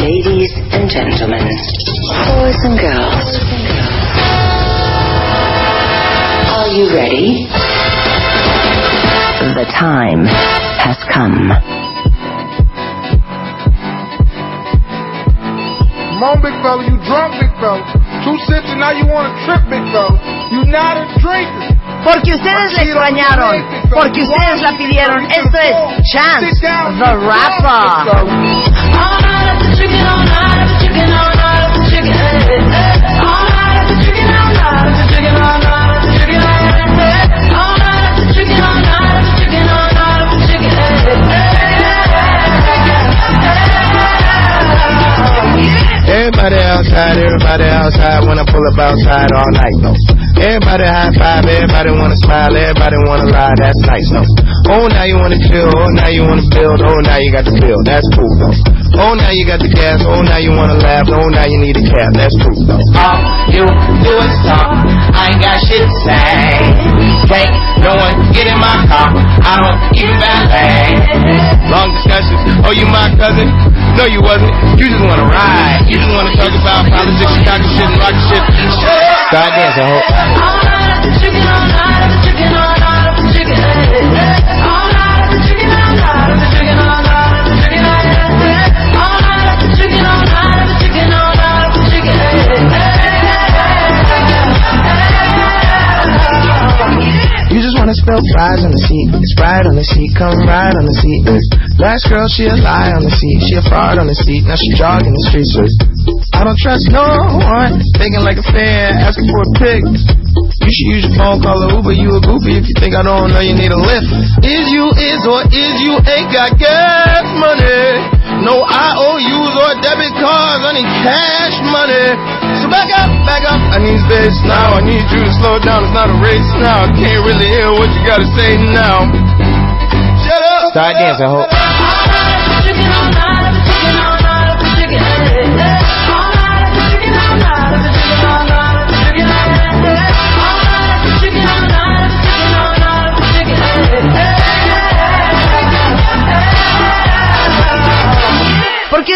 Ladies and gentlemen, boys and girls, are you ready? The time has come. Come on, big fella, you drunk, big fella. Two sips and now you want to trip, big fella. You not a drinker. Porque ustedes la extrañaron, porque ustedes la pidieron. Esto es Chance the Rapper. Everybody outside, everybody outside, wanna pull up outside all night though. Everybody high five, everybody wanna smile, everybody wanna lie, that's nice though. Oh, now you wanna chill, oh, now you wanna build, oh, now you got the bill, that's cool though. Oh, now you got the gas, oh, now you wanna laugh, oh, now you need a cab, that's true though. All you do is talk. I ain't got shit to say. Can't no one get in my car. I don't even valet. Long discussions, oh, you my cousin? No, you wasn't. You just wanna ride. You just wanna talk about politics, Chicago shit, and rock shit. Start dancing, ho. You just fries on the seat. Right on the seat, come right on the seat. Last girl, she a lie on the seat. She a fraud on the seat. Now she jogging the streets. I don't trust no one. Thinking like a fan, asking for a pic. You should use your phone, call a Uber. You a goofy if you think I don't know you need a lift. Is you is or is you ain't got gas money? No IOUs or debit cards, I cash money. Back up, back up. I need space now. I need you to slow down. It's not a race now. I can't really hear what you gotta say now. Shut up. Start dancing, ho.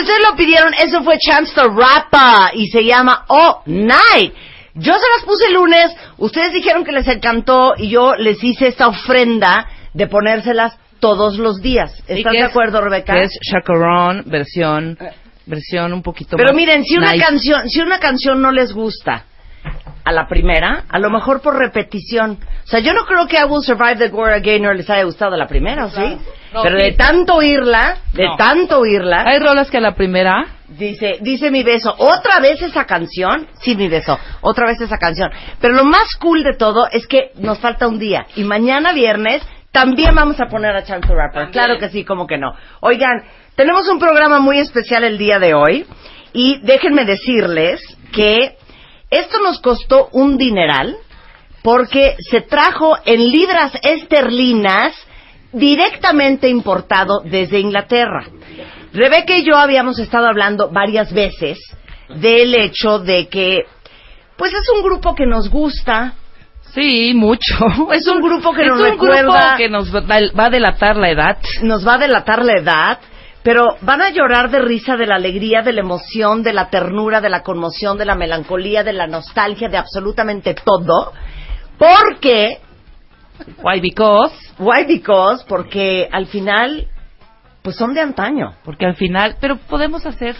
Ustedes lo pidieron, eso fue Chance the Rapper y se llama Oh Night. Yo se las puse el lunes, ustedes dijeron que les encantó y yo les hice esta ofrenda de ponérselas todos los días. ¿Y ¿Estás qué de acuerdo, Rebeca? Es Chacarón, versión, versión un poquito Pero más miren, si una nice. canción, si una canción no les gusta a la primera, a lo mejor por repetición. O sea, yo no creo que I Will Survive the Gloria Gaynor les haya gustado a la primera, ¿o sí? No, Pero de tanto oírla, de No. tanto oírla, Hay rolas que a la primera dice, dice mi beso, otra vez esa canción, sí mi beso, otra vez esa canción. Pero lo más cool de todo es que nos falta un día y mañana viernes también vamos a poner a Chance the Rapper. Claro que sí, como que no. Oigan, tenemos un programa muy especial el día de hoy y déjenme decirles que esto nos costó un dineral porque se trajo en libras esterlinas directamente importado desde Inglaterra. Rebeca y yo habíamos estado hablando varias veces del hecho de que, pues es un grupo que nos gusta, Sí, mucho. Es un grupo que es nos un recuerda- grupo que nos va, va a delatar la edad. nos va a delatar la edad, pero van a llorar de risa de la alegría, de la emoción, de la ternura, de la conmoción, de la melancolía, de la nostalgia, de absolutamente todo, porque Why? Because, Why because? Porque al final, pues son de antaño. porque al final, pero podemos hacer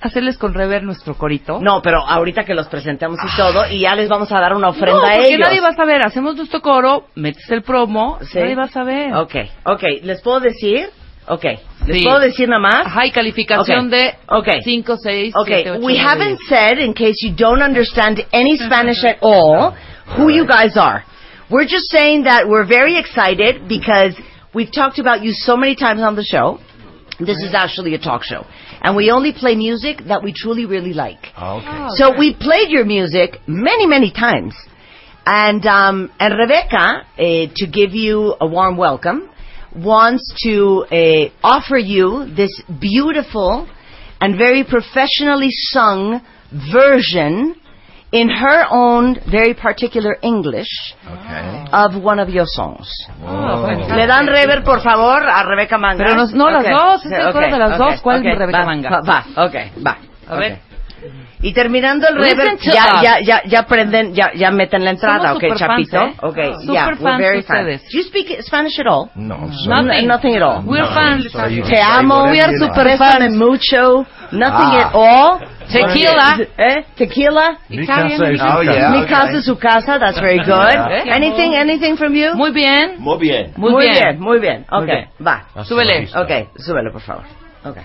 hacerles con rever nuestro corito. No, pero ahorita que los presentemos y todo, y ya les vamos a dar una No, ofrenda a porque ellos. nadie va a saber. Hacemos nuestro coro, metes el promo, Sí. nadie va a saber. Ok, ok, ¿les puedo decir? Ok, ¿les Sí. puedo decir nada más? Ajá, y calificación de ok. 5, 6, Okay, 7, 8, we haven't said, in case you don't understand any Spanish at all, who you guys are. We're just saying that we're very excited because we've talked about you so many times on the show. This is actually a talk show. And we only play music that we truly, really like. Okay. So we played your music many, many times. And, um, and Rebecca, uh, to give you a warm welcome, wants to uh, offer you this beautiful and very professionally sung version in her own very particular English Okay. of one of your songs. Oh, fantástico. Le dan rever, por favor, a Rebeca Manga. Pero nos- no, las Ok, dos, es que ok, fuera de las dos, ¿cuál es Rebeca va, Manga? Va, va, ok, va. A ver. Y terminando el Listen rever, to ya, ya, ya, ya prenden, ya, ya meten la entrada, Somos ok, Chapito. ¿eh? Ok, Super yeah, we're fans very fans. Do you speak Spanish at all? No, Nothing. Nothing at all. We're No, fans. Te amo, we are super fans. mucho, nothing Ah. at all. Tequila. Eh? Tequila? Italian. Oh, yeah. Mi okay. casa su casa, that's very good. Yeah. Anything, anything from you? Muy bien. Muy bien. Muy, bien. muy bien. Ok, bien. va. Súbele. Ok, súbelo, por favor. Ok,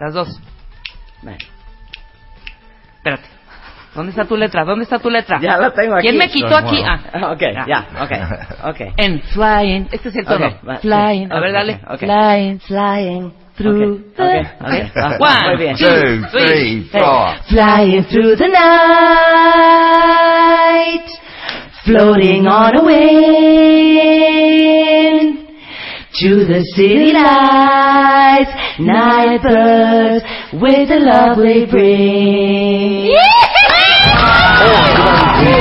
Las dos. ven. Espérate. ¿Dónde está tu letra? ¿Dónde está tu letra? Ya la tengo aquí. ¿Quién me quitó aquí? Ah. Ok, ya, ok, ok. En flying. Este es el tono. Flying. A ver, dale. Flying. Flying Through the- ok, ok, va, One, Two, three, four. Flying through the night, floating on a wind to the city lights, night birds with the love we bring.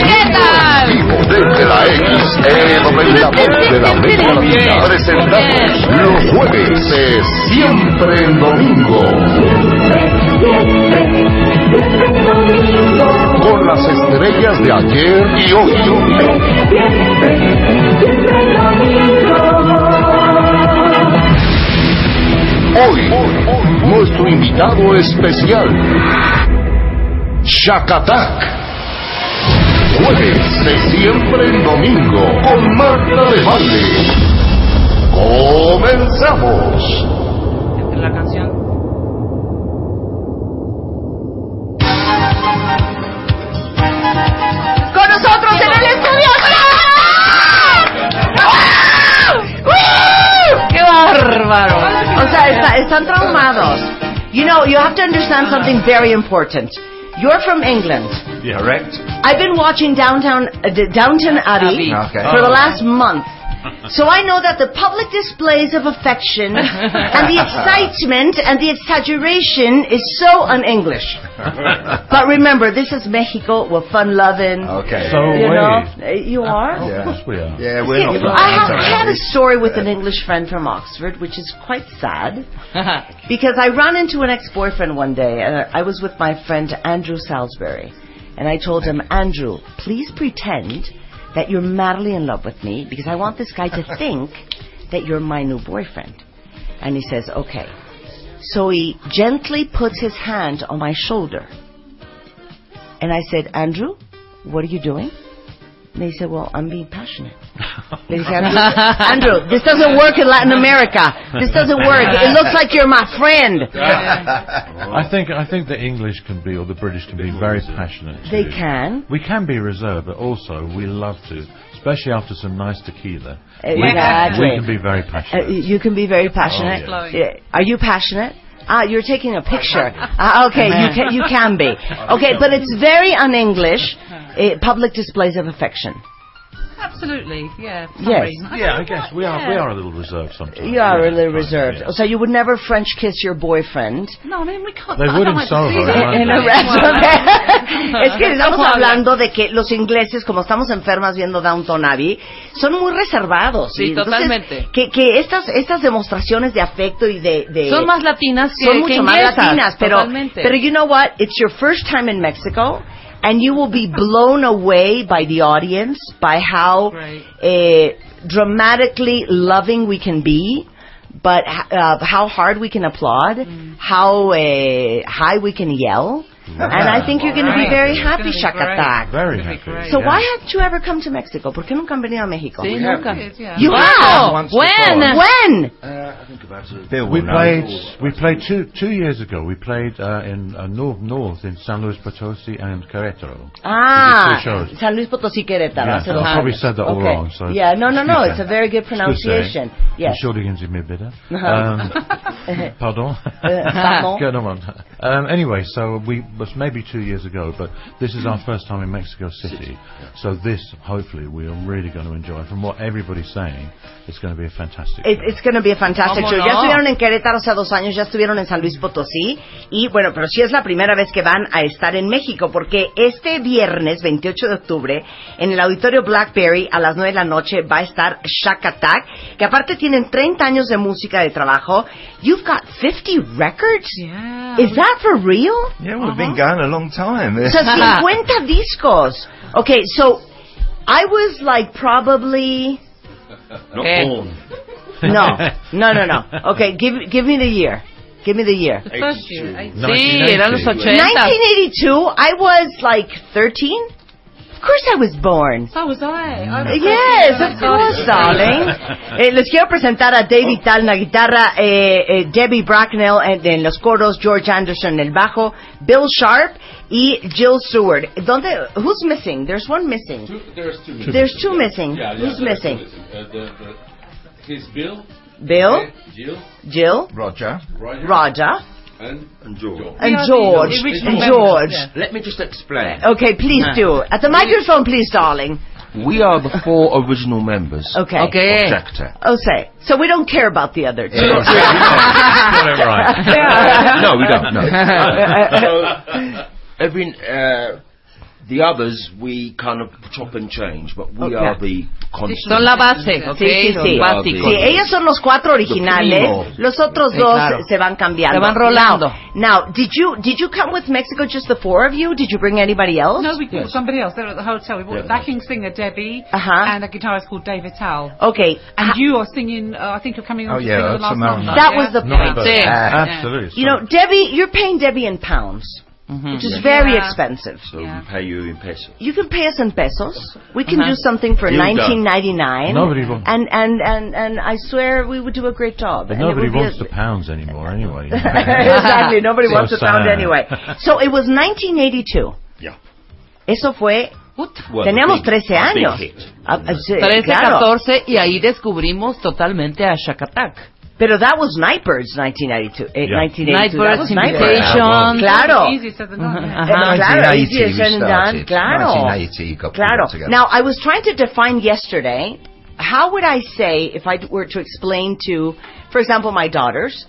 ¿Qué tal? Vivo desde la XE92 de la América Latina presentamos los jueves de Siempre en Domingo. Con las estrellas de ayer y hoy. Hoy, nuestro invitado especial, Shakatak. Jueves de siempre en domingo con Marta de Valle. Comenzamos. Entre la canción. Con nosotros en el estudio. ¡Qué bárbaro! Está- están traumados. You know, you have to understand something very important. You're from England. Yeah, correct. I've been watching Downtown uh, Downton Abbey Abbey. Okay. for the last month. So I know that the public displays of affection and the excitement and the exaggeration is so un-English. But remember, this is Mexico. We're fun-loving. Okay. You know, you are. yeah. we are. Yeah, we're not. I, have, I had a story with an English friend from Oxford, which is quite sad. Because I ran into an ex-boyfriend one day, and I was with my friend Andrew Salisbury, and I told him, Andrew, please pretend that you're madly in love with me, because I want this guy to think that you're my new boyfriend. And he says, okay. So he gently puts his hand on my shoulder, and I said, Andrew, what are you doing? And he said, well, I'm being passionate. Le dije, Andrew, Andrew, this doesn't work in Latin America. This doesn't work. It looks like you're my friend. I think I think the English can be or the British can be very passionate. They can. We can be reserved, but also we love to, especially after some nice tequila. Exactly. We can be very Uh, passionate. you can be very passionate. Oh, Yeah. Are you passionate? Ah, you're taking a picture. Ah, okay, you can, you can be. Okay, but it's very un-English. Uh, public displays of affection. Absolutely, yeah. Yes. Yeah, I guess we are we are a little reserved sometimes. You are Yeah, really sometimes, reserved. yes. So you would never French kiss your boyfriend. No, I mean, we can't. They I would don't in Soho, es que estamos hablando de que los ingleses, como estamos enfermas viendo Downton Abbey, son muy reservados. Sí, Y totalmente. Que, que estas, estas demostraciones de afecto y de... de- Son más latinas que son que mucho más inglesas, latinas, pero, totalmente. pero you know what? It's your first time in Mexico, and you will be blown away by the audience, by how Right. eh, dramatically loving we can be, but uh, how hard we can applaud, Mm. how uh, high we can yell. And I think you're going to be very happy, It's gonna be great. Shakatak. Very happy. So yeah. why haven't you ever come to Mexico? ¿Por qué nunca han venido a México? Sí, We have. nunca. Yeah. You Wow. have. When? before. When? Uh, I think about it. Bill We played. We played two two years ago. We played uh, in uh, north north in San Luis Potosí and Querétaro. Ah. San Luis Potosí, Querétaro. Yeah, hace I dos probably said that all Okay. wrong, so- yeah, no, no, no. It's a very good Good pronunciation. Yes. Entschuldigen Sie mir bitte. Pardon. pardon. Go on. Um, anyway, so we was maybe two years ago, but this is our first time in Mexico City. So this, hopefully, we are really going to enjoy. From what everybody's saying, it's going to be a fantastic. It- show. it's going to be a fantastic ¿Cómo show. no? Ya estuvieron en Querétaro hace dos años, ya estuvieron en San Luis Potosí. Y bueno, pero sí es la primera vez que van a estar en México, porque este viernes, 28 de octubre, en el auditorio Blackberry, a las 9 de la noche, va a estar Shack Attack, que aparte tienen 30 años de música de trabajo. You've got 50 records? Yeah. Is that for real? Yeah, we've been going a long time. O sea, 50 discos. Okay, so I was like probably Not Eh. born. no, no, no, no. Okay, give give me the year. Give me the year. The first year. I- Nineteen Sí, eran los 80. 1982. I was like 13. Of course, I was born. So was I. I was Yes, of course, darling. Eh, les quiero presentar a David Tal en la guitarra, eh, eh, Debbie Bracknell en, en los coros, George Anderson en el bajo, Bill Sharp y Jill Seward. ¿Dónde? Who's missing? There's one missing. There's two. Missing. There's two missing. Yeah, yeah, Who's there's two missing? Uh, the, the, he's Bill, Bill, Jill, Jill, Roger. Roger, Roger, and, And George. and George. And George. yeah. Let me just explain. Okay, please do. At the microphone, please, darling. We are the four original members Okay. Okay. of Jack Oh, say. So we don't care about the other two. Got it right. no, we don't. No. so every uh, the others we kind of chop and change, but we Okay. are the constant. Son la base, ¿ok? Sí, sí, Son sí. básicos. Sí, ellos son los cuatro originales. primo. Los otros Sí, dos claro. se van cambiando. Se van rolando. Now, now, did you did you come with Mexico just the four of you? Did you bring anybody else? No, we brought somebody else. They were at the hotel. We brought Yeah. a backing singer, Debbie, Uh-huh. and a guitarist called David Towell. Okay. And Ha- you are singing, uh, I think you're coming on Oh, to yeah, sing the that's last Simone. number. that yeah? was the Not point. bad. Sí. Absolutely. You know, Debbie, you're paying Debbie in pounds, Ujú. which is very Yeah. expensive. So Yeah. we pay you in pesos. You can pay us in pesos. We can Uh-huh. do something for 19.99. Nobody wants- And and and and I swear we would do a great job. But And nobody wants the pounds anymore, anyway. exactly. Nobody So wants the pound sad. anyway. So it was 1982. Yeah. Eso fue. Well, teníamos big- 13 años. big hit. Ah, ah, sí, 13, claro. 14 y ahí descubrimos totalmente a Shakatak. Pero that was Nightbirds 1992. Eh, Yeah. 1982. That Nightbirds, was Nightbirds. Claro. Easier said than done. yeah. Claro, 1980 easier said than done. Claro. 1980 Claro. Now, I was trying to define yesterday, how would I say, if I were to explain to, for example, my daughters,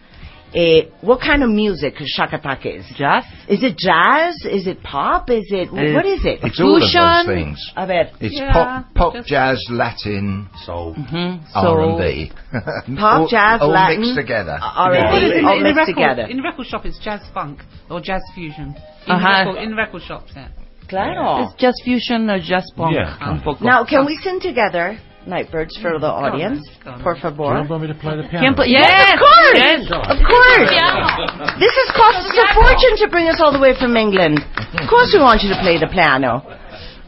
eh, what kind of music Shakatak is? Jazz. Is it jazz? Is it pop? Is it, what is it? It's all of Fusion. those things. A ver. It's Yeah, pop, pop, jazz, Latin, So Mhm. R&B. Pop, all, jazz, all Latin, mixed together. R&B, in, all the mixed record, together. In the record shop, it's jazz funk or jazz fusion. In, Ajá. the, record, in the record shops, yeah. Claro. Es jazz fusion o jazz punk. Yeah. Un. Now, can we sing together, Nightbirds, for the audience? On. Por Do you favor. want me to play the piano? ¿Quién pla- Yes, Yes, of course. yes. Of course. This has cost us a fortune to bring us all the way from England. Of course we want you to play the piano.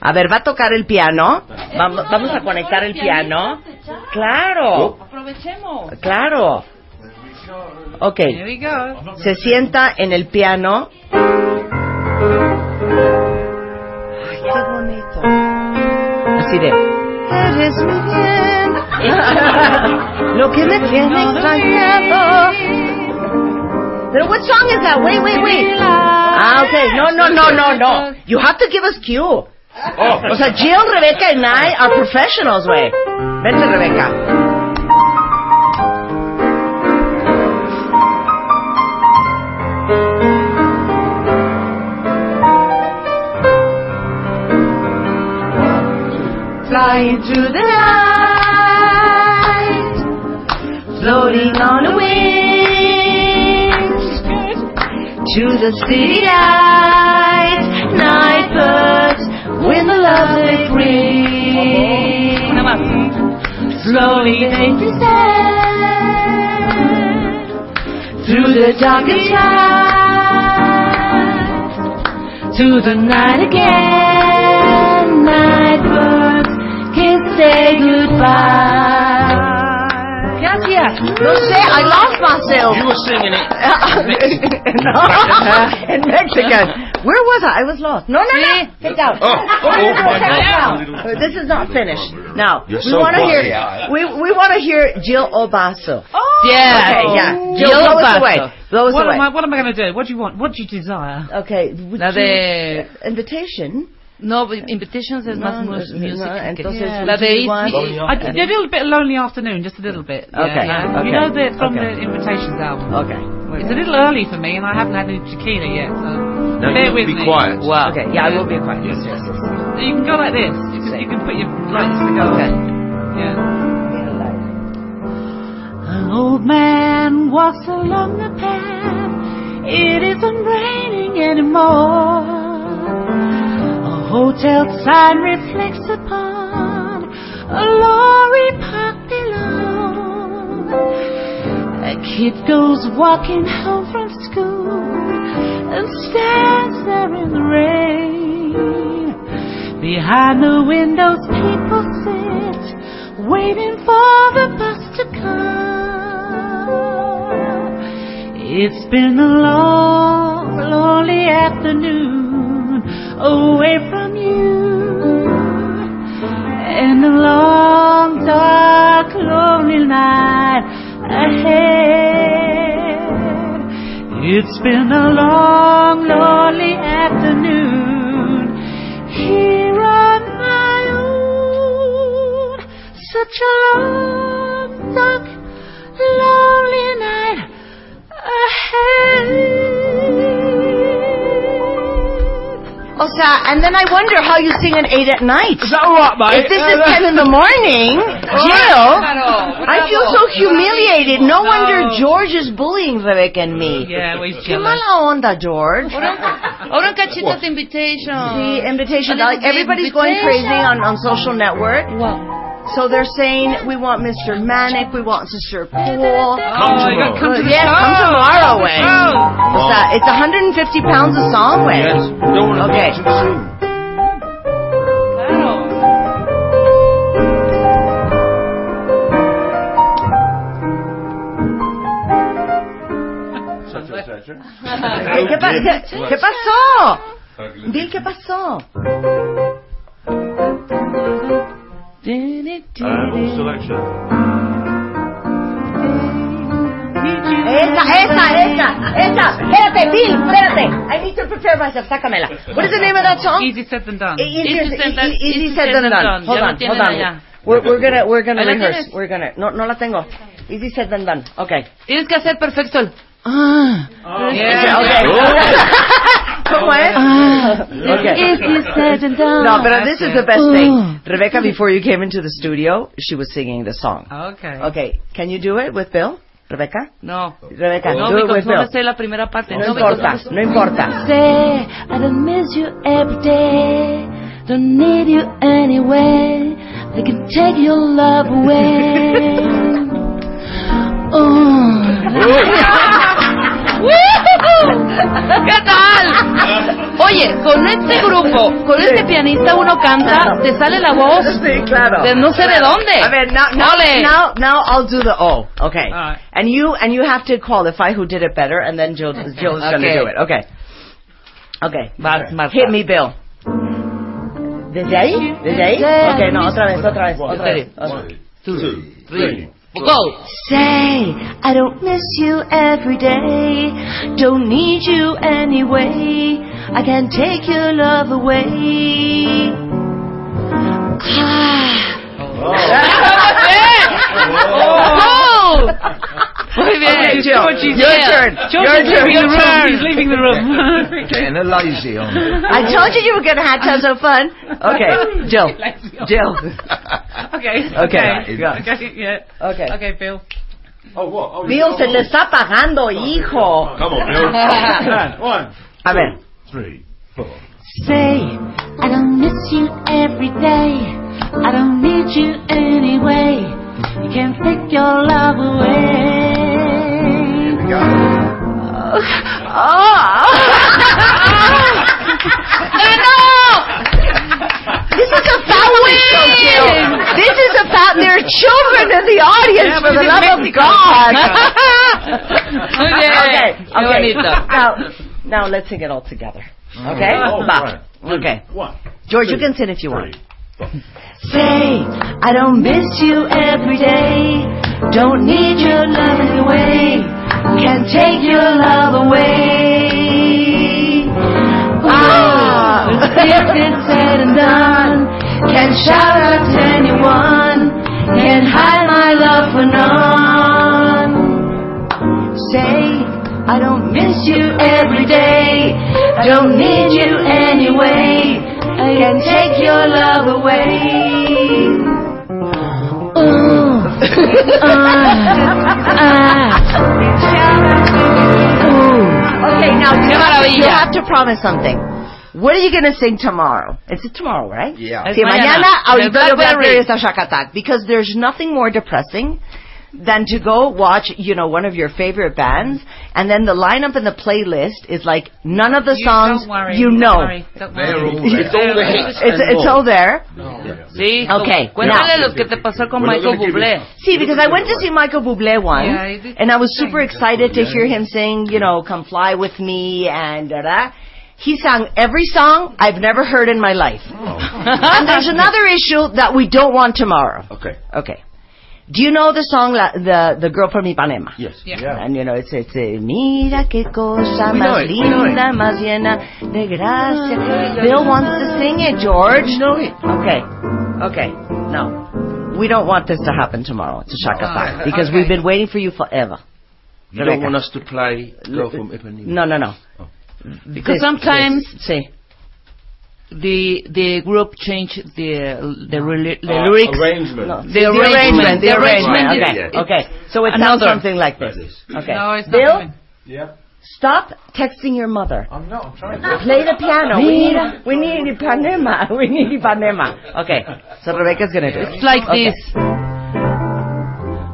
A ver, va a tocar el piano. Vamos, vamos a conectar el piano. Claro. Aprovechemos. Claro. Ok. Here we go. Se sienta en el piano. Ay, qué bonito. Así de. Eres mi bien. Lo que me tiene extrañado. Pero what song is that? Wait, wait, wait. Ah, okay. No, no, no, no, no. You have to give us cue. Oh. O sea, Jill, Rebecca, and I are professionals, way. Vente, Rebecca. Flying through the night, floating on the wings to the city lights, night birds with the love they bring. Slowly they descend through the darkest night, to the night again. Say goodbye. ¿Qué hacía? No sé, I lost myself. You were singing it. Uh, uh, no, in Mexican. Where was I? I was lost. No, no, no. Sit down. Oh, oh, my God. This is not finished. Now, You're we so want to hear. We we want to hear Jill Obaso. Oh, Okay, yeah. Jill, Jill blow us away. Blow us what away. Am I, what am I going to do? What do you want? What do you desire? Okay. would La you- de- Invitation. No, but Invitations es No, más no, no, music. que- entonces, La de you want- Easy- I, a little bit Lonely Afternoon, just a little bit. Yeah, Okay, yeah. okay, You know the from okay. the Invitations album. Okay. It's a little early for me, and I haven't had any tequila yet. So Now bear you with be me. quiet. Wow. Okay. Yeah, I will be quiet. Yes, yes, yes. You can go like this. You can, you can put your like this to go. Okay. Yeah. An old man walks along the path. It isn't raining anymore. Hotel sign reflects upon a lorry parked below. A kid goes walking home from school and stands there in the rain. Behind the windows, people sit, waiting for the bus to come. It's been a long, lonely afternoon away from you, and a long, dark, lonely night ahead. It's been a long, lonely afternoon here on my own. Such a long, dark, lonely night ahead. O sea, and then I wonder how you sing at 8 at night. Is that all right, mate? If this is uh, 10 in the morning, Jill, I feel so humiliated. No wonder George is bullying Rebecca and me. Yeah, well, he's Qué jealous. mala onda, George. Ahora un cachito de Invitation. The invitation, A little like, everybody's bit going crazy invitation. on, on social network. So they're saying we want Mr. Manic, we want Sister Pool. Oh, you got to come to the yes, show. come tomorrow, Come to the way. What's that? It's 150 pounds a song, way. Yes. Don't want to Okay. be too soon. ¿Qué, qué pa- qué- qué pasó? Bill, ¿qué pasó? Esa, esa, esa, esa. Espérate, Bill, espérate. I need to prepare myself. Sácamela. What is the name of that song? Easy said than done. Easier Easy said e- than- e- easy easy said than done. Hold on, hold on. We're, we're gonna, we're gonna rehearse. We're gonna, no, no la tengo. Easy said than done. Okay. Tienes que hacer perfecto el. Ah. Yeah. Okay. ¿Cómo es? Ah. Okay. Easy said and done. No, but this is the best Uh. thing. Rebecca, before you came into the studio, she was singing the song. Okay. Okay, can you do it with Bill? Rebecca? No. Rebecca, No, do it because with no Bill. me sé la primera parte. No because importa, me- no importa. Say, I don't miss you every day. Don't need you anyway. I can take your love away. oh. ¿Qué tal? Oye, con este grupo, con este pianista uno canta, te sale la voz Sí, claro. de no sé de dónde. A ver, now, now, Ole. now, now I'll do the O. Okay. Right. And you and you have to qualify who did it better, and then Jill Jill's going to Okay. do it. Okay. Okay. Marta. Hit me, Bill. ¿Desde ahí? ¿Desde ahí? Okay, no, otra vez, otra vez, otra vez. One, two, three, go. Say, I don't miss you every day. Don't need you anyway. I can't take your love away. Ah. Oh. oh. Muy bien. Okay, Jill, Georgie's your here. turn. George Your is leaving the turn. room. He's leaving the room. Getting a lazy on. I told you you were going to have to have some fun. Okay, Jill. Jill. okay. Okay. Okay. Okay. Yeah. Okay. Okay, Bill. Oh, what? Oh, Bill, oh, se oh. le está pagando, oh, hijo. Come on, Bill. One. A ver. Three, four. Say, I don't miss you every day. I don't need you anyway. You can take your love away and got it. Oh. This is about women. This is about their children in the audience. Yeah, for the love of God. okay. Okay. okay. Now, now let's sing it all together. Okay. Oh, right. Okay. One, George, two, you can sing if you three, want. Say, I don't miss you every day. Don't need your love anyway. Can't take your love away. Ah, if it's said and done, can't shout out to anyone. Can't hide my love for none. Say, I don't miss you every day. Don't need you anyway. I Can take your love away. Ooh. Okay, now you Qué have, to, maravilla. you have to promise something. What are you going to sing tomorrow? It's tomorrow, right? Yeah. Es Sí, mañana. mañana Del Auditorio Blackberry. Blackberry está Shack because there's nothing more depressing than to go watch, you know, one of your favorite bands and then the lineup in the playlist is like none of the You songs don't worry, you don't know. worry, don't worry. all, it's all there. hits It's, it's all there. Sí, Okay, cuéntale now- lo que te pasó con Michael gonna Bublé. See, because I went to see Michael Bublé once, Yeah, and I was super excited to hear him sing, you know, "Come Fly with Me" and da da. He sang every song I've never heard in my life. and there's another issue that we don't want tomorrow. Okay. Okay. Do you know the song la, the the girl from Ipanema? Yes. Yeah. And you know it's it's eh, mira qué cosa We know más it, we know it. linda, más llena de gracia. Bill wants to sing it, George. We know it. Okay. Okay. No. We don't want this to happen tomorrow to Shaka Attack because Okay. we've been waiting for you forever. You don't want us to play Girl from Ipanema? No, no, no. Because This- sometimes this- sí. The the group changed the the, reli- the Uh, lyrics. arrangement. No, The the arrangement, the arrangement. arrangement Okay, yeah. okay. So it sounds something like this. Okay. No, it's Bill. Yeah. stop texting your mother. I'm not. I'm trying to. Play the piano. We need, we need Ipanema. We need Ipanema. Okay. So Rebecca's gonna do it. It's like Okay. this.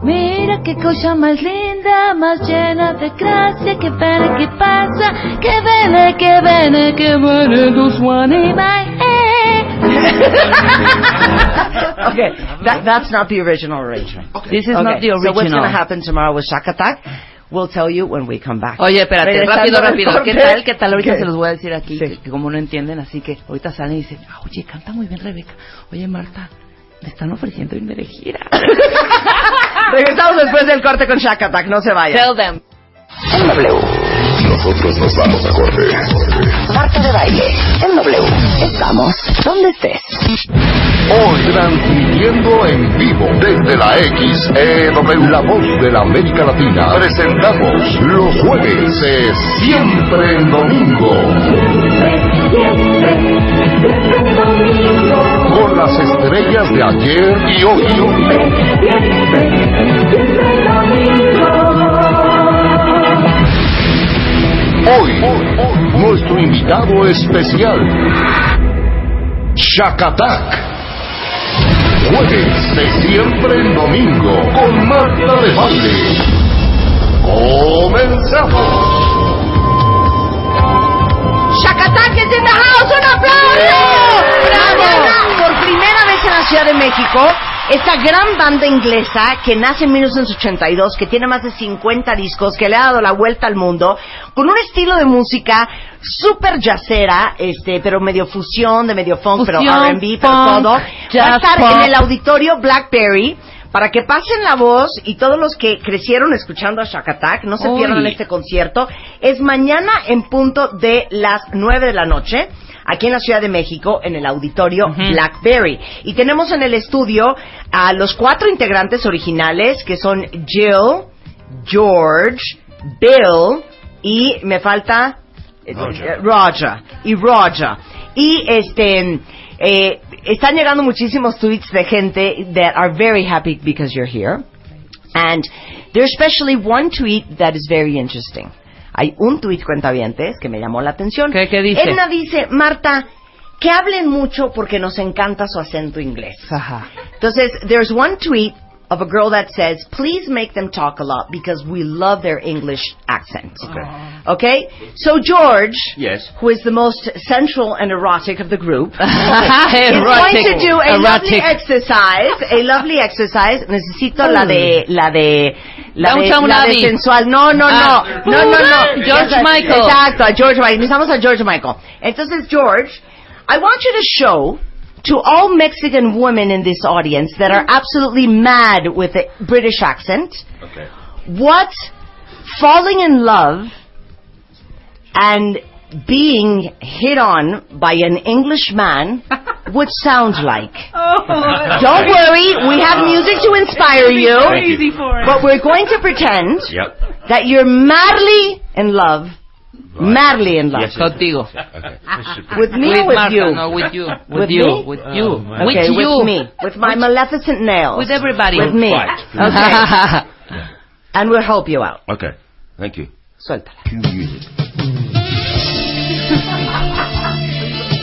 Mira qué cosa más linda, más llena de gracia, que pena que pasa, que viene, que viene, que viene, dos one in my okay, that, that's not the original arrangement. This is Okay, not the So what's original. going to happen tomorrow with Shack Attack? We'll tell you when we come back. Oye, espérate, Regresando rápido, rápido. ¿Qué tal? ¿Qué tal? Ahorita ¿Qué? se los voy a decir aquí, Sí. que, que como no entienden, así que ahorita salen y dicen, "Ah, oye, canta muy bien Rebeca. Oye, Marta, me están ofreciendo irme de gira. Regresamos después del corte con Shack Attack. No se vayan. Tell them. W. Nosotros nos vamos a corte. Marta de baile. En W. Estamos donde estés. Hoy transmitiendo en vivo desde la XEW, la voz de la América Latina. Presentamos los jueves de Siempre en Domingo. Con las estrellas de ayer y hoy. Hoy, nuestro invitado especial, Shakatak. Jueves de siempre en domingo con Marta de Baile. Comenzamos. Shack Attack is in the house. ¡Un aplauso! Por primera vez en la Ciudad de México, esta gran banda inglesa que nace en 1982, que tiene más de 50 discos, que le ha dado la vuelta al mundo, con un estilo de música súper jazzera, este, pero medio fusión, de medio funk, pero Fusión, R&B, pero todo. Va a estar pop. en el auditorio Blackberry. Para que pasen la voz y todos los que crecieron escuchando a Shack Attack no se pierdan este concierto. Es mañana en punto de las 9 de la noche, aquí en la Ciudad de México, en el auditorio Blackberry. Y tenemos en el estudio a los cuatro integrantes originales, que son Jill, George, Bill y me falta eh, eh, Roger y Roger. Y este eh, están llegando muchísimos tweets de gente that are very happy because you're here. And there's especially one tweet that is very interesting. Hay un tweet cuentavientes que me llamó la atención. ¿Qué- qué dice? Edna dice, Marta, que hablen mucho porque nos encanta su acento inglés. Ajá. Entonces, there's one tweet of a girl that says, please make them talk a lot because we love their English accent. Okay? Okay? So George, Yes. who is the most sensual and erotic of the group, is going to do a lovely Erotic. exercise, a lovely exercise. Necesito la de, la de, la de, la de sensual. No, no, no, Ah. no, no, no. George Esa- Michael. Exacto, a George Michael. Necesitamos a George Michael. Entonces, George, I want you to show to all Mexican women in this audience that are absolutely mad with the British accent Okay. what falling in love and being hit on by an English man would sound like. Don't worry, we have music to inspire you. You. Easy for. But we're going to pretend Yep. that you're madly in love. Madly in love. Yes, yes. Contigo. Okay. Ah. With me with or with Martha, you? no, with you. With, With you. me? With uh, you. Oh, with you. with me. With my maleficent nails. With everybody. With me. Right. Okay. and we'll help you out. Okay. Thank you. Suéltala. Cue music.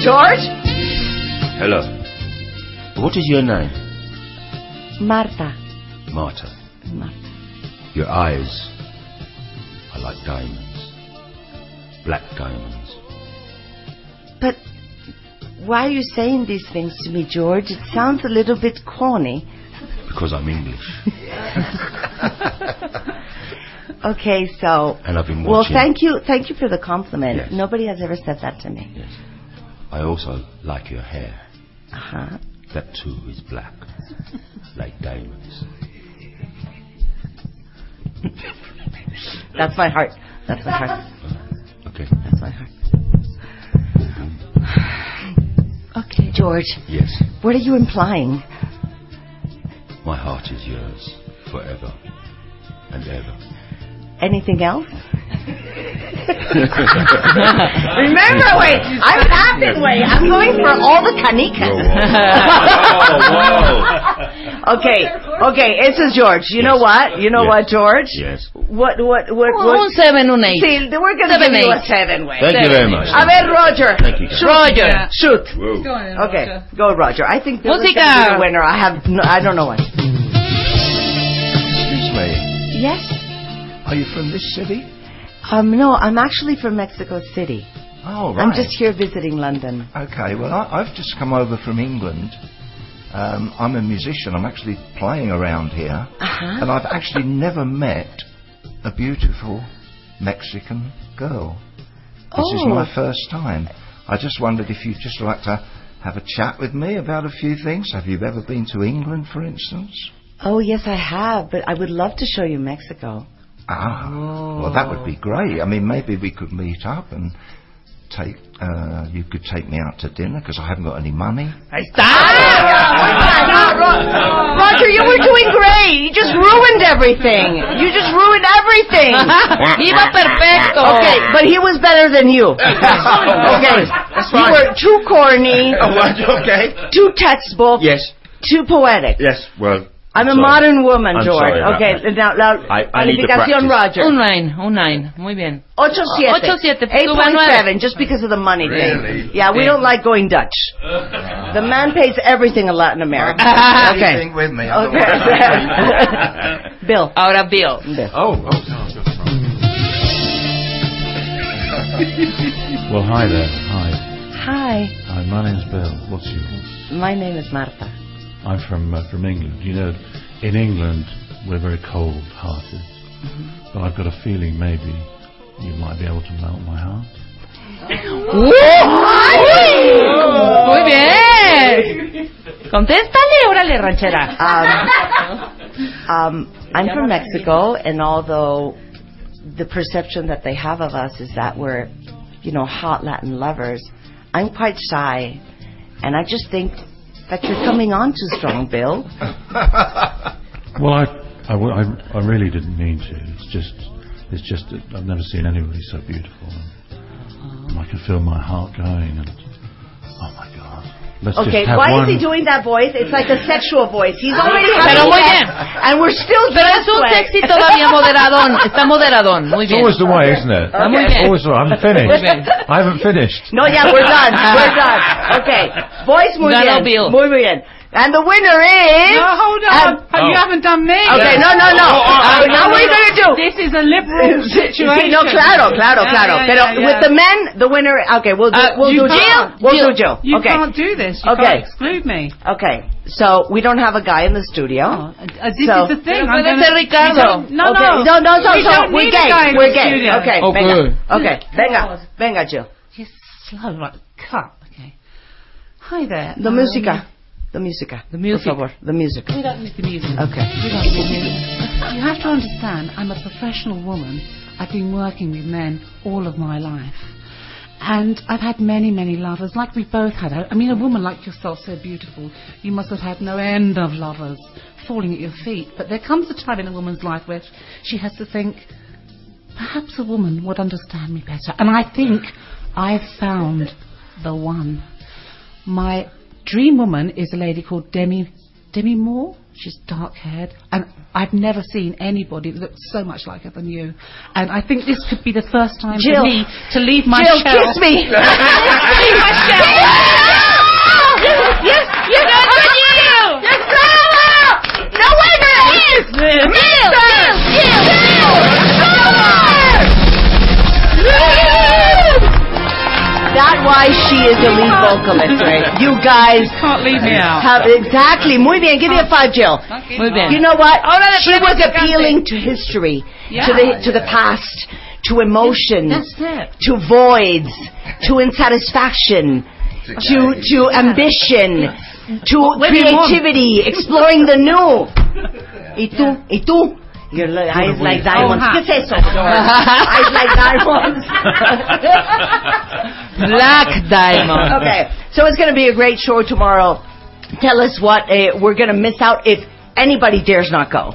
George? Hello. What is your name? Marta. Marta. Marta. Your eyes are like diamonds. Black diamonds. But why are you saying these things to me, George? It sounds a little bit corny. Because I'm English. Okay, so And I've been watching. well, thank you, thank you for the compliment. Yes. Nobody has ever said that to me. Yes. I also like your hair. Uh huh. That too is black. like diamonds. That's my heart. That's my heart. Okay. That's my heart. Okay, George. Yes. What are you implying? My heart is yours forever and ever. Anything else? Remember, wait, I'm passing way. I'm going for all the canicas. okay, okay, this is George. You know what? You know Yes. what, George? Yes. What, what, what, oh, what? Un seven, un eight. See, we're going to Seven, give you a eight. seven way. Thank you very much. A ver, Roger. Thank you. Shoot. Roger. Shoot. Whoa. Go on, Okay, Roger. go, Roger. I think Bill is Música. gonna the winner. I have, no, I don't know what. Excuse me. Yes. Are you from this city? Um, no, I'm actually from Mexico City. Oh, right. I'm just here visiting London. Okay, well, I, I've just come over from England. Um, I'm a musician. I'm actually playing around here. Uh-huh. And I've actually never met a beautiful Mexican girl. This is Oh. my first time. I just wondered if you'd just like to have a chat with me about a few things. Have you ever been to England, for instance? Oh, yes, I have, but I would love to show you Mexico. Ah, well, that would be great. I mean, maybe we could meet up and take. Uh, you could take me out to dinner because I haven't got any money. Ahí está. Roger, you were doing great. You just ruined everything. You just ruined everything. Iba perfecto. Okay, but he was better than you. okay, That's you were too corny, Oh. Okay. too textbook, Yes. too poetic. Yes. Well. I'm a sorry. modern woman, I'm George. sorry about okay, that. now, now I- I need to calificación practice. Roger. Un nine, un nine. Muy bien. 8-7. Ocho, siete. 8.7, just because of the money Really? thing. Yeah, we Sí. don't like going Dutch. The man pays everything in Latin America. okay. Anything with me. Okay. Bill. Ahora Bill. Bill. Oh, oh, no, I've got it wrong. Well, hi there. Hi. Hi, Hi, my name's Bill. What's yours? my name is Marta. I'm from uh, from England. You know, in England we're very cold-hearted, but I've got a feeling maybe you might be able to melt my heart. Muy bien. Contéstale, órale, ranchera. Um, um, I'm from Mexico, and although the perception that they have of us is that we're, you know, hot Latin lovers, I'm quite shy, and I just think that you're coming on too strong, Bill. Well, I, I, I- I really didn't mean to. It's just, it's just I've never seen anybody so beautiful. And I can feel my heart going, and let's Okay, just have why one. is he doing that voice? It's like a sexual voice. He's already Pero muy bien. and we're still Pero es un sexy todavía moderadón. Está moderadón. Muy It's bien. always the way, isn't it? Está muy bien. Always the way. I haven't finished. I haven't finished. No, yeah, we're done. We're done. Okay. Voice muy bien. Muy bien. And the winner is... No, hold on. And- Hold but you haven't done me. Okay, no, no, no. Uh, now what are you going to do? This is a liberal situation. no, claro, claro, Yeah, claro. yeah, Pero yeah, with yeah. the men, the winner. Okay, we'll do, Uh, we'll you do Jill. can't. We'll Jill, do Jill. You okay. can't do this. You Okay. can't exclude me. Okay, so we don't have a guy in the studio. Uh, this So- is the thing. Pero I'm puede gonna- Ricardo. No, okay. no. no, no, we so don't we're need a gay. in We're the gay. studio. Okay, Okay. venga. Okay, venga, venga, Jill. You're slow, right? Cut. Okay. Hi there. The Um, música. The música. The music. Por favor, the music. We don't need the music. Okay. We don't need the music. You have to understand, I'm a professional woman. I've been working with men all of my life. And I've had many, many lovers, like we both had. I mean, a woman like yourself, so beautiful, you must have had no end of lovers falling at your feet. But there comes a time in a woman's life where she has to think, perhaps a woman would understand me better. And I think I've found the one. My dream woman is a lady called Demi Demi Moore. She's dark haired, and I've never seen anybody that looks so much like her than you. And I think this could be the first time Jill. for me to leave my Jill, shell. kiss me. leave my shell. Yes, yes, yes, yes, bravo! No winner is Mr. That's why she is the lead vocalist, right? You guys Can't leave me out. have exactly. Muy bien. Give me a five, Jill. Muy bien. You know what? Oh, Ahora le She was appealing to history, Yeah. to the to the past, to emotions, That's it. to voids, to insatisfaction, to to ambition, to What do you want? creativity, exploring the new. ¿Y tú? ¿Y tú? Your li- eyes like diamonds. Oh, ¿Qué es eso? eyes like diamonds. Black Diamond. Okay, so it's going to be a great show tomorrow. Tell us what uh, we're going to miss out if anybody dares not go.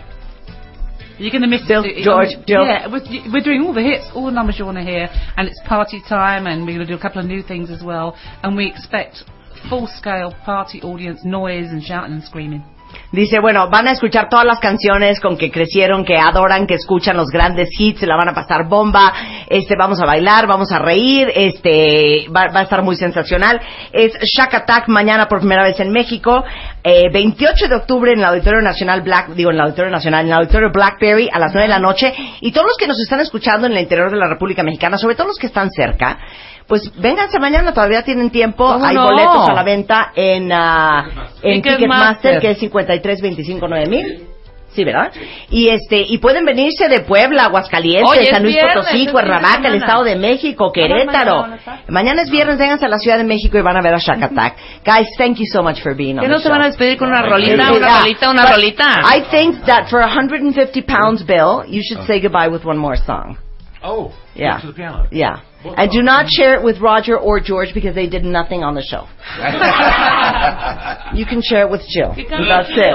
You're going to miss Bill, it. George. Yeah, we're, we're doing all the hits, all the numbers you want to hear, and it's party time, and we're going to do a couple of new things as well, and we expect full-scale party audience noise and shouting and screaming. Dice, bueno, van a escuchar todas las canciones con que crecieron, que adoran, que escuchan los grandes hits, se la van a pasar bomba, este, vamos a bailar, vamos a reír, este, va, va a estar muy sensacional. Es Shack Attack mañana por primera vez en México, eh, 28 de octubre en el Auditorio Nacional Black, digo en el Auditorio Nacional, en el Auditorio Blackberry a las 9 de la noche, y todos los que nos están escuchando en el interior de la República Mexicana, sobre todo los que están cerca, pues vénganse mañana, todavía tienen tiempo, ¿Cómo hay no? boletos a la venta en, ah, en Ticketmaster. Ticketmaster, que es 53 25 9000. Sí, ¿verdad? Y este y pueden venirse de Puebla, Aguascalientes, Oye, San Luis viernes, Potosí, Cuernavaca, el. Estado de México, Querétaro. mañana, es viernes, vénganse a la Ciudad de México y van a ver a Shack Attack. Guys, thank you so much for being on ¿Que the no se van a despedir con una rolita, Yeah. una rolita, una But rolita? I think that for 150 pounds, Bill, you should say goodbye with one more song. Oh, Yeah. to the piano. Yeah. And do not share it with Roger or George because they did nothing on the show. you can share it with Jill. That's it.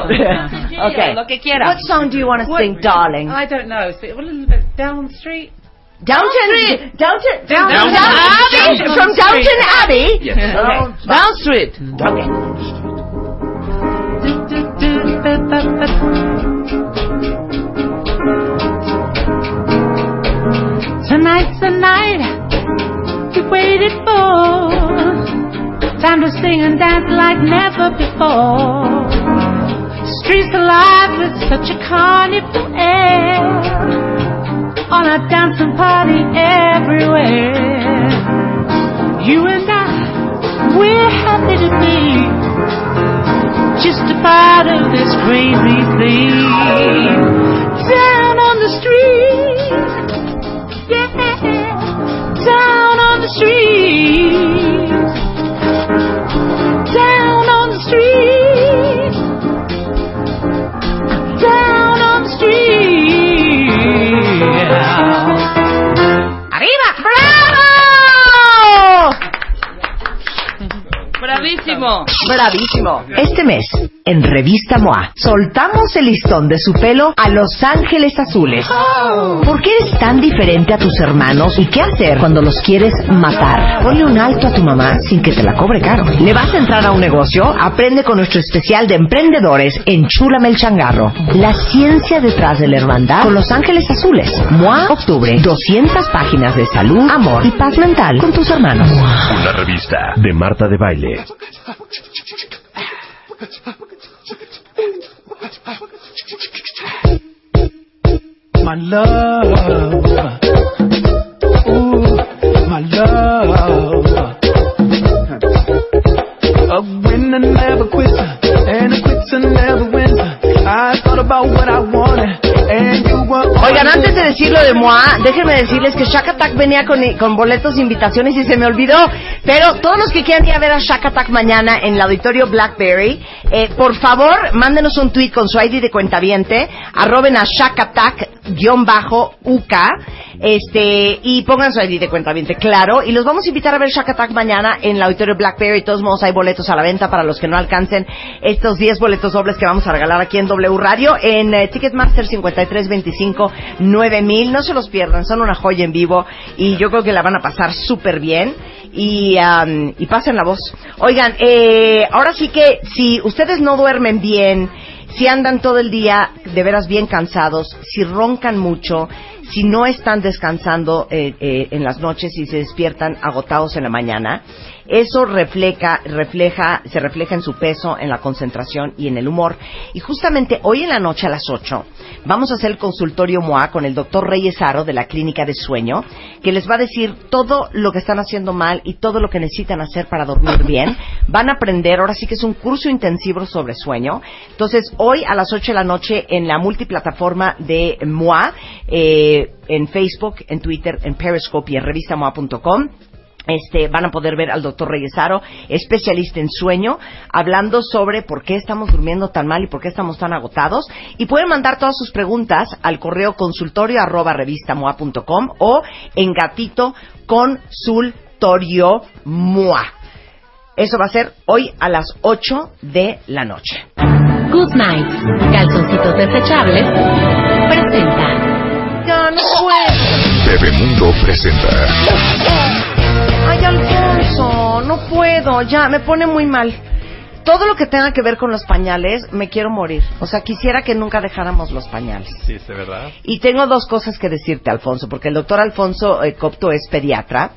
okay. lo que quiera. What song do you want to sing, darling? I don't know. So, a little bit down the street. Downton, Downton, Down- Downton, Downton Abbey, Abbey. from Downton Abbey. Yes. Okay. Down Street. Okay. Tonight's the night we waited for. Time to sing and dance like never before. Streets alive with such a carnival air. On a dancing party everywhere. You and I, we're happy to be just a part of this crazy thing. Down on the street, yeah, street, ¡Bravísimo! Bravísimo. Este mes, en Revista MOA, soltamos el listón de su pelo a Los Ángeles Azules. ¿Por qué eres tan diferente a tus hermanos y qué hacer cuando los quieres matar? Ponle un alto a tu mamá sin que te la cobre caro. ¿Le vas a entrar a un negocio? Aprende con nuestro especial de emprendedores en Chúlame el Changarro. La ciencia detrás de la hermandad con Los Ángeles Azules. MOA, octubre. 200 páginas de salud, amor y paz mental con tus hermanos. Una revista de Marta de Baile. My love, ooh, my love. A winner never quits, and a quitter never wins. I thought about what I wanted, and. Oigan, antes de decir lo de Moa, déjenme decirles que Shack Attack venía con, con boletos invitaciones y se me olvidó. Pero todos los que quieran ir a ver a Shack Attack mañana en el auditorio Blackberry, eh, por favor, mándenos un tweet con su ID de cuentaviente, arroben a Shack Attack-UK, este, y pongan su de cuentaviente, claro, y los vamos a invitar a ver Shack Attack mañana en el auditorio Blackberry. De todos modos, hay boletos a la venta para los que no alcancen estos 10 boletos dobles que vamos a regalar aquí en W Radio en eh, Ticketmaster 5325 9000. No se los pierdan, son una joya en vivo y yo creo que la van a pasar súper bien y, am, y pasen la voz. Oigan, eh, ahora sí que si ustedes no duermen bien, si andan todo el día de veras bien cansados, si roncan mucho, si no están descansando eh, eh, en las noches y se despiertan agotados en la mañana, eso refleja, refleja, se refleja en su peso, en la concentración y en el humor. Y justamente hoy en la noche a las 8 vamos a hacer el consultorio MOA con el doctor Reyes Aro de la Clínica de Sueño, que les va a decir todo lo que están haciendo mal y todo lo que necesitan hacer para dormir bien. Van a aprender, ahora sí que es un curso intensivo sobre sueño. Entonces, hoy a las 8 de la noche en la multiplataforma de MOA, eh, en Facebook, en Twitter, en Periscope y en revistamoa.com. Este, van a poder ver al doctor Reyesaro, especialista en sueño, hablando sobre por qué estamos durmiendo tan mal y por qué estamos tan agotados. Y pueden mandar todas sus preguntas al correo consultorio arroba revistamoa.com o en gatito consultorio moa. Eso va a ser hoy a las 8 de la noche. Good Night, calzoncitos desechables, presenta. Ya no puedo. Bebemundo presenta. Ay, Alfonso, no puedo, ya, me pone muy mal. Todo lo que tenga que ver con los pañales, me quiero morir. O sea, quisiera que nunca dejáramos los pañales. Sí, es verdad. Y tengo dos cosas que decirte, Alfonso, porque el doctor Alfonso eh, Copto es pediatra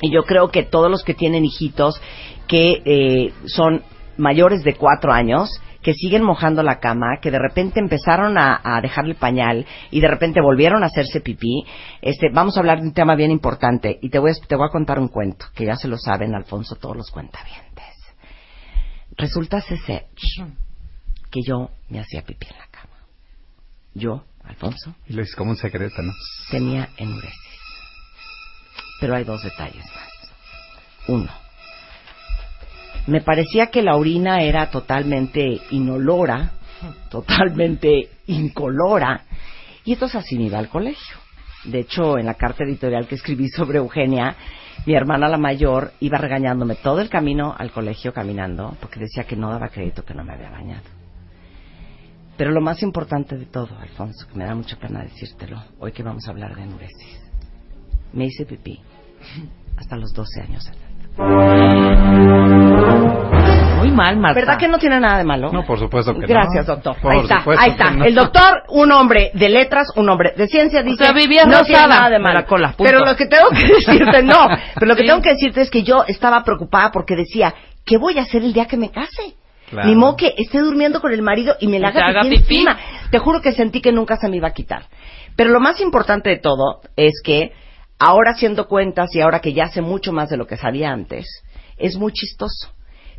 y yo creo que todos los que tienen hijitos que eh, son mayores de cuatro años, que siguen mojando la cama, que de repente empezaron a, a dejarle pañal y de repente volvieron a hacerse pipí, este, vamos a hablar de un tema bien importante y te voy, a, te voy a contar un cuento, que ya se lo saben, Alfonso, todos los cuentavientes. Resulta ser que yo me hacía pipí en la cama. Yo, Alfonso, Y lo hice como un secreto, ¿no? tenía enuresis. Pero hay dos detalles más. Uno, me parecía que la orina era totalmente inolora, totalmente incolora, y entonces así me iba al colegio. De hecho, en la carta editorial que escribí sobre Eugenia, mi hermana la mayor iba regañándome todo el camino al colegio caminando, porque decía que no daba crédito que no me había bañado. Pero lo más importante de todo, Alfonso, que me da mucha pena decírtelo, hoy que vamos a hablar de enuresis, me hice pipí hasta los 12 años de. Muy mal, Marta. ¿Verdad que no tiene nada de malo? No, por supuesto que no. Gracias, doctor. Por ahí está, ahí está. no. El doctor, un hombre de letras, un hombre de ciencia, dice. sea, vivía no tiene nada de malo. la cola. Pero lo que tengo que decirte, no. Pero lo que Sí. tengo que decirte es que yo estaba preocupada porque decía, ¿qué voy a hacer el día que me case? Claro. Ni modo que esté durmiendo con el marido y me la haga haga pipí pipí. encima. Te juro que sentí que nunca se me iba a quitar. Pero lo más importante de todo es que ahora haciendo cuentas y ahora que ya sé mucho más de lo que sabía antes, es muy chistoso.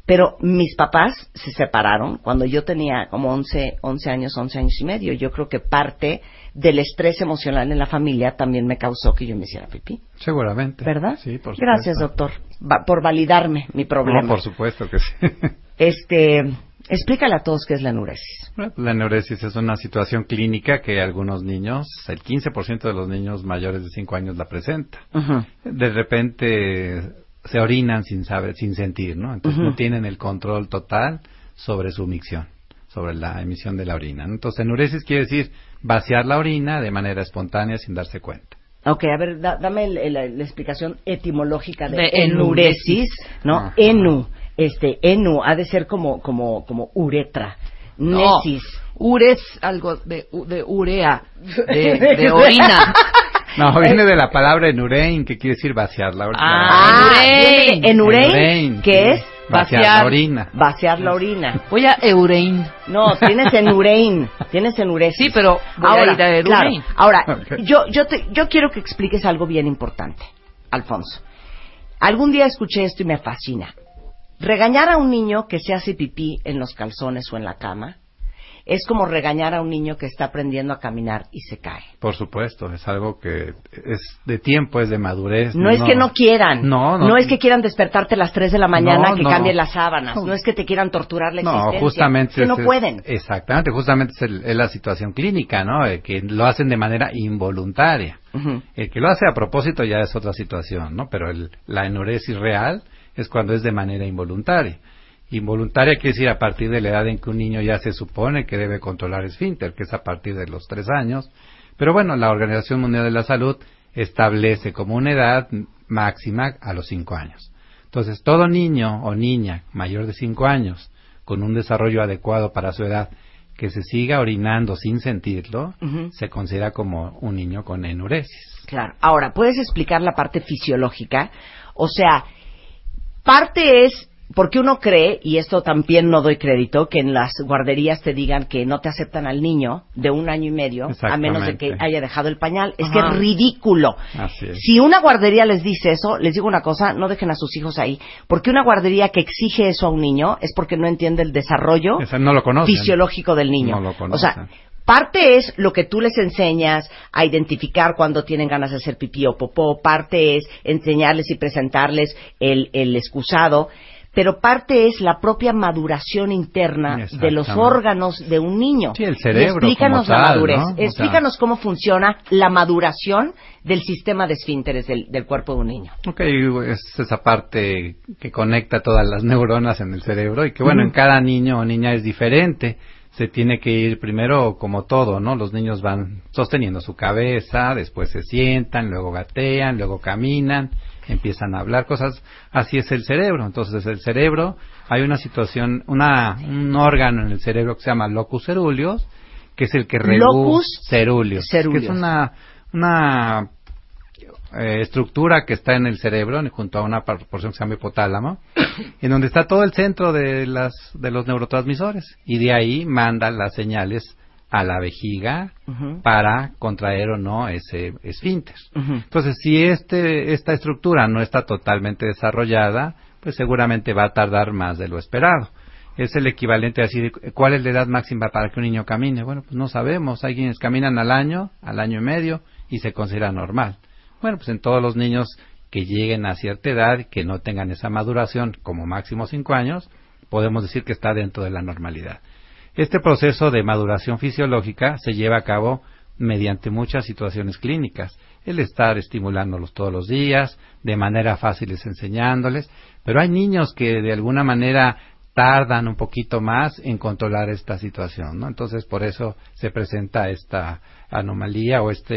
Pero mis papás se separaron cuando yo tenía como 11, 11 años, 11 años y medio. Yo creo que parte del estrés emocional en la familia también me causó que yo me hiciera pipí. Seguramente. ¿Verdad? Sí, por supuesto. Gracias, doctor, va- por validarme mi problema. No, por supuesto que sí. Este, explícale a todos qué es la enuresis. La enuresis es una situación clínica que algunos niños, el 15% de los niños mayores de 5 años la presenta. De repente se orinan sin saber, sin sentir, ¿no? Entonces no tienen el control total sobre su micción, sobre la emisión de la orina. Entonces enuresis quiere decir vaciar la orina de manera espontánea sin darse cuenta. Ok, a ver, da- dame el- el- la explicación etimológica de, De enuresis, ¿no? Ajá. Enu, este, enu, ha de ser como, como, como uretra. No. Nesis. Ure es algo de, u- de urea, de, de orina. No, viene de la palabra enurein, que quiere decir vaciar la orina. Ah, Ah, enurein. que sí. es Vaciar, Vaciar. la orina. Vaciar la orina. Voy a Eurein. No, tienes enurein, tienes enuresis. Sí, pero voy a ahora, ir a claro, ahora yo, yo, te- yo quiero que expliques algo bien importante, Alfonso. Algún día escuché esto y me fascina. Regañar a un niño que se hace pipí en los calzones o en la cama es como regañar a un niño que está aprendiendo a caminar y se cae. Por supuesto, es algo que es de tiempo, es de madurez. No, es que no quieran. No, no. es que quieran despertarte a las 3 de la mañana No, que no. cambien las sábanas. No. es que te quieran torturar la No, existencia. justamente. Es que no es- pueden. Exactamente, justamente es, el- es la situación clínica, ¿no? Eh, que lo hacen de manera involuntaria. El que lo hace a propósito ya es otra situación, ¿no? Pero el- la enuresis real es cuando es de manera involuntaria. Involuntaria quiere decir a partir de la edad en que un niño ya se supone que debe controlar esfínter, que es a partir de los tres años. Pero bueno, la Organización Mundial de la Salud establece como una edad máxima a los cinco años. Entonces, todo niño o niña mayor de cinco años con un desarrollo adecuado para su edad que se siga orinando sin sentirlo, se considera como un niño con enuresis. Claro. Ahora, ¿puedes explicar la parte fisiológica? O sea, parte es porque uno cree, y esto también no doy crédito, que en las guarderías te digan que no te aceptan al niño de un año y medio, a menos de que haya dejado el pañal. Es Ajá. que es ridículo. Así es. Si una guardería les dice eso, les digo una cosa, no dejen a sus hijos ahí. Porque una guardería que exige eso a un niño es porque no entiende el desarrollo no lo fisiológico del niño. No lo o sea, parte es lo que tú les enseñas a identificar cuando tienen ganas de hacer pipí o popó, parte es enseñarles y presentarles el, el excusado, pero parte es la propia maduración interna de los órganos de un niño. Sí, el cerebro Y explícanos como la tal, madurez, ¿no? O sea- explícanos cómo funciona la maduración del sistema de esfínteres del, del cuerpo de un niño. Ok, es esa parte que conecta todas las neuronas en el cerebro y que bueno, en cada niño o niña es diferente. Se tiene que ir primero como todo, ¿no? Los niños van sosteniendo su cabeza, después se sientan, luego gatean, luego caminan, empiezan a hablar cosas. Así es el cerebro. Entonces el cerebro, hay una situación, una, un órgano en el cerebro que se llama locus ceruleus, que es el que regula Locus ceruleus, ceruleus. que es una, una eh, estructura que está en el cerebro, junto a una porción que se llama hipotálamo, en donde está todo el centro de, las, de los neurotransmisores. Y de ahí manda las señales a la vejiga para contraer o no ese esfínter. Entonces, si este, esta estructura no está totalmente desarrollada, pues seguramente va a tardar más de lo esperado. Es el equivalente a decir, ¿cuál es la edad máxima para que un niño camine? Bueno, pues no sabemos. Hay quienes caminan al año, al año y medio, y se considera normal. Bueno, pues en todos los niños que lleguen a cierta edad, que no tengan esa maduración como máximo cinco años, podemos decir que está dentro de la normalidad. Este proceso de maduración fisiológica se lleva a cabo mediante muchas situaciones clínicas. El estar estimulándolos todos los días, de manera fácil es enseñándoles, pero hay niños que de alguna manera tardan un poquito más en controlar esta situación, ¿no? Entonces, por eso se presenta esta anomalía o esta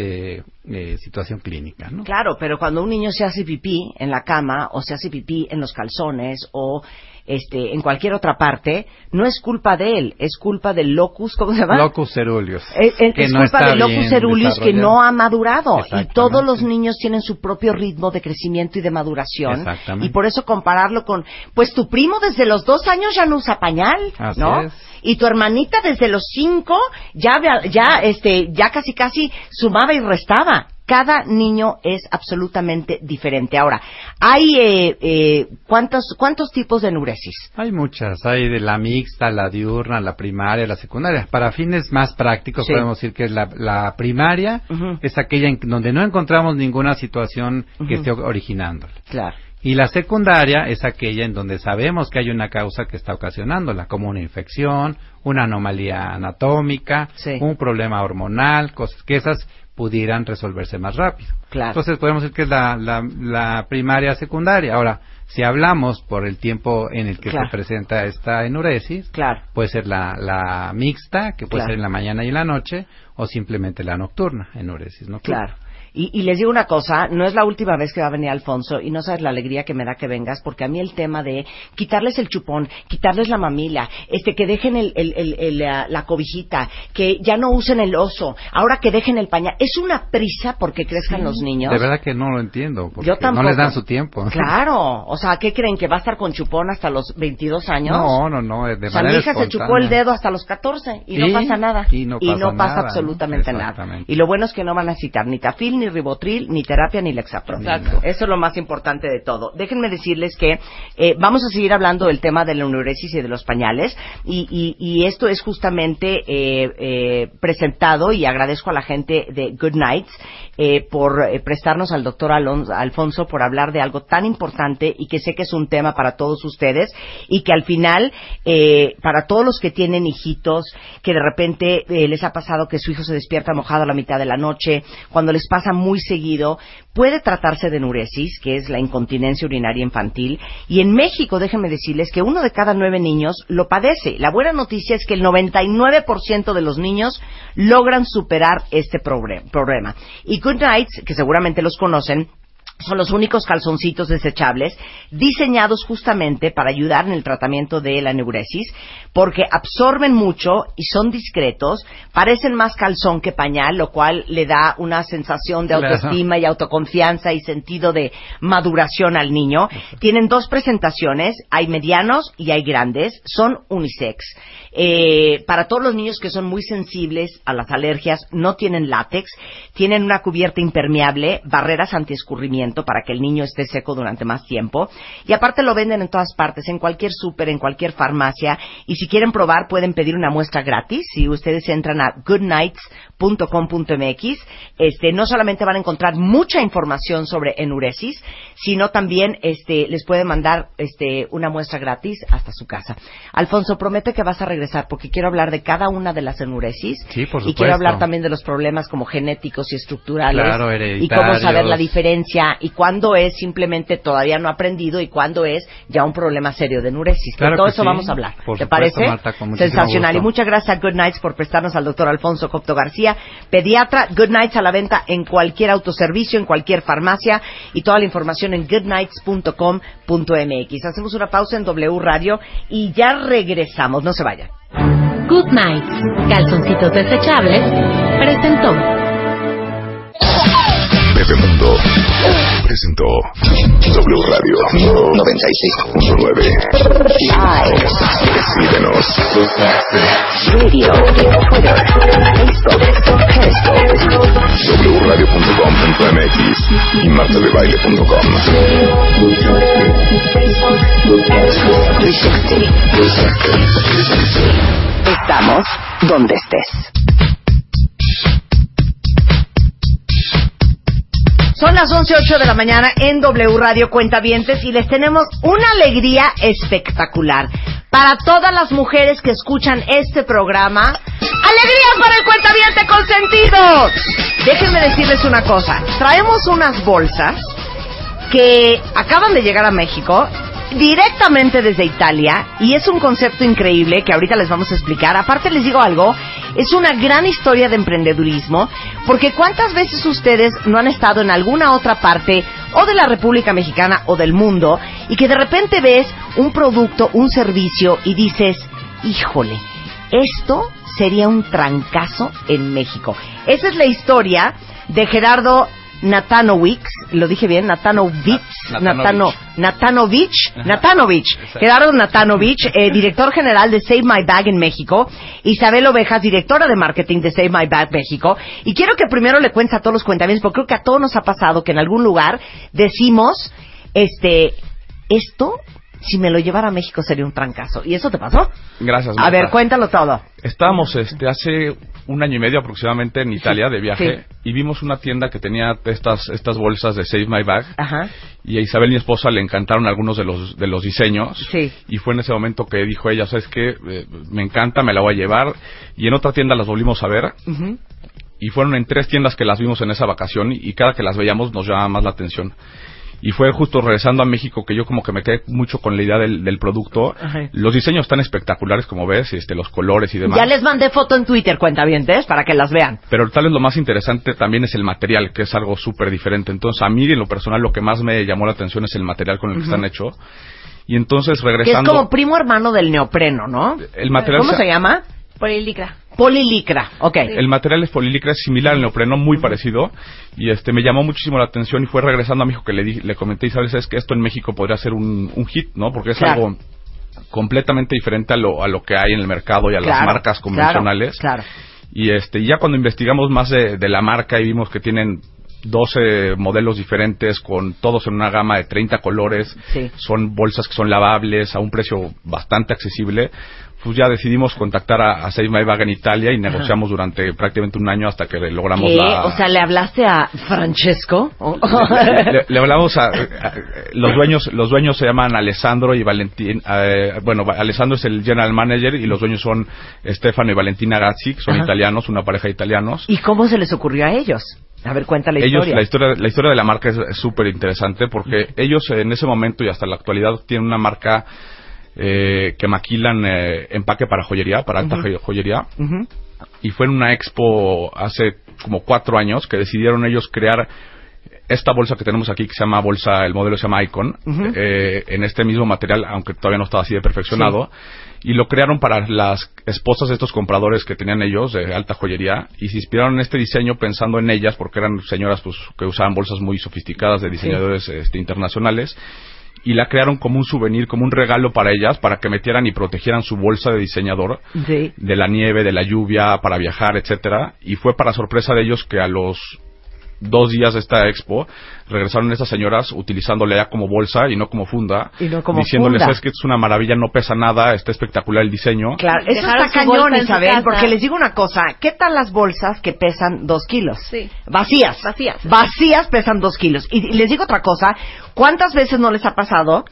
situación clínica, ¿no? Claro, pero cuando un niño se hace pipí en la cama o se hace pipí en los calzones o este en cualquier otra parte, no es culpa de él, es culpa del locus, ¿cómo se llama? Locus ceruleus. Es, es- que es no culpa del locus ceruleus que no ha madurado y todos los niños tienen su propio ritmo de crecimiento y de maduración Exactamente. y por eso compararlo con pues tu primo desde los dos años ya no usa pañal, Así ¿no? es. Y tu hermanita desde los cinco ya ya este ya casi casi sumaba y restaba. Cada niño es absolutamente diferente. Ahora, hay eh, eh, cuántos cuántos tipos de enuresis. Hay muchas, hay de la mixta, la diurna, la primaria, la secundaria. Para fines más prácticos Sí. podemos decir que es la, la primaria es aquella en donde no encontramos ninguna situación que esté originándola. Claro. Y la secundaria es aquella en donde sabemos que hay una causa que está ocasionándola, como una infección, una anomalía anatómica, un problema hormonal, cosas que esas pudieran resolverse más rápido. Claro. Entonces podemos decir que es la, la, la primaria secundaria. Ahora, si hablamos por el tiempo en el que Claro. se presenta esta enuresis, Claro. puede ser la, la mixta, que puede ser en la mañana y en la noche, o simplemente la nocturna, enuresis nocturna. Claro. Y, y les digo una cosa, no es la última vez que va a venir Alfonso y no sabes la alegría que me da que vengas, porque a mí el tema de quitarles el chupón, quitarles la mamila, este, que dejen el, el- el- el, la, la cobijita, que ya no usen el oso, ahora que dejen el pañal, es una prisa porque crezcan los niños. De verdad que no lo entiendo. Porque Yo tampoco. No les dan su tiempo. Claro, o sea, ¿qué creen? ¿Que va a estar con chupón hasta los 22 años? No, no, no. De o sea, mi manera hija se chupó espontánea. el dedo hasta los 14 y, no Y- pasa nada. y no pasa nada, ¿no? absolutamente nada. Exactamente. Y lo bueno es que no van a necesitar ni tafil, ni ribotril, ni terapia, ni lexapro. Exacto. Eso es lo más importante de todo. Déjenme decirles que eh, vamos a seguir hablando del tema de la enuresis y de los pañales. Y, y- y esto es justamente eh, eh, presentado y agradezco a la gente de Good Nights eh, por eh, prestarnos al doctor Alonso, Alfonso por hablar de algo tan importante y que sé que es un tema para todos ustedes y que al final, eh, para todos los que tienen hijitos, que de repente eh, les ha pasado que su hijo se despierta mojado a la mitad de la noche, cuando les pasa muy seguido, puede tratarse de enuresis, que es la incontinencia urinaria infantil, y en México, déjenme decirles que uno de cada nueve niños lo padece. La buena noticia es que el 99% de los niños logran superar este problema. Y Good Nights, que seguramente los conocen, son los únicos calzoncitos desechables diseñados justamente para ayudar en el tratamiento de la neuresis porque absorben mucho y son discretos, parecen más calzón que pañal, lo cual le da una sensación de autoestima y autoconfianza y sentido de maduración al niño. Tienen dos presentaciones, hay medianos y hay grandes, son unisex. Eh, para todos los niños que son muy sensibles a las alergias, no tienen látex, tienen una cubierta impermeable, barreras antiescurrimiento para que el niño esté seco durante más tiempo. Y aparte lo venden en todas partes, en cualquier súper, en cualquier farmacia. Y si quieren probar, pueden pedir una muestra gratis. Si ustedes entran a goodnights.com.mx, este, no solamente van a encontrar mucha información sobre enuresis, sino también este, les pueden mandar este, una muestra gratis hasta su casa. Alfonso, promete que vas a regresar porque quiero hablar de cada una de las enuresis Sí, por y quiero supuesto. hablar también de los problemas como genéticos y estructurales Claro, y cómo saber la hereditarios. Y cuándo es simplemente todavía no aprendido y cuándo es ya un problema serio de enuresis. De Claro todo eso sí. vamos a hablar. Por ¿Te supuesto, parece? Marta, con muchísimo Sensacional. gusto. Y muchas gracias a Good Nights por prestarnos al doctor Alfonso Copto García, pediatra. Good Nights a la venta en cualquier autoservicio, en cualquier farmacia y toda la información en goodnights.com.mx. Hacemos una pausa en W Radio y ya regresamos. No se vayan. Good Nights, calzoncitos desechables, presentó. Bebemundo presentó W Radio 96.9. Síguenos. Radio, Twitter, Facebook, Periscope. wradio.com.mx y martadebaile.com. 360. Estamos donde estés. Son las 11.08 de la mañana en W Radio Cuentavientes y les tenemos una alegría espectacular. Para todas las mujeres que escuchan este programa, ¡alegría para el Cuentaviente consentido! Déjenme decirles una cosa. Traemos unas bolsas que acaban de llegar a México directamente desde Italia y es un concepto increíble que ahorita les vamos a explicar. Aparte les digo algo, es una gran historia de emprendedurismo porque cuántas veces ustedes no han estado en alguna otra parte o de la República Mexicana o del mundo y que de repente ves un producto, un servicio y dices, híjole, esto sería un trancazo en México. Esa es la historia de Gerardo Natanowicz, lo dije bien, Natanovich, Natano, Natanovich, Natanovich, Gerardo Natanovich, eh, director general de Save My Bag en México, Isabel Ovejas, directora de marketing de Save My Bag México, y quiero que primero le cuentes a todos los cuentamientos, porque creo que a todos nos ha pasado que en algún lugar decimos, este, esto, si me lo llevara a México sería un trancazo. ¿Y eso te pasó? Gracias. A ver, cuéntalo todo. Estábamos este, hace un año y medio aproximadamente en Italia de viaje y vimos una tienda que tenía estas, estas bolsas de Save My Bag Ajá. y a Isabel, mi esposa, le encantaron algunos de los, de los diseños Sí. y fue en ese momento que dijo ella, ¿sabes qué? Eh, me encanta, me la voy a llevar y en otra tienda las volvimos a ver Ujú. y fueron en tres tiendas que las vimos en esa vacación y cada que las veíamos nos llamaba más la atención. Y fue justo regresando a México que yo como que me quedé mucho con la idea del, del producto. Ajá. Los diseños están espectaculares, como ves, este, los colores y demás. Ya les mandé foto en Twitter, cuentavientes, para que las vean. Pero tal vez lo más interesante también es el material, que es algo súper diferente. Entonces, a mí, en lo personal, lo que más me llamó la atención es el material con el que están hechos. Y entonces, Que es regresando... como primo hermano del neopreno, ¿no? El material ¿Cómo se- se llama? Polilicra. Polilicra, ok. El material es polilicra, es similar al neopreno, muy parecido. Y este me llamó muchísimo la atención y fue regresando a México que le, di- le comenté, y sabes, es que esto en México podría ser un, un hit, ¿no? Porque es Claro. algo completamente diferente a lo, a lo que hay en el mercado y a las marcas convencionales. Claro. Y este, ya cuando investigamos más de, de la marca y vimos que tienen 12 modelos diferentes con todos en una gama de 30 colores, Sí. son bolsas que son lavables a un precio bastante accesible, pues ya decidimos contactar a, a Save My Bag en Italia y negociamos durante prácticamente un año hasta que logramos ¿Qué? la... O sea, ¿le hablaste a Francesco? le, le- le hablamos a, a- los dueños los dueños se llaman Alessandro y Valentín eh, bueno Alessandro es el general manager y los dueños son Stefano y Valentina Gazzi que son Ajá. italianos una pareja de italianos ¿Y cómo se les ocurrió a ellos? A ver, cuenta la ellos historia. la historia la historia de la marca es súper interesante porque ellos en ese momento y hasta la actualidad tienen una marca eh, que maquilan eh, empaque para joyería para alta joyería. Y fue en una expo hace como cuatro años que decidieron ellos crear esta bolsa que tenemos aquí que se llama bolsa, el modelo se llama Icon, eh, en este mismo material, aunque todavía no estaba así de perfeccionado, y lo crearon para las esposas de estos compradores que tenían ellos de alta joyería, y se inspiraron en este diseño pensando en ellas, porque eran señoras pues, que usaban bolsas muy sofisticadas de diseñadores este, internacionales, y la crearon como un souvenir, como un regalo para ellas, para que metieran y protegieran su bolsa de diseñador Sí. de la nieve, de la lluvia, para viajar, etcétera, y fue para sorpresa de ellos que a los dos días de esta expo regresaron estas señoras utilizándola ya como bolsa y no como funda, Y no como diciéndoles funda. es que es una maravilla, no pesa nada, está espectacular el diseño. Claro, eso Dejaron está cañón, Isabel, porque les digo una cosa, ¿qué tal las bolsas que pesan dos kilos? Sí. Vacías. Vacías. Vacías pesan dos kilos. Y, y les digo otra cosa, ¿cuántas veces no les ha pasado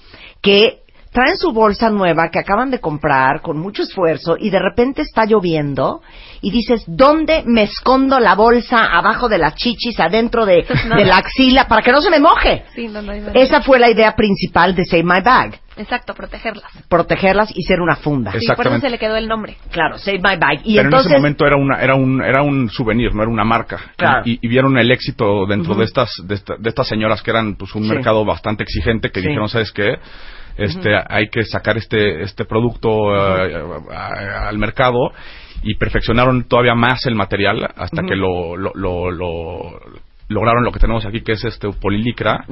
que traen su bolsa nueva que acaban de comprar con mucho esfuerzo y de repente está lloviendo y dices, ¿dónde me escondo la bolsa abajo de las chichis, adentro de, No. de la axila, para que no se me moje? Sí, no, no hay manera. Esa fue la idea principal de Save My Bag, Exacto, protegerlas. protegerlas y ser una funda. Sí, por eso se le quedó el nombre. Claro, Save My Bag. Y Pero entonces, en ese momento era una era un era un souvenir, no era una marca. Claro. Y, y vieron el éxito dentro de estas de, esta- de estas señoras que eran pues un Sí. mercado bastante exigente que Sí. dijeron, ¿sabes qué? Este hay que sacar este este producto a- al mercado y perfeccionaron todavía más el material hasta que lo, lo, lo- lo- lograron lo que tenemos aquí que es este polilicra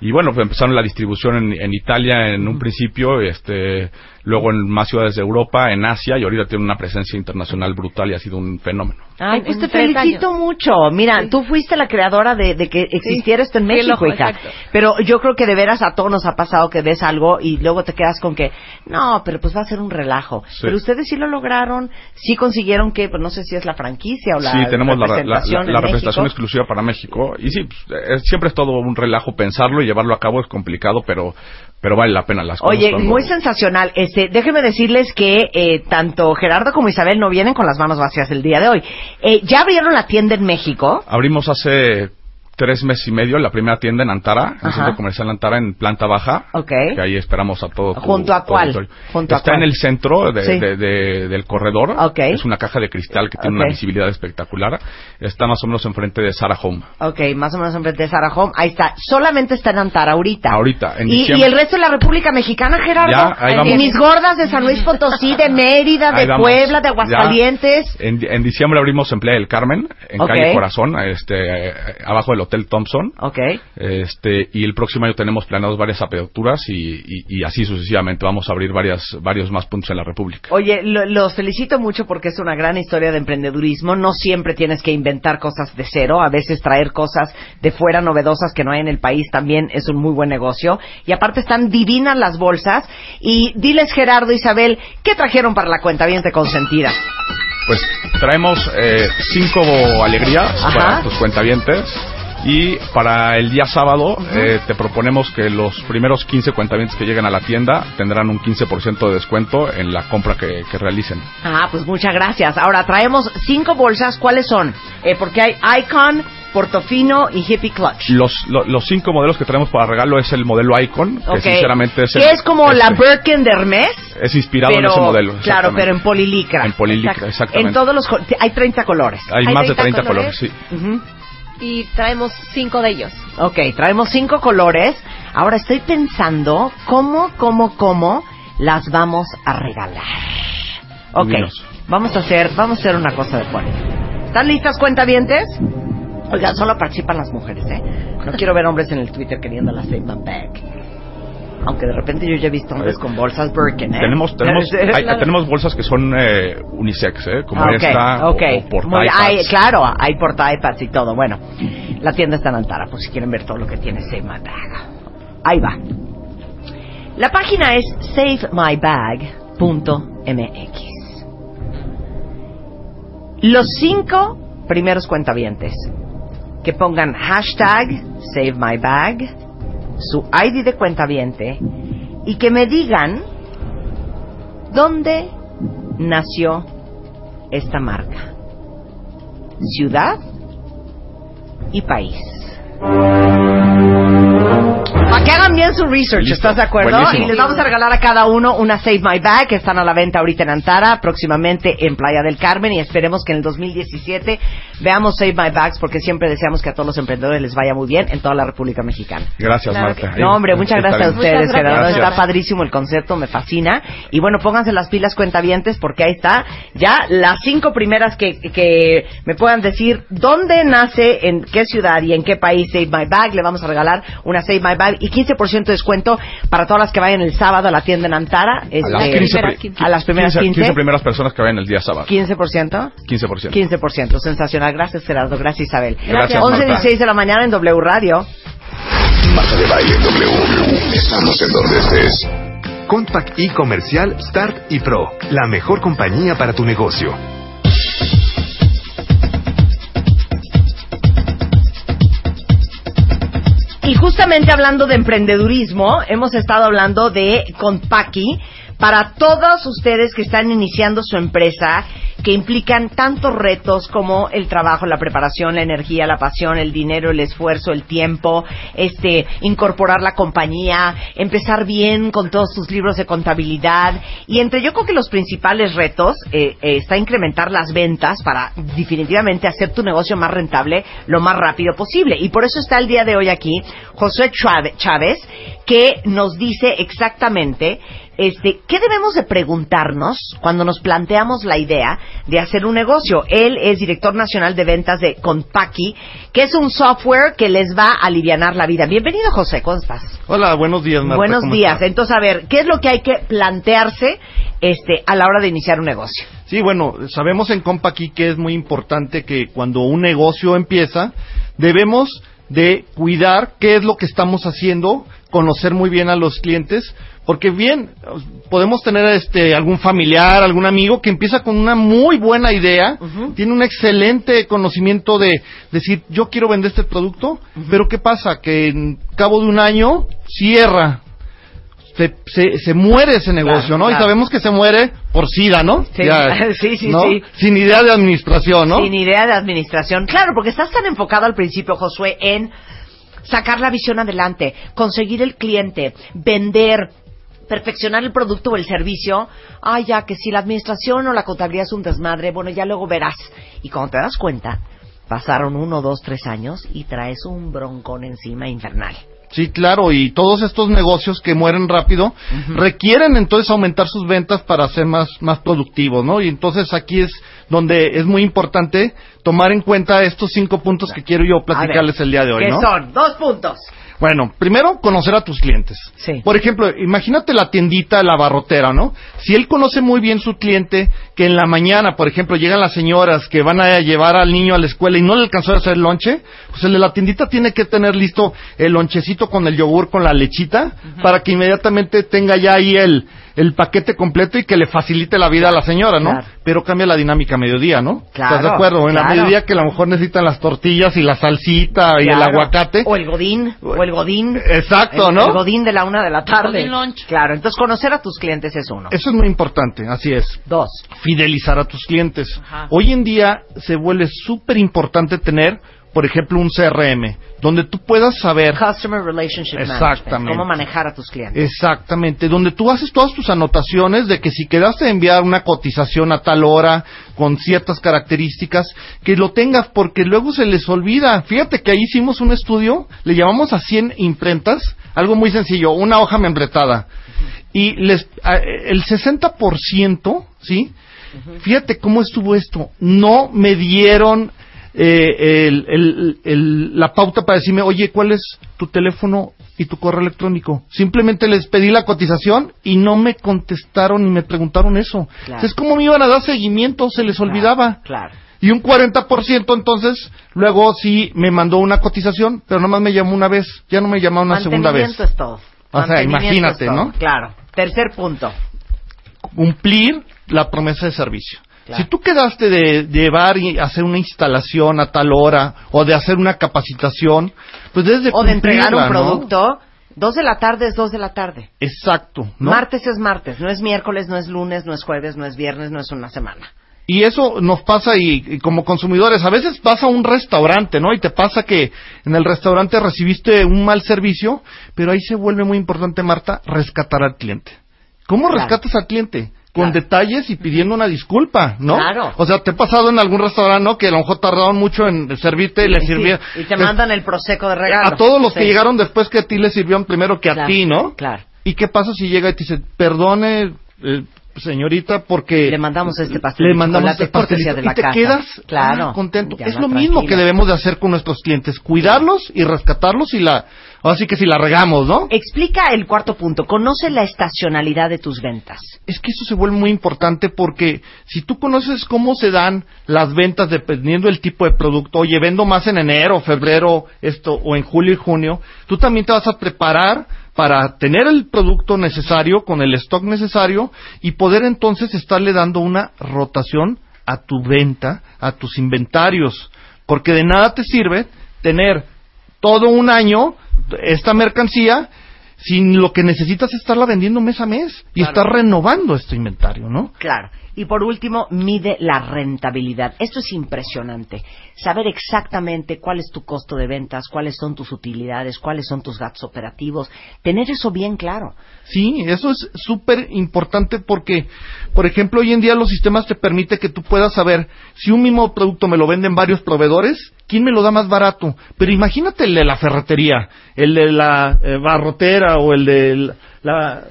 y bueno, pues empezaron la distribución en, en Italia en un principio, este, luego en más ciudades de Europa, en Asia, y ahorita tiene una presencia internacional brutal y ha sido un fenómeno. Ay, pues te felicito mucho. Mira, tú fuiste la creadora de, de que existiera esto en México, hija. exacto. Pero yo creo que de veras a todos nos ha pasado que ves algo y luego te quedas con que, no, pero pues va a ser un relajo. Sí. Pero ustedes sí lo lograron, sí consiguieron que, pues no sé si es la franquicia o la sí, tenemos la, la- la- representación en la representación México. exclusiva para México. Y sí, pues, es- siempre es todo un relajo pensarlo y llevarlo a cabo es complicado, pero, pero vale la pena las cosas. Oye, muy sensacional. Este, déjenme decirles que eh, tanto Gerardo como Isabel no vienen con las manos vacías el día de hoy. Eh, ¿Ya abrieron la tienda en México? Abrimos hace tres meses y medio la primera tienda en Antara, en el centro comercial Antara, en planta baja. Ok. Que ahí esperamos a todo. tu- ¿Junto a cuál? auditorio. ¿Junto a Está cuál? en el centro de- Sí. de- de- del corredor. Ok. Es una caja de cristal que tiene una Ok. visibilidad espectacular. Está más o menos enfrente de Sarah Home. Ok, más o menos enfrente de Sarah Home. Ahí está. Solamente está en Antara ahorita. Ahorita, en y, diciembre. y el resto de la República Mexicana, Gerardo. Ya, ahí vamos. Y mis gordas de San Luis Potosí, de Mérida, de. Puebla, de. Aguascalientes. En, en diciembre abrimos en Playa del Carmen, en calle Corazón, este, abajo del Hotel Thompson. Ok. Este, y el próximo año tenemos planeados varias aperturas y, y- y así sucesivamente. Vamos a abrir varias, varios más puntos en la República. Oye, lo- los felicito mucho porque es una gran historia de emprendedurismo. No siempre tienes que inventar cosas de cero. A veces traer cosas de fuera novedosas que no hay en el país también es un muy buen negocio. Y aparte están divinas las bolsas. Y diles, Gerardo, Isabel, ¿qué trajeron para la cuenta bien consentida? Pues traemos eh, cinco alegrías Ajá. para tus cuentavientes. Y para el día sábado eh, te proponemos que los primeros 15 cuentavientes que lleguen a la tienda tendrán un 15% de descuento en la compra que, que realicen. Ah, pues muchas gracias. Ahora traemos cinco bolsas. ¿Cuáles son? Eh, porque hay Icon, Portofino y Hippie Clutch. Los, lo- los cinco modelos que tenemos para regalo es el modelo Icon, que Ok. sinceramente es, el- que es como la este, Birkin de Hermes, es inspirado pero, en ese modelo. claro, pero en polilicra. En polilicra, exactamente. En todos los... Hay 30 colores. Hay, más de 30 colores, sí. Ujú. Y traemos cinco de ellos. Ok, traemos cinco colores. Ahora estoy pensando cómo, cómo, cómo las vamos a regalar. Ok, Dinos. vamos a hacer, vamos a hacer una cosa de cuál. ¿Están listas, cuentavientes? Oigan, solo participan las mujeres, ¿eh? No quiero ver hombres en el Twitter queriendo la Save My Bag. Aunque de repente yo ya he visto hombres con bolsas Birkin, ¿eh? Tenemos, tenemos, hay- tenemos bolsas que son eh, unisex, ¿eh? como Ah, esta, ok. o, o porta Muy- hay- claro, hay porta iPads y todo. Bueno, la tienda está en Antara, por si quieren ver todo lo que tiene Save My Bag. Ahí va. La página es savemybag.mx. Los cinco primeros cuentavientes que pongan hashtag Save My Bag, su ID de cuentaviente y que me digan dónde nació esta marca. Ciudad y país. Que hagan bien su research, Listo. ¿estás de acuerdo? Buenísimo. Y les vamos a regalar a cada uno una Save My Bag que están a la venta ahorita en Antara, próximamente en Playa del Carmen y esperemos que en el 2017 veamos Save My Bags porque siempre deseamos que a todos los emprendedores les vaya muy bien en toda la República Mexicana. Gracias, Claro Marta. que- No, hombre, muchas gracias a ustedes, Gerardo. Gracias. Está padrísimo el concepto, me fascina. Y bueno, pónganse las pilas cuentavientes porque ahí está ya las cinco primeras que, que me puedan decir dónde nace, en qué ciudad y en qué país Save My Bag. Le vamos a regalar una Save My Bag y 15% de descuento para todas las que vayan el sábado a la tienda en Antara. A Este, las 15, pri- a las primeras 15, 15. 15 primeras personas que vayan el día sábado. 15%. 15%. 15%, sensacional. Gracias, Gerardo. Gracias, Isabel. Gracias, 11 Marta. 16 de la mañana en W Radio. Marta de Baile W. Estamos en donde estés. Compact y Comercial Start y Pro. La mejor compañía para tu negocio. Y justamente hablando de emprendedurismo, hemos estado hablando de Compaqui para todos ustedes que están iniciando su empresa, que implican tantos retos como el trabajo, la preparación, la energía, la pasión, el dinero, el esfuerzo, el tiempo, este, incorporar la compañía, empezar bien con todos sus libros de contabilidad. Y entre yo creo que los principales retos eh, eh, está incrementar las ventas para definitivamente hacer tu negocio más rentable lo más rápido posible. Y por eso está el día de hoy aquí José Chave- Chávez, que nos dice exactamente este, ¿qué debemos de preguntarnos cuando nos planteamos la idea de hacer un negocio? Él es director nacional de ventas de Compaqui, que es un software que les va a alivianar la vida. Bienvenido, José, ¿cómo estás? Hola, buenos días, Marta. Buenos ¿cómo días. estás? Entonces, a ver, ¿qué es lo que hay que plantearse este, a la hora de iniciar un negocio? Sí, bueno, sabemos en Compa aquí que es muy importante que cuando un negocio empieza, debemos de cuidar qué es lo que estamos haciendo, conocer muy bien a los clientes, porque bien, podemos tener este algún familiar, algún amigo que empieza con una muy buena idea, tiene un excelente conocimiento de decir, yo quiero vender este producto, pero ¿qué pasa? Que en cabo de un año cierra, se, se, se muere ese negocio, Claro, ¿no? claro. Y sabemos que se muere por SIDA, ¿no? Sí, sí, sí, ¿no? sí. Sin idea de administración, ¿no? Sin idea de administración. Claro, porque estás tan enfocado al principio, Josué, en sacar la visión adelante, conseguir el cliente, vender, perfeccionar el producto o el servicio. Ay, ya que si la administración o la contabilidad es un desmadre, bueno, ya luego verás. Y cuando te das cuenta, pasaron uno, dos, tres años y traes un broncón encima infernal. Sí, claro, y todos estos negocios que mueren rápido requieren entonces aumentar sus ventas para ser más, más productivos, ¿no? Y entonces aquí es donde es muy importante tomar en cuenta estos cinco puntos que quiero yo platicarles ver, el día de hoy, ¿Qué ¿no? son? Dos puntos. Bueno, primero conocer a tus clientes. Sí. Por ejemplo, imagínate la tiendita, la barrotera, ¿no? Si él conoce muy bien su cliente, que en la mañana, por ejemplo, llegan las señoras que van a llevar al niño a la escuela y no le alcanzó a hacer el lonche, pues el de la tiendita tiene que tener listo el lonchecito con el yogur, con la lechita, para que inmediatamente tenga ya ahí el, el paquete completo y que le facilite la vida a la señora, ¿no? Claro. Pero cambia la dinámica a mediodía, ¿no? Claro, ¿Estás de acuerdo? En la claro. mediodía que a lo mejor necesitan las tortillas y la salsita y el aguacate. O el godín, o el godín. Exacto, El- ¿no? El godín de la una de la tarde. godín lunch. Claro, entonces conocer a tus clientes es uno. Eso es muy importante, así es. Dos. Fidelizar a tus clientes. Ajá. Hoy en día se vuelve súper importante tener por ejemplo, un CRM, donde tú puedas saber Customer Relationship Management. Exactamente. Cómo manejar a tus clientes. Exactamente, donde tú haces todas tus anotaciones de que si quedaste enviar una cotización a tal hora con ciertas características, que lo tengas porque luego se les olvida. Fíjate que ahí hicimos un estudio, le llamamos a 100 imprentas, algo muy sencillo, una hoja membretada. Y les, el 60%, ¿sí? Fíjate cómo estuvo esto. No me dieron eh, el- el- el- la pauta para decirme, oye, ¿cuál es tu teléfono y tu correo electrónico? Simplemente les pedí la cotización y no me contestaron ni me preguntaron eso. Claro. Es como me iban a dar seguimiento, se les olvidaba. Claro. Y un 40% entonces, luego sí me mandó una cotización, pero nomás me llamó una vez, ya no me llamó una segunda vez. Es todo. O sea, imagínate, es todo. ¿no? Claro. Tercer punto. cumplir la promesa de servicio. Claro. Si tú quedaste de, de llevar y hacer una instalación a tal hora o de hacer una capacitación, pues debes de O de entregar un producto. Dos de la tarde es dos de la tarde. Exacto, ¿no? Martes es martes, no es miércoles, no es lunes, no es jueves, no es viernes, no es una semana. Y eso nos pasa y, y como consumidores, a veces pasa a un restaurante, ¿no? Y te pasa que en el restaurante recibiste un mal servicio, pero ahí se vuelve muy importante, Marta, rescatar al cliente. ¿Cómo Claro. rescatas al cliente? Con detalles y pidiendo una disculpa, ¿no? Claro. O sea, te ha pasado en algún restaurante, ¿no? Que a lo mejor tardaron mucho en servirte y le Sí, sirvieron. Y te mandan el proseco de regalo. A todos los Sí. que llegaron después que a ti le sirvieron primero que a Claro, ti, ¿no? Claro. ¿Y qué pasa si llega y te dice, perdone, eh, señorita, porque... Le mandamos este pastel le mandamos este pastelito cortesía de la y te casa. quedas Claro. ah, contento. Ya es lo mismo que debemos de hacer con nuestros clientes, cuidarlos y rescatarlos y la... Así que si la regamos, ¿no? Explica el cuarto punto. Conoce la estacionalidad de tus ventas. Es que eso se vuelve muy importante porque si tú conoces cómo se dan las ventas dependiendo del tipo de producto, oye, vendo más en enero, febrero, esto, o en julio y junio, tú también te vas a preparar para tener el producto necesario, con el stock necesario, y poder entonces estarle dando una rotación a tu venta, a tus inventarios. Porque de nada te sirve tener todo un año esta mercancía sin lo que necesitas es estarla vendiendo mes a mes y Claro. estar renovando este inventario, ¿no? Claro. Y por último, mide la rentabilidad. Esto es impresionante. Saber exactamente cuál es tu costo de ventas, cuáles son tus utilidades, cuáles son tus gastos operativos. Tener eso bien claro. Sí, eso es súper importante porque, por ejemplo, hoy en día los sistemas te permiten que tú puedas saber si un mismo producto me lo venden varios proveedores, quién me lo da más barato. Pero imagínate el de la ferretería, el de la eh, barrotera o el de la- la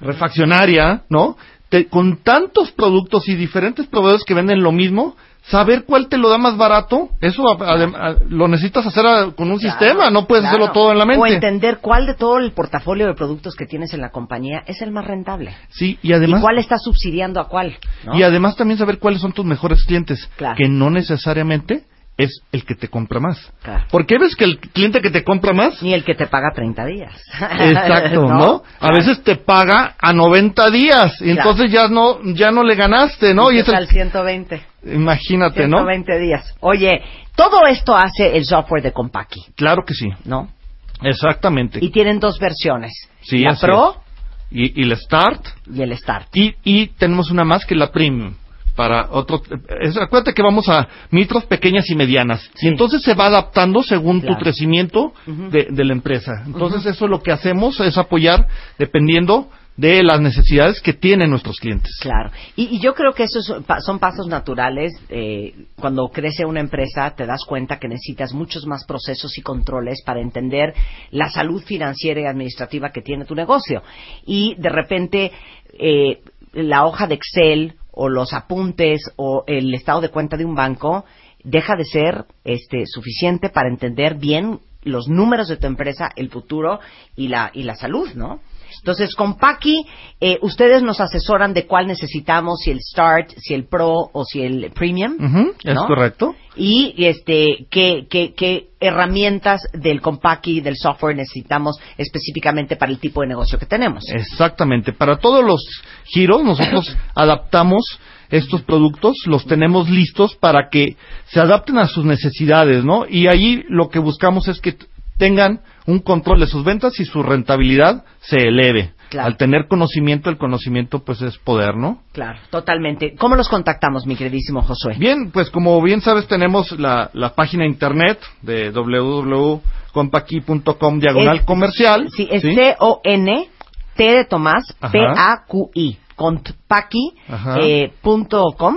refaccionaria, ¿no? Con tantos productos y diferentes proveedores que venden lo mismo, saber cuál te lo da más barato, eso a- adem- a- lo necesitas hacer a- con un sistema, no puedes Claro. hacerlo todo en la O mente. entender cuál de todo el portafolio de productos que tienes en la compañía es el más rentable. Sí, y además y cuál está subsidiando a cuál. ¿no? Y además también saber cuáles son tus mejores clientes, Claro. que no necesariamente es el que te compra más. Claro. Porque ves que el cliente que te compra más, Ni el que te paga 30 días. exacto, ¿no? A veces te paga a 90 días, y Claro. entonces ya no ya no le ganaste, ¿no? Y es el- al 120. imagínate, ¿no? 120 días. Oye, todo esto hace el software de Compaki, Claro que sí. ¿no? Exactamente. Y tienen dos versiones. Sí, la Pro y, y el Start y el Start. y, y tenemos una más que la Premium para otro es- acuérdate que vamos a micros pequeñas y medianas y entonces se va adaptando según Claro. tu crecimiento de, de la empresa entonces eso lo que hacemos es apoyar dependiendo de las necesidades que tienen nuestros clientes Claro. Y, y yo creo que esos son pasos naturales. eh, cuando crece una empresa, te das cuenta que necesitas muchos más procesos y controles para entender la salud financiera y administrativa que tiene tu negocio. Y de repente, eh, la hoja de Excel o los apuntes o el estado de cuenta de un banco deja de ser este, suficiente para entender bien los números de tu empresa, el futuro y la, y la salud, ¿no? Entonces, con Paki, eh, ustedes nos asesoran de cuál necesitamos, si el Start, si el Pro o si el Premium. Ujú, es ¿no? correcto Y este, ¿qué, qué, qué herramientas del Compaki, del software necesitamos específicamente para el tipo de negocio que tenemos. Exactamente. Para todos los giros, nosotros adaptamos estos productos, los tenemos listos para que se adapten a sus necesidades, ¿no? Y ahí lo que buscamos es que tengan un control de sus ventas y su rentabilidad se eleve. Claro. Al tener conocimiento, el conocimiento pues es poder, ¿no? Claro, totalmente. ¿Cómo los contactamos, mi queridísimo Josué? Bien, pues como bien sabes, tenemos la, la página internet de www.compaqui.com diagonal comercial. Sí, es C-O-N, T de Tomás. P-A-Q-I, contpaqui, Ajá. eh, punto com,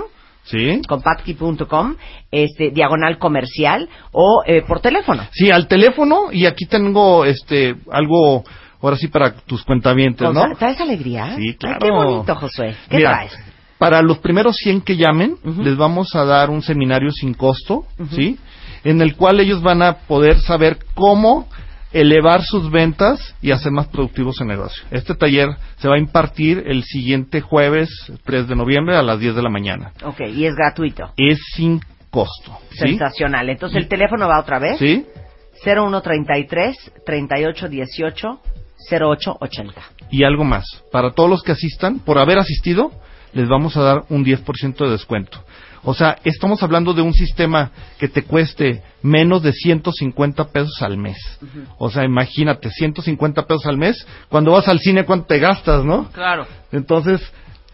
Sí. compaqui.com, este, diagonal comercial, o eh, por teléfono. Sí, al teléfono y aquí tengo este algo ahora sí para tus cuentavientes, ¿no? ¿Traes alegría? Sí, Ay, claro. qué bonito, Josué. ¿Qué Mira, traes? Para los primeros 100 que llamen, les vamos a dar un seminario sin costo. ¿sí? En el cual ellos van a poder saber cómo elevar sus ventas y hacer más productivos el negocio. Este taller se va a impartir el siguiente jueves 3 de noviembre a las 10 de la mañana. Ok, y es gratuito. Es sin costo, ¿sí? Sensacional. Entonces, el teléfono va otra vez. ¿Sí? 0133 3818 0880. Y algo más, para todos los que asistan, por haber asistido, les vamos a dar un 10% de descuento. O sea, estamos hablando de un sistema que te cueste menos de 150 pesos al mes. O sea, imagínate, 150 pesos al mes, cuando vas al cine, ¿cuánto te gastas, no? Claro. Entonces,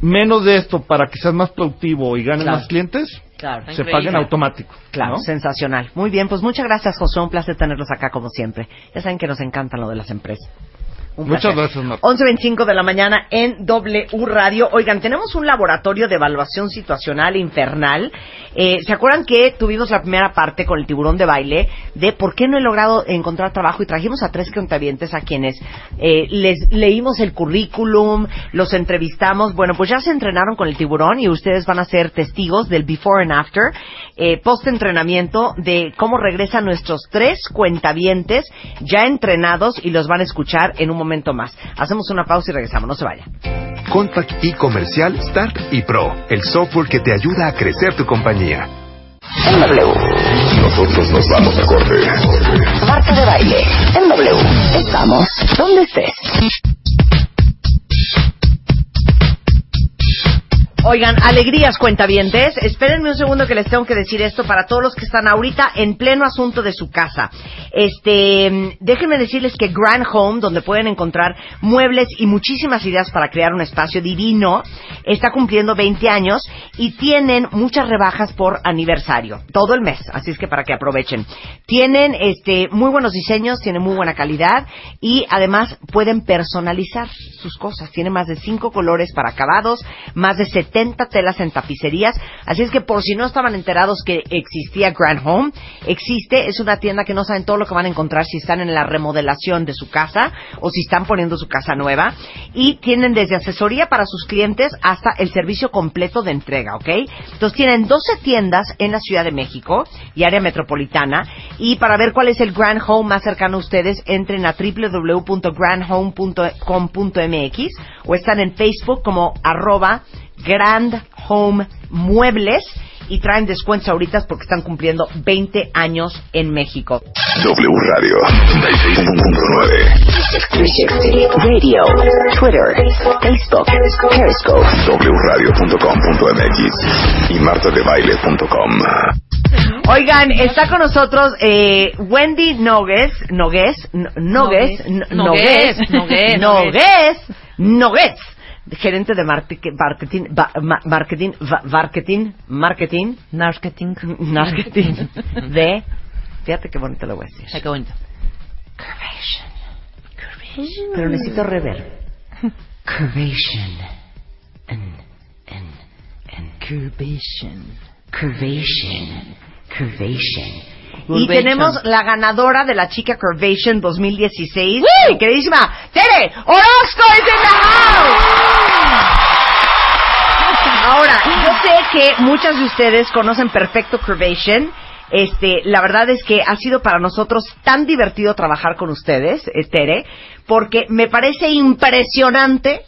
menos de esto para que seas más productivo y ganes Claro. más clientes, Claro. se Increíble. paguen automático. Claro, ¿no? sensacional. Muy bien, pues muchas gracias, José. Un placer tenerlos acá como siempre. Ya saben que nos encantan lo de las empresas. Un Muchas placer. gracias, Marta. 11.25 de la mañana en W Radio. Oigan, tenemos un laboratorio de evaluación situacional infernal. Eh, ¿Se acuerdan que tuvimos la primera parte con el tiburón de baile de por qué no he logrado encontrar trabajo? Y trajimos a tres contabientes a quienes eh, les leímos el currículum, los entrevistamos. Bueno, pues ya se entrenaron con el tiburón y ustedes van a ser testigos del before and after, eh, post entrenamiento de cómo regresan nuestros tres cuentavientes ya entrenados y los van a escuchar en un momento más. Hacemos una pausa y regresamos, no se vayan. Contact y Comercial Start y Pro, el software que te ayuda a crecer tu compañía. En W. Nosotros nos vamos a corte. Marta de baile. En W. Estamos donde estés. Oigan, alegrías cuentavientes. Espérenme un segundo que les tengo que decir esto para todos los que están ahorita en pleno asunto de su casa. Este, déjenme decirles que Grand Home, donde pueden encontrar muebles y muchísimas ideas para crear un espacio divino, está cumpliendo 20 años y tienen muchas rebajas por aniversario, todo el mes, así es que para que aprovechen. Tienen este muy buenos diseños, tienen muy buena calidad y además pueden personalizar sus cosas. Tiene más de 5 colores para acabados, más de 70 telas en tapicerías, así es que por si no estaban enterados que existía Grand Home, existe, es una tienda que no saben todo lo que van a encontrar si están en la remodelación de su casa o si están poniendo su casa nueva. Y tienen desde asesoría para sus clientes hasta el servicio completo de entrega, ¿ok? Entonces tienen 12 tiendas en la Ciudad de México y área metropolitana. Y para ver cuál es el Grand Home más cercano a ustedes entren a www.grandhome.com.mx o están en Facebook como arroba Grand Home Muebles y traen descuentos ahorita porque están cumpliendo 20 años en México. W Radio 96.9. 360 Radio. Twitter. Facebook. Periscope. wradio.com.mx y martadebaile.com. Oigan, está con nosotros eh, Wendy Nogues, Nogues, N- Nogues, N- Nogues, Nogues, Nogues, Nogues, gerente de marketing, marketing, marketing, marketing, Marketing. marketing de, fíjate qué bonito lo voy a decir. Ay, qué bonito. Pero necesito reverb. Curvation. And, and, and curvation. Curvation. Curvation. Y Curvation. tenemos la ganadora de la chica Curvation 2016, mi queridísima Tere Orozco is in the house. Ahora, yo sé que muchas de ustedes conocen perfecto Curvation. Este, la verdad es que ha sido para nosotros tan divertido trabajar con ustedes, eh, Tere, porque me parece impresionante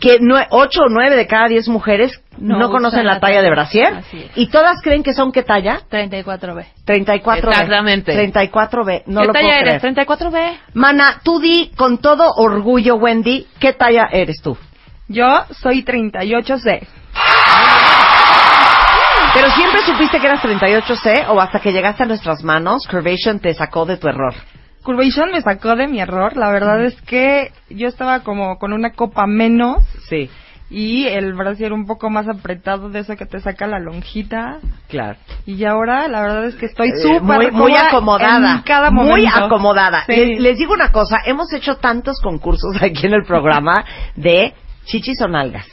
que nue- ocho o nueve de cada diez mujeres no, No conocen la la talla de brasier y todas creen que son qué talla 34B. 34B. Exactamente. 34B. No ¿Qué lo talla puedo eres? creer. 34B. Mana, tú di con todo orgullo, Wendy, ¿qué talla eres tú? Yo soy 38C. Pero siempre supiste que eras 38C o hasta que llegaste a nuestras manos, Curvation te sacó de tu error. Curvation me sacó de mi error. La verdad es que yo estaba como con una copa menos. Sí. Y el brasier un poco más apretado de eso que te saca la lonjita. Claro. Y ahora la verdad es que estoy Eh, súper muy, acomodada. en cada muy acomodada. Sí. Les, les digo una cosa, hemos hecho tantos concursos aquí en el programa de chichis o nalgas.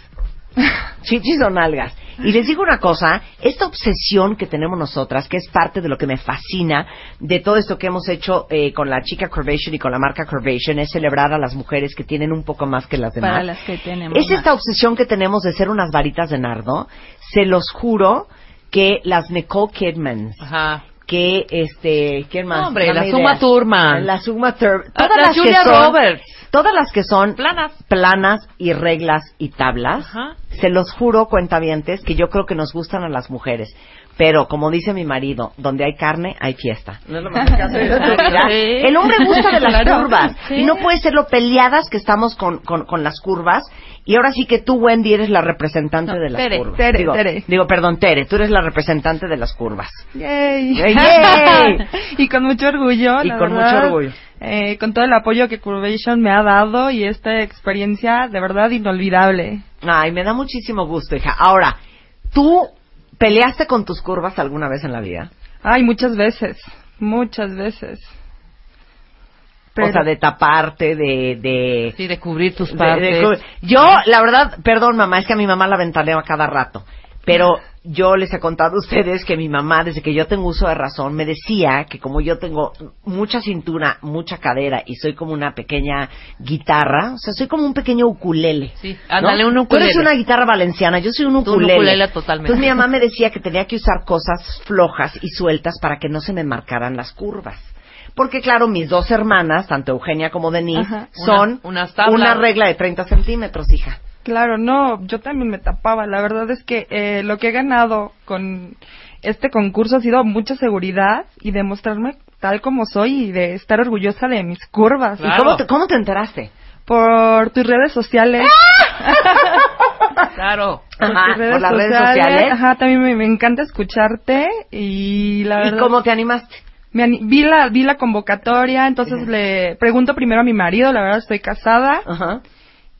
Chichis o nalgas. Y les digo una cosa, esta obsesión que tenemos nosotras, que es parte de lo que me fascina de todo esto que hemos hecho eh, con la chica Curvation y con la marca Curvation, es celebrar a las mujeres que tienen un poco más que las demás. Para las que tenemos. Es más. esta obsesión que tenemos de ser unas varitas de nardo. Se los juro que las Nicole Kidmans, que este, ¿quién más? Hombre, Dame la ideas. Suma Thurman. la Suma Thurman, Ah, todas la las Julia que son, Roberts. todas las que son Planas. planas y reglas y tablas. Ajá. Se los juro, cuentavientes, que yo creo que nos gustan a las mujeres. Pero, como dice mi marido, donde hay carne, hay fiesta. No es lo más que. El hombre gusta de las Claro. curvas. Sí. Y no puede ser lo peleadas que estamos con, con, con las curvas. Y ahora sí que tú, Wendy, eres la representante de las Tere, curvas. Tere, digo, Tere. digo, perdón, Tere, tú eres la representante de las curvas. Yay. Yay, yay. y con mucho orgullo. Y la con verdad, mucho orgullo. eh, con todo el apoyo que Curvation me ha dado y esta experiencia de verdad inolvidable. Ay, me da muchísimo gusto, hija. Ahora, ¿tú peleaste con tus curvas alguna vez en la vida? Ay, muchas veces, muchas veces. O sea, de taparte, de... de Sí, de cubrir tus partes. de yo, la verdad, perdón mamá, es que a mi mamá la ventaneo a cada rato. Pero yo les he contado a ustedes que mi mamá, desde que yo tengo uso de razón, me decía que como yo tengo mucha cintura, mucha cadera y soy como una pequeña guitarra, o sea, soy como un pequeño ukulele. Sí, ándale, un Tú eres ukulele. una guitarra valenciana, yo soy un Tú un ukulele. ukulele totalmente. Entonces mi mamá me decía que tenía que usar cosas flojas y sueltas para que no se me marcaran las curvas. Porque claro, mis dos hermanas, tanto Eugenia como Denise, Ajá. son Una- una regla de 30 centímetros, hija. Claro, no, yo también me tapaba. La verdad es que eh, lo que he ganado con este concurso ha sido mucha seguridad y demostrarme tal como soy y de estar orgullosa de mis curvas. ¿Y cómo te, cómo te enteraste? Por tus redes sociales. Claro. Por Ajá, tus redes por las redes sociales. Ajá, también me, me encanta escucharte y la ¿Y verdad. cómo te animaste? Me ani- vi la vi la convocatoria, entonces le pregunto primero a mi marido, la verdad estoy casada. Ajá.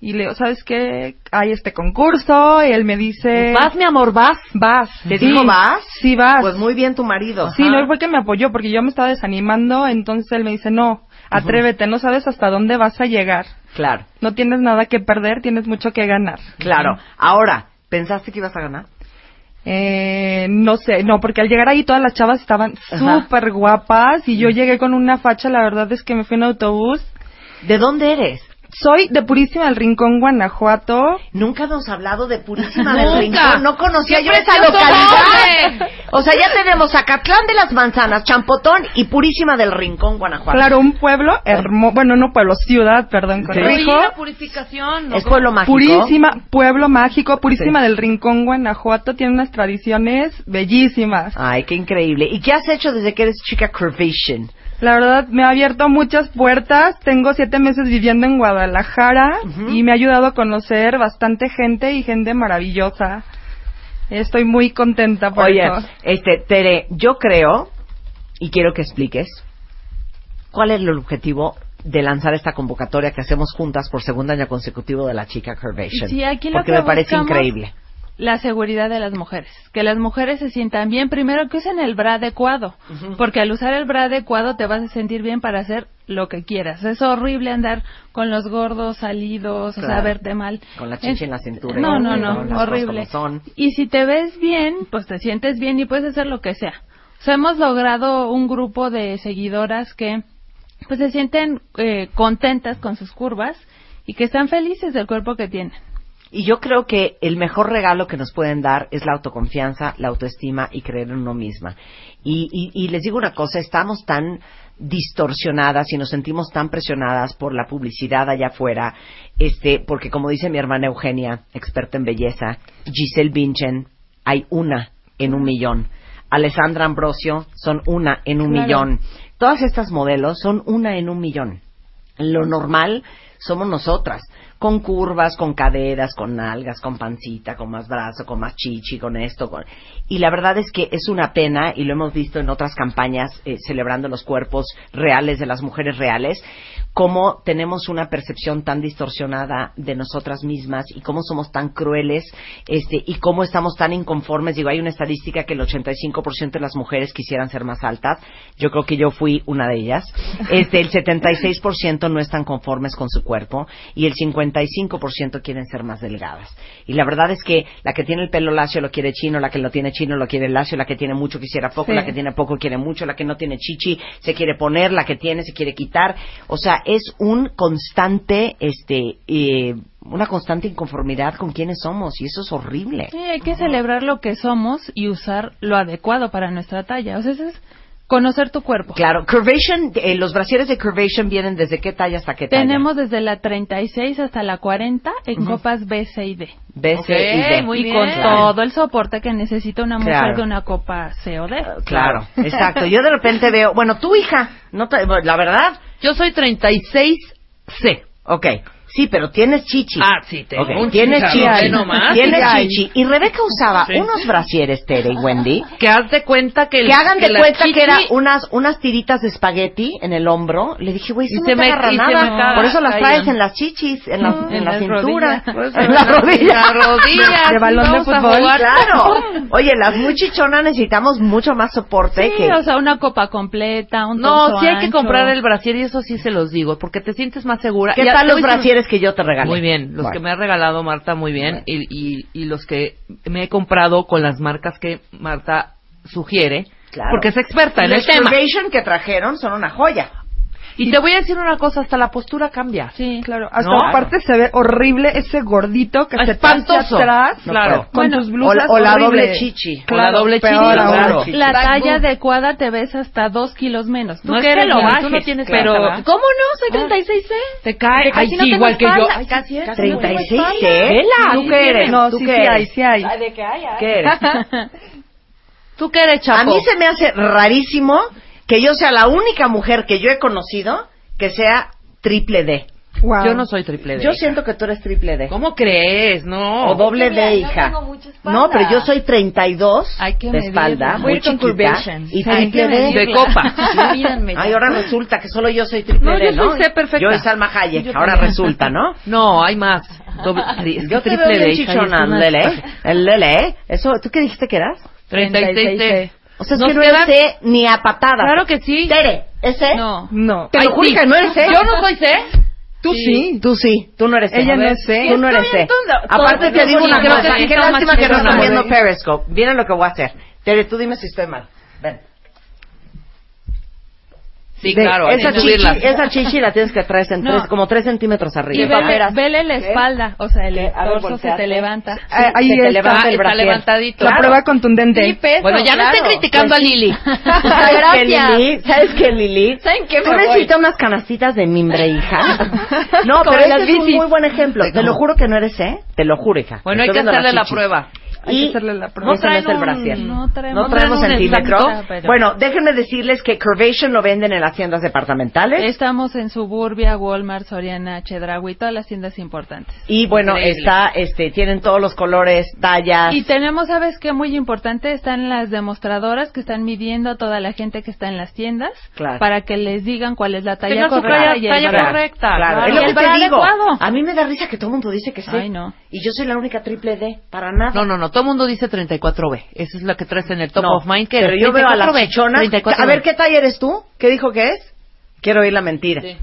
Y le digo, ¿sabes qué? Hay este concurso y él me dice... ¿Vas, mi amor, vas? Vas. ¿Te Sí. dijo vas? Sí, vas. Pues muy bien tu marido. Sí, no, él fue que me apoyó porque yo me estaba desanimando, entonces él me dice, no, atrévete, no sabes hasta dónde vas a llegar. Claro, No tienes nada que perder, tienes mucho que ganar. claro. Ahora, ¿pensaste que ibas a ganar? Eh, no sé, no, porque al llegar ahí todas las chavas estaban Ajá. súper guapas y yo llegué con una facha, la verdad es que me fui en autobús. ¿De dónde eres? Soy de Purísima del Rincón, Guanajuato. Nunca hemos hablado de Purísima del. Rincón. No conocía ¡Qué yo esa localidad. O sea, ya tenemos Acatlán de las Manzanas, Champotón y Purísima del Rincón, Guanajuato. Claro, un pueblo hermoso, bueno, no pueblo, ciudad, perdón. Oye, la purificación. ¿no? Es pueblo mágico. Purísima, pueblo mágico, Purísima Sí. del Rincón, Guanajuato, tiene unas tradiciones bellísimas. Ay, qué increíble. ¿Y qué has hecho desde que eres chica Curvation? La verdad, me ha abierto muchas puertas. Tengo siete meses viviendo en Guadalajara y me ha ayudado a conocer bastante gente y gente maravillosa. Estoy muy contenta por Oye, eso. este, Tere, yo creo, y quiero que expliques, cuál es el objetivo de lanzar esta convocatoria que hacemos juntas por segundo año consecutivo de la chica Curvation. Sí, aquí lo porque que me parece increíble. La seguridad de las mujeres. Que las mujeres se sientan bien. Primero que usen el bra adecuado. Porque al usar el bra adecuado te vas a sentir bien para hacer lo que quieras. Es horrible andar con los gordos salidos, o sea, Claro. verte mal. Con la chicha en la cintura. No, y no, no, cosas horrible. Y si te ves bien, pues te sientes bien y puedes hacer lo que sea. O sea, hemos logrado un grupo de seguidoras que pues se sienten eh, contentas con sus curvas y que están felices del cuerpo que tienen. Y yo creo que el mejor regalo que nos pueden dar es la autoconfianza, la autoestima y creer en uno misma. Y, y- y les digo una cosa, estamos tan distorsionadas y nos sentimos tan presionadas por la publicidad allá afuera, este, porque como dice mi hermana Eugenia, experta en belleza, Giselle Bündchen, hay una en un millón. Alessandra Ambrosio son una en un Claro. millón. Todas estas modelos son una en un millón. Lo normal somos nosotras. Con curvas, con caderas, con nalgas, con pancita, con más brazo, con más chichi, con esto. Con... Y la verdad es que es una pena, y lo hemos visto en otras campañas eh, celebrando los cuerpos reales de las mujeres reales, cómo tenemos una percepción tan distorsionada de nosotras mismas y cómo somos tan crueles este, y cómo estamos tan inconformes. Digo, hay una estadística que el 85% de las mujeres quisieran ser más altas. Yo creo que yo fui una de ellas. Este, el 76% no están conformes con su cuerpo y el 55% quieren ser más delgadas. Y la verdad es que la que tiene el pelo lacio lo quiere chino, la que lo tiene chino lo quiere lacio, la que tiene mucho quisiera poco, Sí. la que tiene poco quiere mucho, la que no tiene chichi se quiere poner, la que tiene se quiere quitar. O sea, es un constante, este, eh, una constante inconformidad con quienes somos y eso es horrible. Sí, hay que celebrar lo que somos y usar lo adecuado para nuestra talla. O sea, eso es conocer tu cuerpo. Claro, curvation, eh, los brasieres de curvation vienen desde qué talla hasta qué talla. Tenemos desde la 36 hasta la 40 en Ujú. copas B, C y D. B, C y D. y bien. con todo el soporte que necesita una mujer Claro. de una copa C o D. Claro, exacto. Yo de repente veo, bueno, tu hija, no te- la verdad. Yo soy 36C. Ok. Sí, pero tienes chichi. Ah, sí, tengo Ok, un Tienes chichi. nomás. Tienes chichi. Y Rebeca usaba Sí. unos brasieres, Tere y Wendy. Que haz de cuenta que... el- que hagan de la cuenta chichi- que era unas unas tiritas de espagueti en el hombro. Le dije, güey, Y eso no se te me- agarra y se nada. me Por eso las traes en las chichis, en la, Mm, en en la las cintura, rodillas. En la rodilla. las rodillas, De balón de fútbol. Claro. Oye, las muy chichonas necesitamos mucho más soporte Sí, que... o sea, una copa completa, un No, sí hay que comprar el brasier y eso sí se los digo, porque te sientes más segura. ¿Qué Ya tal los voy que yo te regalé? Muy bien, los Bueno. que me ha regalado Marta muy bien y, y, y los que me he comprado con las marcas que Marta sugiere, Claro. porque es experta en los el tema. Curvation que trajeron son una joya. Y te voy a decir una cosa, hasta la postura cambia. Sí, Claro, hasta ¿No? aparte se ve horrible ese gordito que se te Espantoso. atrás Claro. con Bueno, tus blusas o, o la doble chichi. O la doble chichi, claro. La talla adecuada te ves hasta dos kilos menos. Tú No que eres lo bajes, tú no tienes pero-. ¿Cómo no? Soy 36C. Te cae, Que casi ay, no sí, tengo igual que yo. Ay, Casi es. 36, Casi ¿eh? Vela. ¿Tú qué eres? No, ¿Tú sí, qué sí eres? hay, sí hay. ¿De qué hay? ¿Qué eres? ¿Tú qué eres, Chapo? A mí se me hace rarísimo que yo sea la única mujer que yo he conocido que sea triple D. Wow. Yo no soy triple D. Yo siento que tú eres triple D. ¿Cómo crees? No. O doble D, hija. No, pero yo soy 32 Hay que de espalda, muy chiquita, y triple D. De copa. Ay, ahora resulta que solo yo soy triple No, D, yo ¿no? soy C perfecta. Yo y Salma Hayek, Yo ahora también. resulta, ¿no? No, hay más. Doble, tri- es que Yo te triple veo D, hija, chichona, Lele. El Lele, ¿eh? Eso, ¿tú qué dijiste que eras? 36 O sea, es Nos que no quedan- eres C ni a patadas. Claro que sí. Tere, ¿es C? No. No. Te lo juro sí. que no eres C. Yo no soy C. Tú sí. Tú sí, tú no eres C. Ella no es C. Tú no eres C. Aparte te digo una cosa, sí qué lástima que no están viendo Periscope. Miren lo que voy a hacer. Tere, tú dime si estoy mal. Ven. Sí, Ve, claro, esa chichi, esa chichi la tienes que traer en No. tres, como tres centímetros Y arriba. vele, vele la ¿Qué? espalda, o sea, el ¿Qué? Torso se te levanta. Ah, ahí se te está. levanta el está levantadito. La Claro. prueba contundente. Sí, peso, Bueno, ya no claro. estén criticando a Lili. ¿Sabes qué, Lili? ¿Sabes qué, Lili? ¿Saben qué? Tú Me necesitas unas canastitas de mimbre, hija. No, pero ese es un muy buen ejemplo. Te lo juro que no eres, ¿eh? Te lo juro, hija. Bueno, hay Estoy que hacerle la prueba. Hay que Y hacerle la prueba. No ese no es traen el brasier. No traemos, No traemos traen centímetro. exacto, Bueno, déjenme decirles que Curvation lo venden en las tiendas departamentales. Estamos en Suburbia, Walmart, Soriana, Chedraui, todas las tiendas importantes. Y bueno, Increíble. está, este, tienen todos los colores, tallas. Y tenemos, ¿sabes qué? Muy importante, están las demostradoras que están midiendo a toda la gente que está en las tiendas Claro. para que les digan cuál es la talla correcta talla- y el talla correcta. Claro, claro. es lo Y que el te digo. adecuado. A mí me da risa que todo el mundo dice que sí. Ay, no. Y yo soy la única triple D, para nada. No, no, no, todo el mundo dice 34B. Esa es la que traes en el top No, of mind. ¿Qué pero eres? yo veo a la 34B. chichona. 34B. A ver, ¿qué talla eres tú? ¿Qué dijo que es? Quiero oír la mentira. Sí.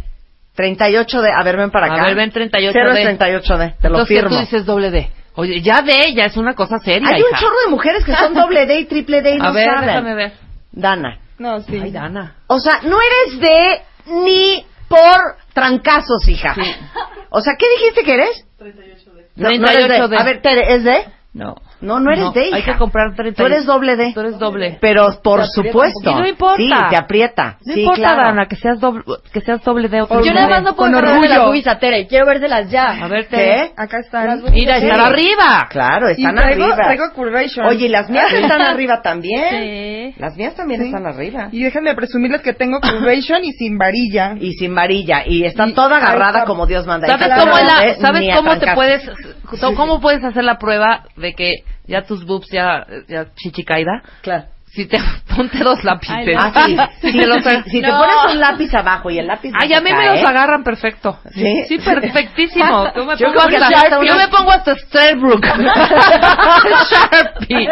38 de... A ver, ven para acá. A ver, ven 38 Cero D. es 38 D, te lo Entonces, ¿qué firmo. tú dices doble D. Oye, ya D, ya es una cosa seria, Hay un hija. chorro de mujeres que son doble D y triple D y A no ver, saben. déjame ver. Dana. No, sí. Ay, Dana. O sea, no eres D ni por trancazos, hija. O sea, ¿qué dijiste que eres? 38 D. 38 D. A ver, Tere, ¿es D? No. No, no eres D, Hay hija. que comprar 30. Tú eres doble D. Tú eres doble. Pero por supuesto. Y no importa. Sí, te aprieta. No sí, importa, claro. Dana, que seas doble, que seas doble D o Yo nada más no puedo de las boobies a Tere. Quiero vérselas ya. A ver, ¿Qué? Tere. Acá están. Mira, están arriba. Claro, Y están traigo- arriba. traigo curvation. Oye, y las mías están arriba también. Sí. Las mías también Sí. están arriba. Y déjenme presumirles que tengo curvation y sin varilla. Y sin varilla. Y están toda agarrada como Dios manda. ¿Sabes cómo, no la- ¿sabes cómo te puedes, cómo puedes hacer la prueba de que ya tus boobs ya, ya chichi caída? Claro. Si te ponte dos lápices. Ah, sí. Si, te, los- si te No. pones un lápiz abajo y el lápiz Ay, a mí me los agarran perfecto. ¿Sí? Sí, perfectísimo. Yo me Yo pongo hasta, yo me pongo hasta Stradbrook. Sharpie.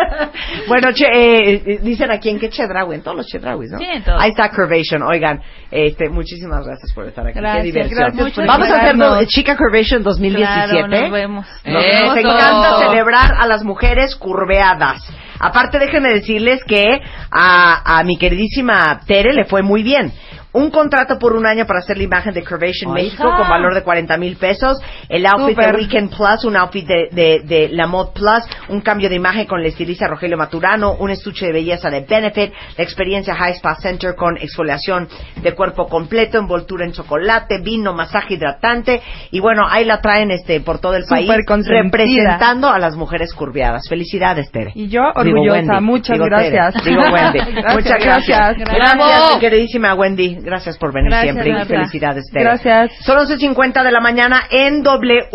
Bueno, che, eh, eh, dicen aquí en qué Chedraui, en todos los Chedrauis, ¿no? Sí, en todos. Ahí está Curvation. Oigan, este, muchísimas gracias por estar aquí. Gracias, qué diversión. gracias Vamos a hacer Chica Curvation 2017. Claro, nos vemos. Nos, Eso. nos encanta celebrar a las mujeres curveadas. Aparte, déjenme decirles que a, a mi queridísima Tere le fue muy bien. Un contrato por un año para hacer la imagen de Curvation Ay, México con valor de 40 mil pesos. El outfit Súper. de Weekend Plus, un outfit de, de, de La Mode Plus, un cambio de imagen con el estilista Rogelio Maturano, un estuche de belleza de Benefit, la experiencia High Spa Center con exfoliación de cuerpo completo, envoltura en chocolate, vino, masaje hidratante y bueno, ahí la traen este por todo el Súper país representando a las mujeres curviadas. Felicidades, Tere. Y yo orgullosa. Wendy. Muchas Digo, Tere. gracias. Digo Wendy. Gracias, Muchas gracias. gracias. Gracias, mi queridísima Wendy. Gracias por venir Gracias, siempre y felicidades, Tere. Gracias. Son 11.50 de la mañana en W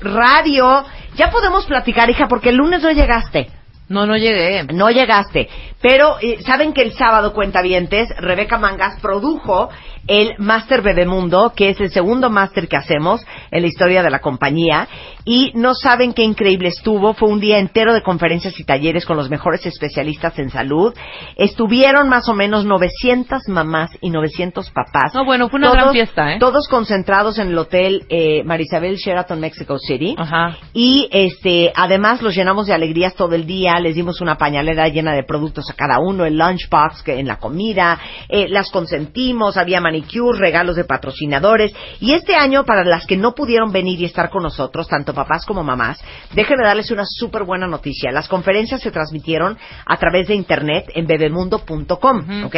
Radio. Ya podemos platicar, hija, porque el lunes no llegaste. No, no llegué. No llegaste. Pero eh, saben que el sábado, cuentavientes, Rebeca Mangas produjo el Máster Bebemundo, que es el segundo máster que hacemos en la historia de la compañía. Y no saben qué increíble estuvo. Fue un día entero de conferencias y talleres con los mejores especialistas en salud. Estuvieron más o menos 900 mamás y 900 papás. No, bueno, fue una gran fiesta, ¿eh? Todos concentrados en el hotel eh, Marisabel Sheraton Mexico City. Ajá. Y este, además los llenamos de alegrías todo el día, les dimos una pañalera llena de productos a cada uno, el lunchbox que en la comida, eh, las consentimos, había manicure, regalos de patrocinadores. Y este año, para las que no pudieron venir y estar con nosotros, tanto papás como mamás, déjenme darles una súper buena noticia. Las conferencias se transmitieron a través de internet en bebemundo.com, ¿ok?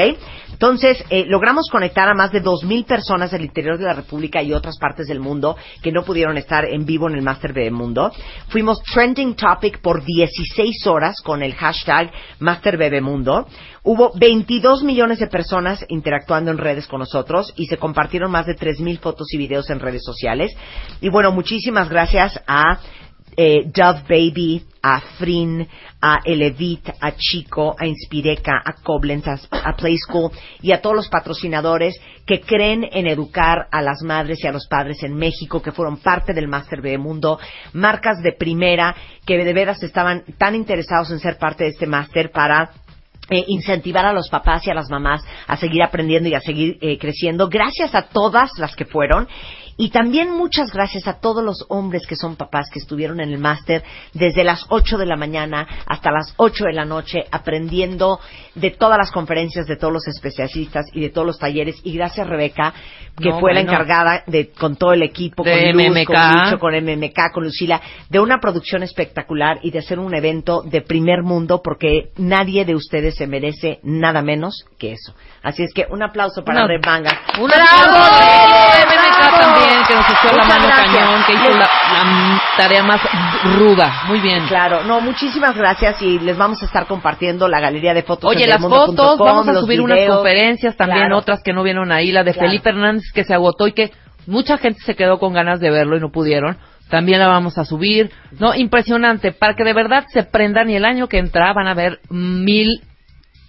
Entonces, eh, logramos conectar a más de 2.000 personas del interior de la República y otras partes del mundo que no pudieron estar en vivo en el Master Bebemundo. Fuimos trending topic por 16 horas con el hashtag Master Bebemundo. Hubo 22 millones de personas interactuando en redes con nosotros y se compartieron más de 3.000 fotos y videos en redes sociales. Y bueno, muchísimas gracias a eh, Dove Baby, a Frin, a Elevit, a Chico, a Inspireca, a Koblenz, a, a Play School y a todos los patrocinadores que creen en educar a las madres y a los padres en México, que fueron parte del Master Mundo, marcas de primera que de veras estaban tan interesados en ser parte de este máster para eh, incentivar a los papás y a las mamás a seguir aprendiendo y a seguir eh, creciendo. Gracias a todas las que fueron. Y también muchas gracias a todos los hombres que son papás que estuvieron en el máster desde las 8 de la mañana hasta las 8 de la noche aprendiendo de todas las conferencias de todos los especialistas y de todos los talleres. Y gracias Rebeca, que No, fue la encargada de con todo el equipo, De con Luz, MMK. con Lucho, con MMK, con Lucila, de una producción espectacular y de hacer un evento de primer mundo porque nadie de ustedes se merece nada menos que eso. Así es que un aplauso para No. Red Manga. Un ¡Bravo! ¡Bravo! También, que nos echó la mano gracias. cañón, que hizo la, la tarea más ruda. Muy bien. Claro, no, muchísimas gracias y les vamos a estar compartiendo la galería de fotos. Oye, en las fotos, vamos a subir unas videos. conferencias, también Claro. otras que no vieron ahí, la de Claro. Felipe Hernández que se agotó y que mucha gente se quedó con ganas de verlo y no pudieron. También la vamos a subir. No, impresionante, para que de verdad se prendan y el año que entra van a ver mil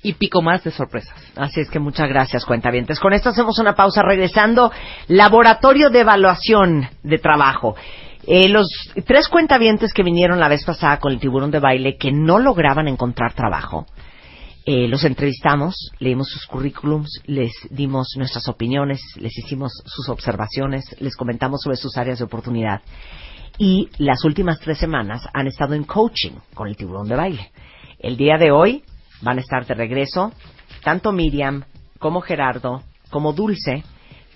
y pico más de sorpresas. Así es que muchas gracias, cuentavientes. Con esto hacemos una pausa regresando. Laboratorio de Evaluación de Trabajo. Eh, los tres cuentavientes que vinieron la vez pasada con el tiburón de baile que no lograban encontrar trabajo, eh, los entrevistamos, leímos sus currículums, les dimos nuestras opiniones, les hicimos sus observaciones, les comentamos sobre sus áreas de oportunidad. Y las últimas tres semanas han estado en coaching con el tiburón de baile. El día de hoy van a estar de regreso tanto Miriam como Gerardo como Dulce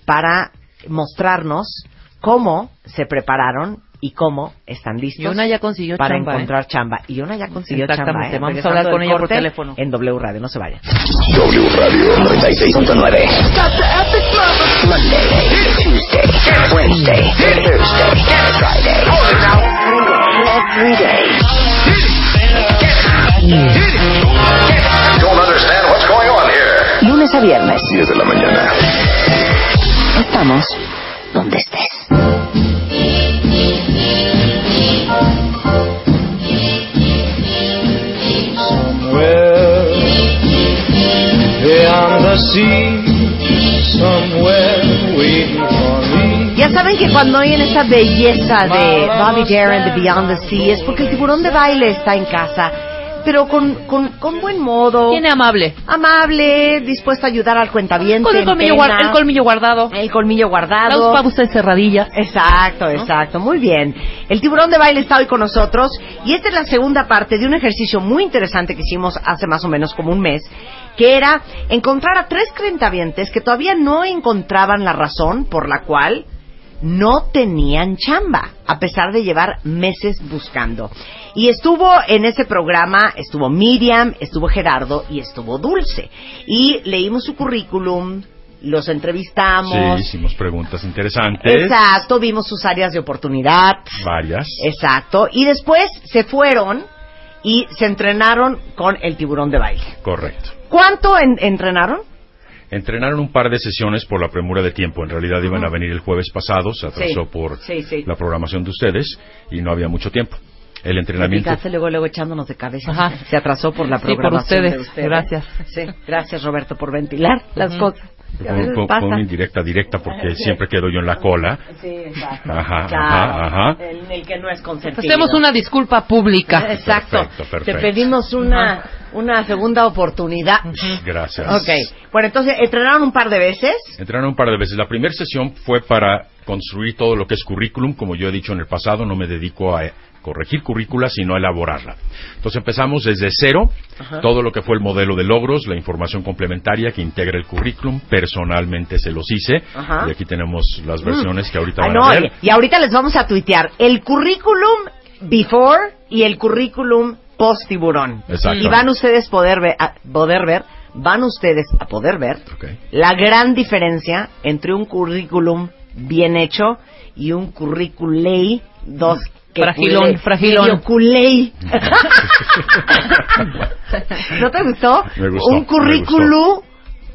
para mostrarnos cómo se prepararon y cómo están listos Y una ya consiguió para chamba, ¿eh? encontrar chamba. Y una ya consiguió chamba. Exactamente, ¿eh? vamos a hablar con ella por teléfono. En W Radio, no se vayan. W Radio 96.9. Monday, Tuesday, Wednesday, Thursday, Friday. Every day. Lunes a viernes. 10 de la mañana. Estamos donde estés. Somewhere beyond the sea, somewhere waiting for me. Ya saben que cuando oyen esa belleza de Bobby Darin de Beyond the Sea es porque el tiburón de baile está en casa, pero con, con, con buen modo. Tiene amable. Amable, dispuesto a ayudar al cuentaviente. Con el colmillo, el colmillo guardado. El colmillo guardado. Pausas cerradillas. Exacto, exacto. Muy bien. El tiburón de baile está hoy con nosotros y esta es la segunda parte de un ejercicio muy interesante que hicimos hace más o menos como un mes, que era encontrar a tres crentavientes que todavía no encontraban la razón por la cual no tenían chamba, a pesar de llevar meses buscando. Y estuvo en ese programa, estuvo Miriam, estuvo Gerardo y estuvo Dulce. Y leímos su currículum, los entrevistamos. Sí, hicimos preguntas interesantes. Exacto, vimos sus áreas de oportunidad. Varias. Exacto. Y después se fueron y se entrenaron con el tiburón de baile. Correcto. ¿Cuánto en- entrenaron? Entrenaron un par de sesiones por la premura de tiempo. En realidad iban a venir el jueves pasado, se atrasó Sí, por sí, sí. la programación de ustedes y no había mucho tiempo. El entrenamiento Fijaste luego, luego echándonos de cabeza. Se atrasó por la Sí, por programación ustedes. de ustedes. Gracias. Sí, gracias Roberto por ventilar las Ujú. cosas. Que a fue, una indirecta directa porque siempre quedo yo en la cola. Sí, exacto. Ajá, Claro, ajá, ajá. En el que no es consentido. Hacemos una disculpa pública. Exacto. Perfecto, perfecto. Te pedimos una, una segunda oportunidad. Gracias. Ok. Bueno, entonces, ¿entrenaron un par de veces? Entrenaron un par de veces. La primera sesión fue para construir todo lo que es currículum. Como yo he dicho en el pasado, no me dedico a corregir currícula, sino a elaborarla. Entonces empezamos desde cero, Ajá. todo lo que fue el modelo de logros, la información complementaria que integra el currículum. Personalmente se los hice. Ajá. Y aquí tenemos las versiones que ahorita Ah, van no, a ver. y ahorita les vamos a tuitear el currículum before y el currículum post tiburón. Exacto. Y van ustedes poder ver, a poder ver, van ustedes a poder ver la gran diferencia entre un currículum bien hecho y un curriculei dos que Fragilón, fragilón. medio culé. ¿No te gustó? Me gustó, Un currículum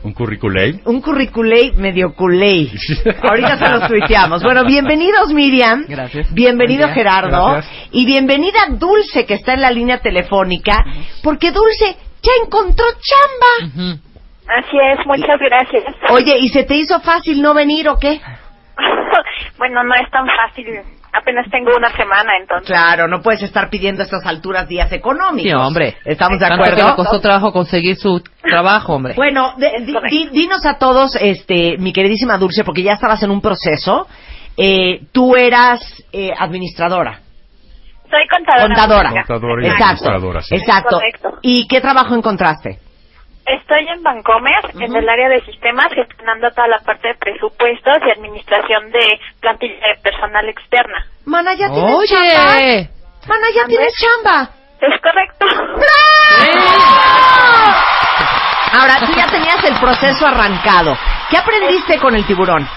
Un curriculei. un curriculei medio culé. Ahorita se los tuiteamos. Bueno, bienvenidos Miriam. Gracias. Bienvenido Buen. Gerardo. Gracias. Y bienvenida Dulce que está en la línea telefónica. Porque Dulce ya encontró chamba. Así es, muchas gracias. Oye, ¿y se te hizo fácil no venir o qué? bueno, no es tan fácil. Apenas tengo una semana, entonces. Claro, no puedes estar pidiendo a estas alturas días económicos. Sí, hombre. ¿Estamos de Tanto que acuerdo? le costó trabajo conseguir su trabajo, hombre. Bueno, de- di- di- dinos a todos, este, mi queridísima Dulce, porque ya estabas en un proceso. Eh, tú eras eh, administradora. Soy contadora. Contadora. Contadora y Exacto. administradora, sí. Exacto. Correcto. ¿Y qué trabajo encontraste? Estoy en Bancomer, en el área de sistemas, gestionando toda la parte de presupuestos y administración de plantilla de personal externa. Mana, ya tienes Oye. chamba. Mana, ya tienes chamba. Es correcto. Ahora, tú ya tenías el proceso arrancado. ¿Qué aprendiste con el tiburón?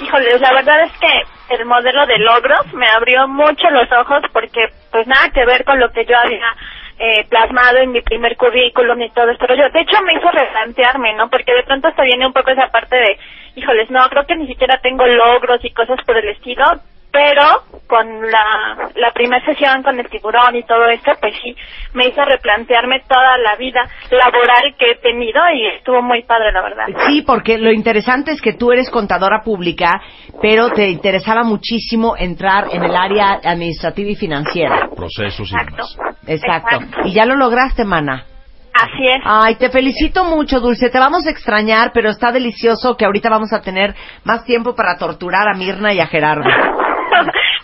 Híjoles, la verdad es que el modelo de logros me abrió mucho los ojos porque pues nada que ver con lo que yo había eh, plasmado en mi primer currículum y todo esto. Yo, de hecho me hizo replantearme, ¿no? Porque de pronto hasta viene un poco esa parte de, híjoles, no, creo que ni siquiera tengo logros y cosas por el estilo, pero con la, la primera sesión con el tiburón y todo esto, pues sí, me hizo replantearme toda la vida laboral que he tenido y estuvo muy padre, la verdad. Sí, porque lo interesante es que tú eres contadora pública, pero te interesaba muchísimo entrar en el área administrativa y financiera. Procesos y demás. Exacto. Y ya lo lograste, mana. Así es. Ay, te felicito mucho, Dulce. Te vamos a extrañar, pero está delicioso que ahorita vamos a tener más tiempo para torturar a Mirna y a Gerardo.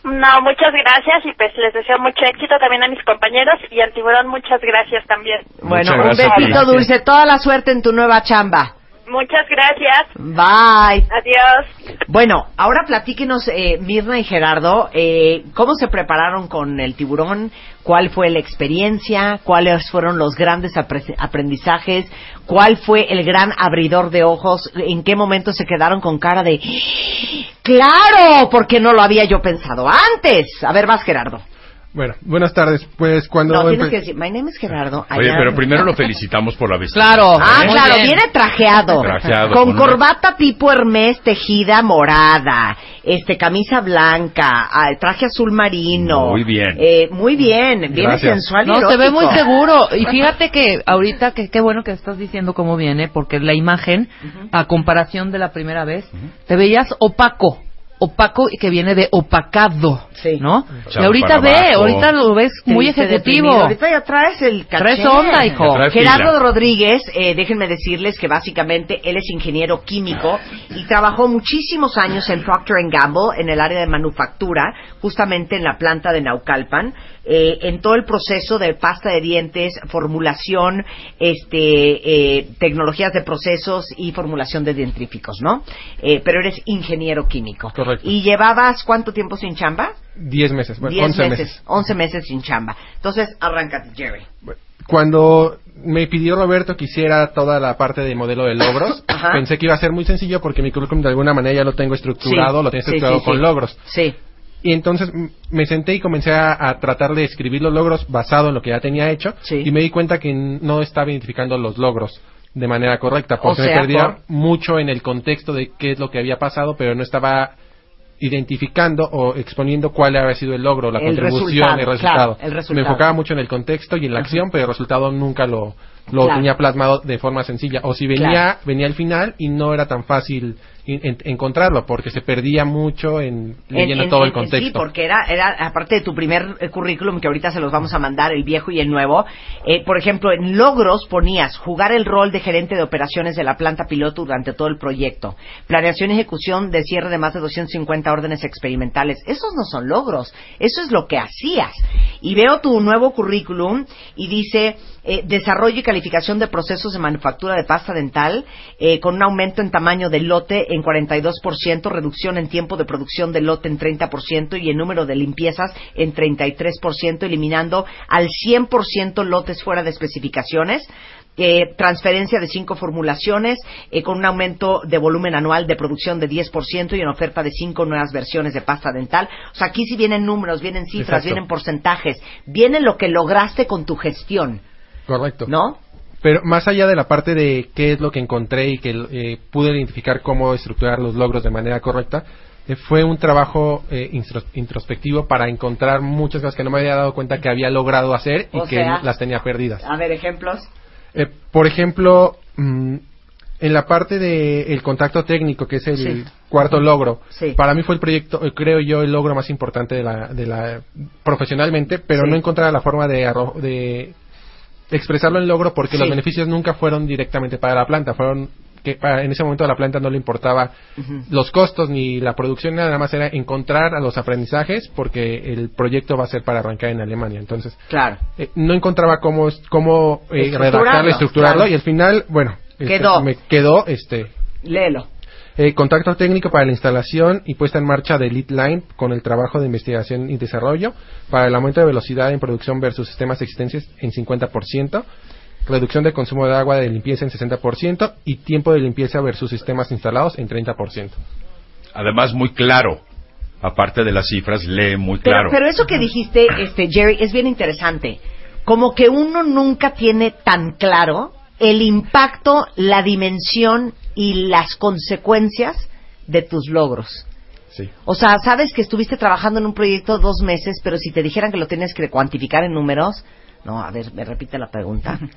No, muchas gracias y pues les deseo mucho éxito también a mis compañeros y al tiburón muchas gracias también. Bueno, un besito. Dulce. Toda la suerte en tu nueva chamba. Muchas gracias. Bye. Adiós. Bueno, ahora platíquenos, eh, Mirna y Gerardo, eh, cómo se prepararon con el tiburón, cuál fue la experiencia, cuáles fueron los grandes apre- aprendizajes, cuál fue el gran abridor de ojos, en qué momento se quedaron con cara de claro, porque no lo había yo pensado antes. A ver, vas Gerardo. Bueno, buenas tardes. Pues cuando... No, tienes que decir, my name is Gerardo. Oye, pero primero lo felicitamos por la vestimenta. Claro, ah, ¿eh? claro, viene trajeado, Trajeado, con con una- corbata tipo Hermes tejida morada, este camisa blanca, ah, traje azul marino. Muy bien. Eh, muy bien, viene Gracias. sensual y No, se ve erótico. muy seguro. Y fíjate que ahorita, que qué bueno que estás diciendo cómo viene, porque la imagen, a comparación de la primera vez, te veías opaco. Opaco y que viene de opacado, ¿no? Y ahorita ve, abajo. ahorita lo ves muy ejecutivo. deprimido. Ahorita ya traes el caché. Traes onda, hijo. Traes Gerardo. Rodríguez, eh, déjenme decirles que básicamente él es ingeniero químico y trabajó muchísimos años en Procter Gamble en el área de manufactura, justamente en la planta de Naucalpan, eh, en todo el proceso de pasta de dientes, formulación, este, eh, tecnologías de procesos y formulación de dentríficos, ¿no? Eh, pero eres ingeniero químico. Correcto. ¿Y llevabas cuánto tiempo sin chamba? Diez meses, bueno, Diez once meses, meses. 11 meses sin chamba. Entonces, arráncate, Jerry. Cuando me pidió Roberto que hiciera toda la parte de modelo de logros, Ajá. pensé que iba a ser muy sencillo porque mi currículum de alguna manera ya lo tengo estructurado, Sí, lo tengo sí, estructurado sí, con sí. logros. Sí. Y entonces me senté y comencé a, a tratar de escribir los logros basado en lo que ya tenía hecho y me di cuenta que no estaba identificando los logros de manera correcta porque O me perdía por- mucho en el contexto de qué es lo que había pasado pero no estaba identificando o exponiendo cuál había sido el logro, la El contribución, resultado, el resultado. claro, el resultado. Me enfocaba mucho en el contexto y en la acción, pero el resultado nunca lo, lo Claro. tenía plasmado de forma sencilla. O si venía, Claro. venía al final y no era tan fácil en- encontrarlo porque se perdía mucho en leyendo En- en- todo el contexto. Sí, porque era, era aparte de tu primer eh, currículum, que ahorita se los vamos a mandar, el viejo y el nuevo. eh, por ejemplo, en logros ponías jugar el rol de gerente de operaciones de la planta piloto durante todo el proyecto. Planeación y ejecución de cierre de más de 250 órdenes experimentales. Esos no son logros, eso es lo que hacías. Y veo tu nuevo currículum y dice eh, desarrollo y calificación de procesos de manufactura de pasta dental eh, con un aumento en tamaño del lote en 42%, reducción en tiempo de producción del lote en 30% y en número de limpiezas en 33%, eliminando al 100% lotes fuera de especificaciones. eh, transferencia de cinco formulaciones eh, con un aumento de volumen anual de producción de 10% y en oferta de cinco nuevas versiones de pasta dental. O sea, aquí sí vienen números, vienen cifras, Exacto. vienen porcentajes, viene lo que lograste con tu gestión. Correcto. ¿No? Pero más allá de la parte de qué es lo que encontré y que eh, pude identificar cómo estructurar los logros de manera correcta, eh, fue un trabajo eh, introspectivo para encontrar muchas cosas que no me había dado cuenta que había logrado hacer y O que sea- las tenía perdidas. A ver, ejemplos. Eh, por ejemplo, mm, en la parte de el contacto técnico, que es el Sí. cuarto logro, Sí. para mí fue el proyecto, creo yo, el logro más importante de la, de la profesionalmente, pero Sí. no encontraba la forma de, de expresarlo en logro porque los beneficios nunca fueron directamente para la planta, fueron que para- en ese momento a la planta no le importaba los costos ni la producción, nada más era encontrar a los aprendizajes porque el proyecto va a ser para arrancar en Alemania. Entonces, Claro. eh, no encontraba cómo, cómo eh, Estructurarlo, redactarlo, estructurarlo claro. y al final, bueno, este, Quedó. me quedó este Léelo. Eh, contacto técnico para la instalación y puesta en marcha de Lead Line con el trabajo de investigación y desarrollo para el aumento de velocidad en producción versus sistemas existentes en 50%, reducción de consumo de agua de limpieza en 60% y tiempo de limpieza versus sistemas instalados en 30%. Además, muy claro. Aparte de las cifras, lee muy Pero, claro. pero eso que dijiste, este, Jerry, es bien interesante. Como que uno nunca tiene tan claro el impacto, la dimensión y las consecuencias de tus logros. Sí. O sea, sabes que estuviste trabajando en un proyecto dos meses, pero si te dijeran que lo tienes que cuantificar en números, no, a ver, me repite la pregunta.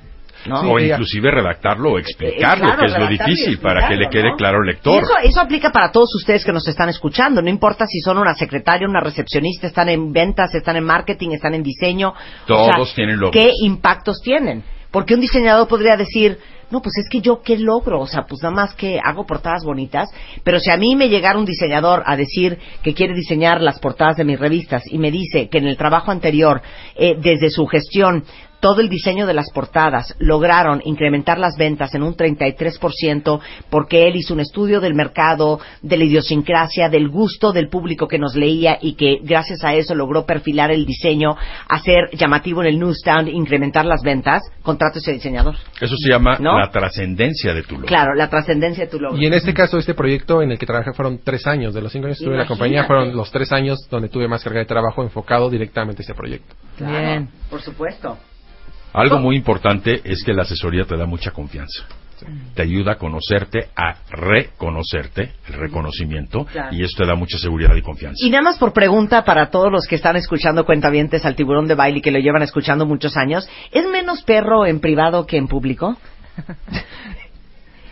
¿No? o inclusive redactarlo o explicarlo, Eh, claro, que es lo difícil, para que le explicarlo, quede ¿no? claro al lector. eso, eso aplica para todos ustedes que nos están escuchando. No importa si son una secretaria, una recepcionista, están en ventas, están en marketing, están en diseño. O Todos sea, tienen logros. ¿Qué impactos tienen? Porque un diseñador podría decir, no, pues es que yo qué logro, o sea, pues nada más que hago portadas bonitas, pero si a mí me llegara un diseñador a decir que quiere diseñar las portadas de mis revistas y me dice que en el trabajo anterior, eh, desde su gestión, todo el diseño de las portadas, lograron incrementar las ventas en un 33% porque él hizo un estudio del mercado, de la idiosincrasia, del gusto del público que nos leía y que gracias a eso logró perfilar el diseño, hacer llamativo en el newsstand, incrementar las ventas, contrato ese diseñador. Eso se llama ¿No? la trascendencia de tu logo. Claro, la trascendencia de tu logo. Y en este caso, este proyecto en el que trabajé fueron tres años. De los cinco años que estuve en la compañía, fueron los tres años donde tuve más carga de trabajo enfocado directamente a este proyecto. Claro, Bien. Por supuesto. Algo muy importante es que la asesoría te da mucha confianza. Te ayuda a conocerte, a reconocerte, el reconocimiento, Claro. y eso te da mucha seguridad y confianza. Y nada más por pregunta para todos los que están escuchando cuentavientes al tiburón de baile y que lo llevan escuchando muchos años, ¿es menos perro en privado que en público?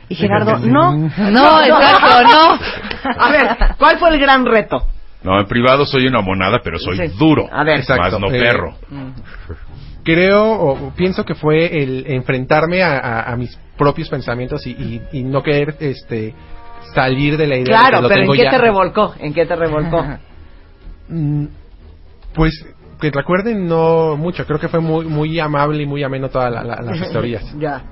Y Gerardo, no. No, exacto, no. A ver, ¿cuál fue el gran reto? No, en privado soy una monada, pero soy Sí. duro. A ver. más no Eh, perro. Creo o pienso que fue el enfrentarme a, a- a mis propios pensamientos y, y- y no querer este salir de la idea de que Claro, lo pero ¿en tengo qué ya. te revolcó? ¿En qué te revolcó? Mm, Pues que recuerden no mucho, creo que fue muy muy amable y muy ameno todas la- la- las asesorías. ya.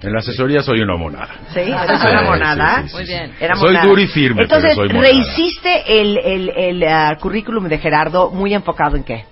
En la asesoría soy una monada. ¿Sí? ¿Eres una sí, monada? sí, sí, Muy bien. Era Soy duro y firme, pero Entonces, soy monada. rehiciste el, el, el ah, currículum de Gerardo muy enfocado en qué?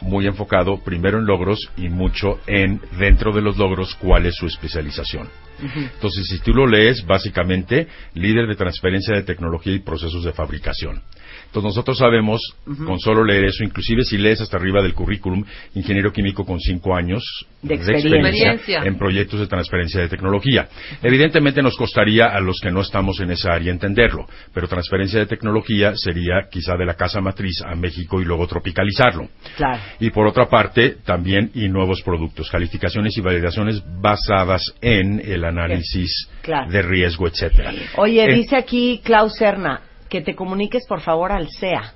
Muy enfocado primero en logros y mucho en, dentro de los logros, cuál es su especialización. Entonces, si tú lo lees, básicamente, líder de transferencia de tecnología y procesos de fabricación. Entonces, nosotros sabemos, con solo leer eso, inclusive si lees hasta arriba del currículum, ingeniero químico con cinco años De experiencia. Experiencia. en proyectos de transferencia de tecnología. Evidentemente nos costaría a los que no estamos en esa área entenderlo, pero transferencia de tecnología sería quizá de la casa matriz a México y luego tropicalizarlo. Claro. Y por otra parte, también y nuevos productos, calificaciones y validaciones basadas en el análisis Claro. de riesgo, etcétera. Oye, Eh, dice aquí Klaus Serna que te comuniques por favor al CEA.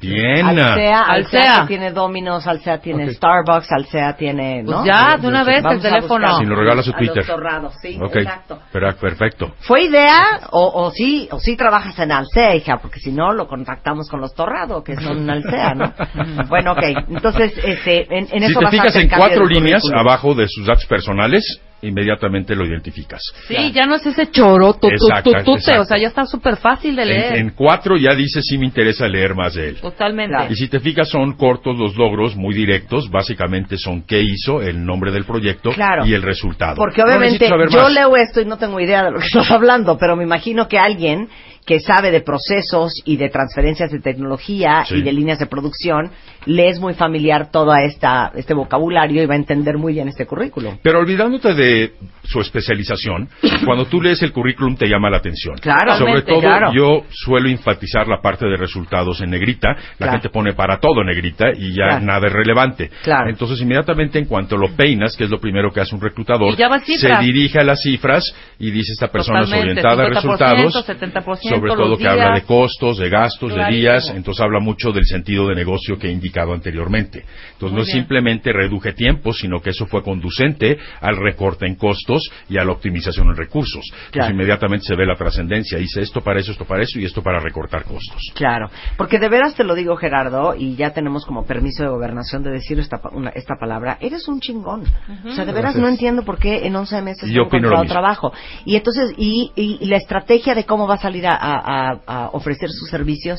Bien. Alsea, Al Alsea SEA. tiene Domino's, Alsea tiene Ok. Starbucks, Alsea tiene, ¿no? Pues ya, de una vez, Vamos el teléfono. buscar Si lo regala su a Twitter. Doctor Rado, sí, exacto. pero- perfecto. ¿Fue idea o, o sí o sí trabajas en Alsea, hija? Porque si no, lo contactamos con los Torrado, que son en Alsea, ¿no? bueno, ok. Entonces, este, en, en Si eso te vas fijas en cuatro líneas abajo de sus datos personales, inmediatamente lo identificas. Sí, ya no es ese choro, tu, Exacto, tu, tute, exacto. o sea, ya está súper fácil de leer. En, en cuatro ya dice si me interesa leer más de él. Totalmente. Y si te fijas son cortos los logros, muy directos, básicamente son qué hizo, el nombre del proyecto Claro. y el resultado. Porque No obviamente yo leo esto y no tengo idea de lo que estás hablando, pero me imagino que alguien que sabe de procesos y de transferencias de tecnología Sí. y de líneas de producción, le es muy familiar todo esta, este vocabulario y va a entender muy bien este currículum. Pero olvidándote de su especialización, cuando tú lees el currículum te llama la atención. Claro. Sobre todo claro. yo suelo enfatizar la parte de resultados en negrita. La Claro. gente pone para todo en negrita y ya Claro. nada es relevante. Claro. Entonces inmediatamente en cuanto lo peinas, que es lo primero que hace un reclutador, se dirige a las cifras y dice esta persona es orientada a 50%, resultados. 70% sobre todo que habla de costos, de gastos, de días, entonces habla mucho del sentido de negocio que he anteriormente. Entonces Muy no bien. simplemente reduje tiempo, sino que eso fue conducente al recorte en costos y a la optimización en recursos. Claro. Entonces inmediatamente se ve la trascendencia, dice esto para eso, esto para eso y esto para recortar costos. Claro, porque de veras te lo digo Gerardo, y ya tenemos como permiso de gobernación de decir esta, una- esta palabra, eres un chingón. O sea, de veras Gracias. no entiendo por qué en 11 meses Yo encontrado trabajo. Y entonces, y, y- y la estrategia de cómo va a salir a, a- a- a ofrecer sus servicios.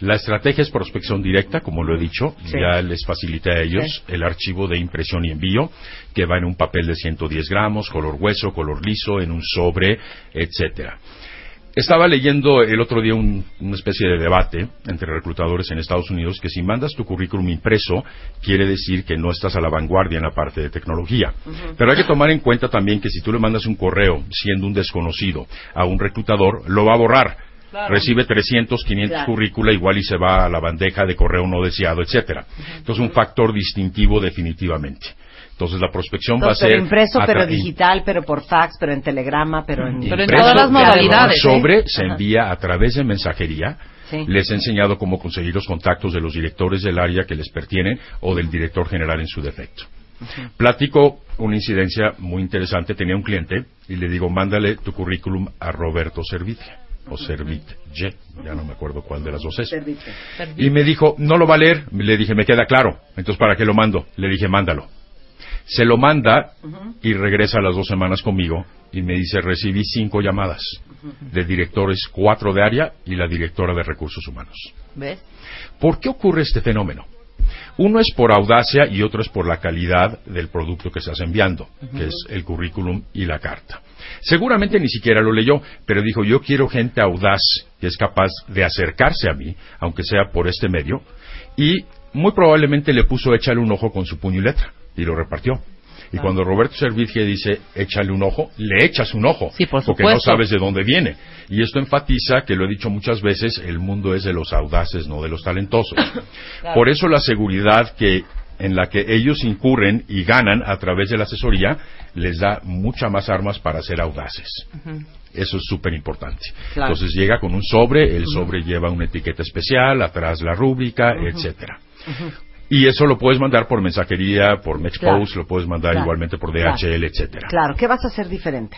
La estrategia es prospección directa, como lo he dicho, Sí. ya les facilita a ellos el archivo de impresión y envío, que va en un papel de 110 gramos, color hueso, color liso, en un sobre, etcétera. Estaba leyendo el otro día un- una especie de debate entre reclutadores en Estados Unidos que si mandas tu currículum impreso quiere decir que no estás a la vanguardia en la parte de tecnología. Pero hay que tomar en cuenta también que si tú le mandas un correo siendo un desconocido a un reclutador, lo va a borrar. Claro. Recibe 300, 500 Claro. currícula igual y se va a la bandeja de correo no deseado, etcétera. Entonces un factor distintivo definitivamente. Entonces la prospección va a ser pero impreso, pero digital, pero por fax, pero en telegrama, pero en... Impreso, El sobre se envía a través de mensajería. Sí. Les he enseñado cómo conseguir los contactos de los directores del área que les pertienen o del director general en su defecto. Platico una incidencia muy interesante. Tenía un cliente y le digo, mándale tu currículum a Roberto Servitje o Servitje, ya no me acuerdo cuál de las dos es. Y me dijo, no lo va a leer. Le dije, me queda claro. Entonces, ¿para qué lo mando? Le dije, mándalo. Se lo manda y regresa a las dos semanas conmigo y me dice, recibí cinco llamadas de directores, cuatro de área y la directora de recursos humanos. ¿Ves? ¿Por qué ocurre este fenómeno? Uno es por audacia y otro es por la calidad del producto que estás enviando, que es el currículum y la carta. Seguramente ni siquiera lo leyó, pero dijo, yo quiero gente audaz que es capaz de acercarse a mí, aunque sea por este medio, y muy probablemente le puso échale un ojo con su puño y letra, y lo repartió. Y Ah. cuando Roberto Servitje dice échale un ojo, le echas un ojo, por porque no sabes de dónde viene. Y esto enfatiza, que lo he dicho muchas veces, el mundo es de los audaces, no de los talentosos. Claro. Por eso la seguridad que en la que ellos incurren y ganan a través de la asesoría les da mucha más armas para ser audaces. Eso es súper importante. Claro. Entonces llega con un sobre, el sobre lleva una etiqueta especial, atrás la rúbrica, etcétera. Y eso lo puedes mandar por mensajería, por Mexpost, lo puedes mandar Claro. igualmente por Claro. DHL, etcétera. Claro, ¿qué vas a hacer diferente,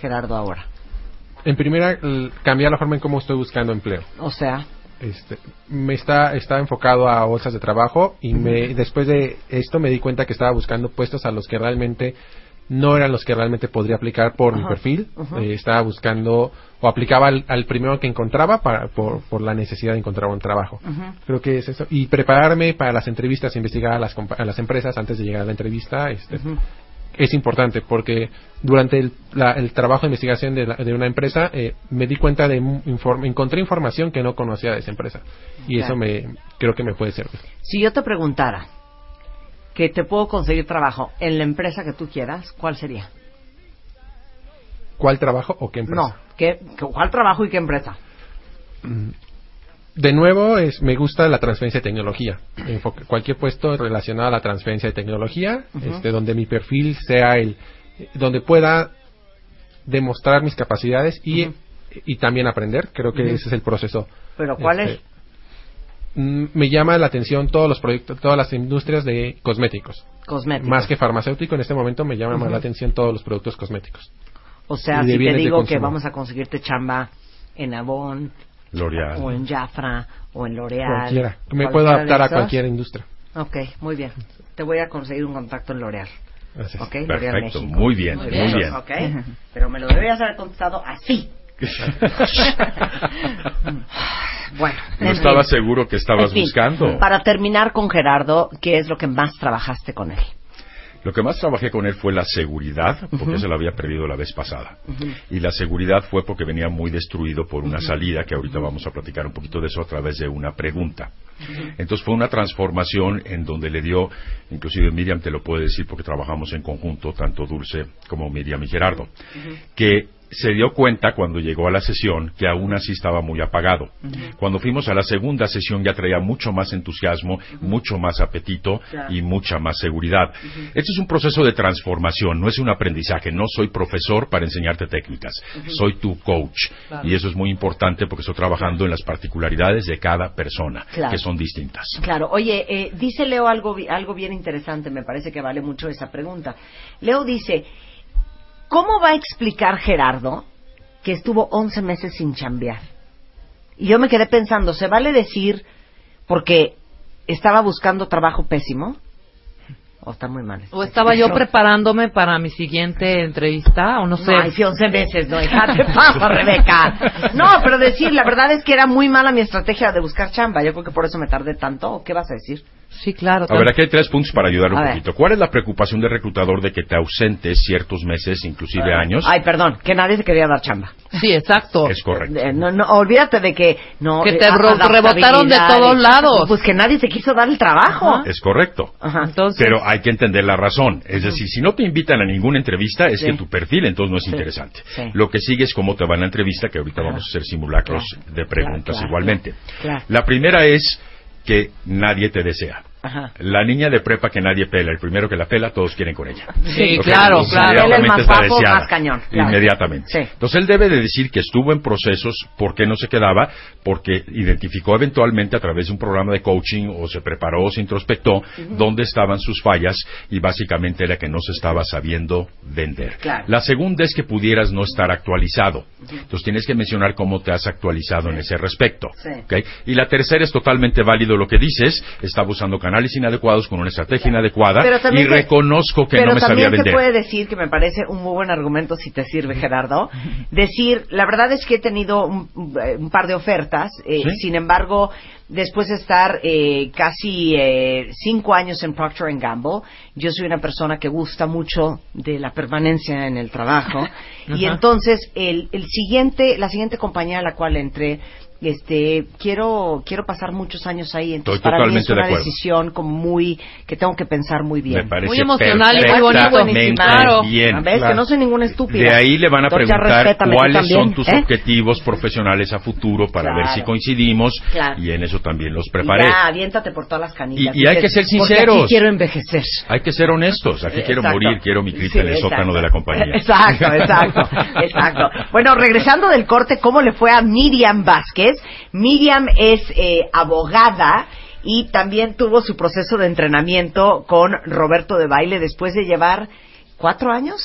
Gerardo, ahora? En primera, cambiar la forma en cómo estoy buscando empleo. O sea, Este, me está, está enfocado a bolsas de trabajo y me, después de esto me di cuenta que estaba buscando puestos a los que realmente no eran los que realmente podría aplicar por mi perfil. Eh, estaba buscando o aplicaba al, al primero que encontraba para, por, por la necesidad de encontrar un trabajo. Creo que es eso. Y prepararme para las entrevistas, investigar a las, compa- a las empresas antes de llegar a la entrevista. Este, Es importante porque durante el, la- el trabajo de investigación de, la- de una empresa eh, me di cuenta de inform- encontré información que no conocía de esa empresa y Claro. eso me creo que me puede servir. si yo te preguntara que te puedo conseguir trabajo en la empresa que tú quieras, ¿cuál sería? ¿Cuál trabajo o qué empresa? No, ¿qué, ¿cuál trabajo y qué empresa? Mm, De nuevo, es, me gusta la transferencia de tecnología. Enfoque- cualquier puesto relacionado a la transferencia de tecnología, este, donde mi perfil sea el, donde pueda demostrar mis capacidades y, y también aprender. Creo que ese es el proceso. ¿Pero cuál Este, es? Mm, Me llama la atención todos los proyectos, todas las industrias de cosméticos. Cosméticos. Más que farmacéutico, en este momento me llama más la atención todos los productos cosméticos. O sea, si te digo que vamos a conseguirte chamba en Avon, L'Oreal. o en Jafra, o en L'Oreal. Cualquiera. Me cualquiera puedo adaptar a cualquier industria. Ok, muy bien. Te voy a conseguir un contacto en L'Oreal. Gracias. Ok, L'Oreal Perfecto, muy bien, muy bien. Ok, pero me lo debías haber contestado así. bueno, No estaba seguro que estabas fin, buscando. Para terminar con Gerardo, ¿qué es lo que más trabajaste con él? Lo que más trabajé con él fue la seguridad, porque se lo había perdido la vez pasada. Y la seguridad fue porque venía muy destruido por una salida, que ahorita vamos a platicar un poquito de eso a través de una pregunta. Entonces fue una transformación en donde le dio, inclusive Miriam te lo puede decir porque trabajamos en conjunto, tanto Dulce como Miriam y Gerardo, que se dio cuenta cuando llegó a la sesión que aún así estaba muy apagado. Cuando fuimos a la segunda sesión ya traía mucho más entusiasmo, mucho más apetito Claro. y mucha más seguridad. Este es un proceso de transformación, no es un aprendizaje. No soy profesor para enseñarte técnicas, soy tu coach. Claro. Y eso es muy importante porque estoy trabajando en las particularidades de cada persona, Claro. que son distintas. Claro, oye, eh, dice Leo algo, algo bien interesante, me parece que vale mucho esa pregunta. Leo dice, ¿cómo va a explicar Gerardo que estuvo 11 meses sin chambear? Y yo me quedé pensando, ¿se vale decir porque estaba buscando trabajo pésimo? ¿O está muy mal? O estaba yo preparándome para mi siguiente entrevista, o no sé. Ay, sí, 11 meses, no, hija, te Rebeca. No, pero decir, la verdad es que era muy mala mi estrategia de buscar chamba. Yo creo que por eso me tardé tanto. ¿O qué vas a decir? Sí, claro. A ver, aquí hay tres puntos para ayudar un A ver. poquito. ¿Cuál es la preocupación del reclutador de que te ausentes ciertos meses, inclusive años? Ay, perdón, que nadie te quería dar chamba. Sí, exacto. Es correcto. Eh, No, no, olvídate de que no. Que eh, te rebotaron de todos lados. Pues que nadie te quiso dar el trabajo. Es correcto. Entonces, Pero hay que entender la razón. Es decir, si no te invitan a ninguna entrevista, es Sí. que tu perfil entonces no es Sí. interesante. Sí. Lo que sigue es cómo te va en la entrevista, que ahorita vamos a hacer simulacros de preguntas claro, igualmente. Claro. La primera es que nadie te desea. Ajá. La niña de prepa que nadie pela, el primero que la pela, todos quieren con ella. Sí, claro, claro. Él es inmediatamente más guapo, cañón, claro. Inmediatamente. Sí. Entonces él debe de decir que estuvo en procesos, por qué no se quedaba, porque identificó eventualmente a través de un programa de coaching o se preparó o se introspectó dónde estaban sus fallas y básicamente era que no se estaba sabiendo vender. Claro. La segunda es que pudieras no estar actualizado. Entonces tienes que mencionar cómo te has actualizado en ese respecto. Y la tercera es totalmente válido lo que dices, está buscando canales inadecuados, con una estrategia inadecuada Pero y reconozco que Pero no me sabía también se vender. puede decir, que me parece un muy buen argumento si te sirve, Gerardo, decir, la verdad es que he tenido un, un par de ofertas, eh, ¿Sí? sin embargo, después de estar eh, casi eh, cinco años en Procter Gamble, yo soy una persona que gusta mucho de la permanencia en el trabajo, y entonces el, el siguiente, la siguiente compañía a la cual entré, este, quiero, quiero pasar muchos años ahí, entonces Estoy para mí es de una decisión como muy, que tengo que pensar muy bien. Muy emocional y muy bonito. Claro. bien. ¿Ves? Que no soy ninguna estúpida. De ahí le van a Entonces, preguntar cuáles también, son tus ¿eh? objetivos profesionales a futuro para ver si coincidimos Claro. y en eso también los Y preparé. Ya, aviéntate por todas las canillas. Y- y hay que ser sinceros. aquí quiero envejecer. Hay que ser honestos. Aquí quiero Exacto. morir, quiero mi cripta Sí, en el exacto. sótano de la compañía. Exacto, exacto, exacto. Bueno, regresando del corte, ¿cómo le fue a Miriam Vázquez? Miriam es eh, abogada y también tuvo su proceso de entrenamiento con Roberto de Baile después de llevar cuatro años,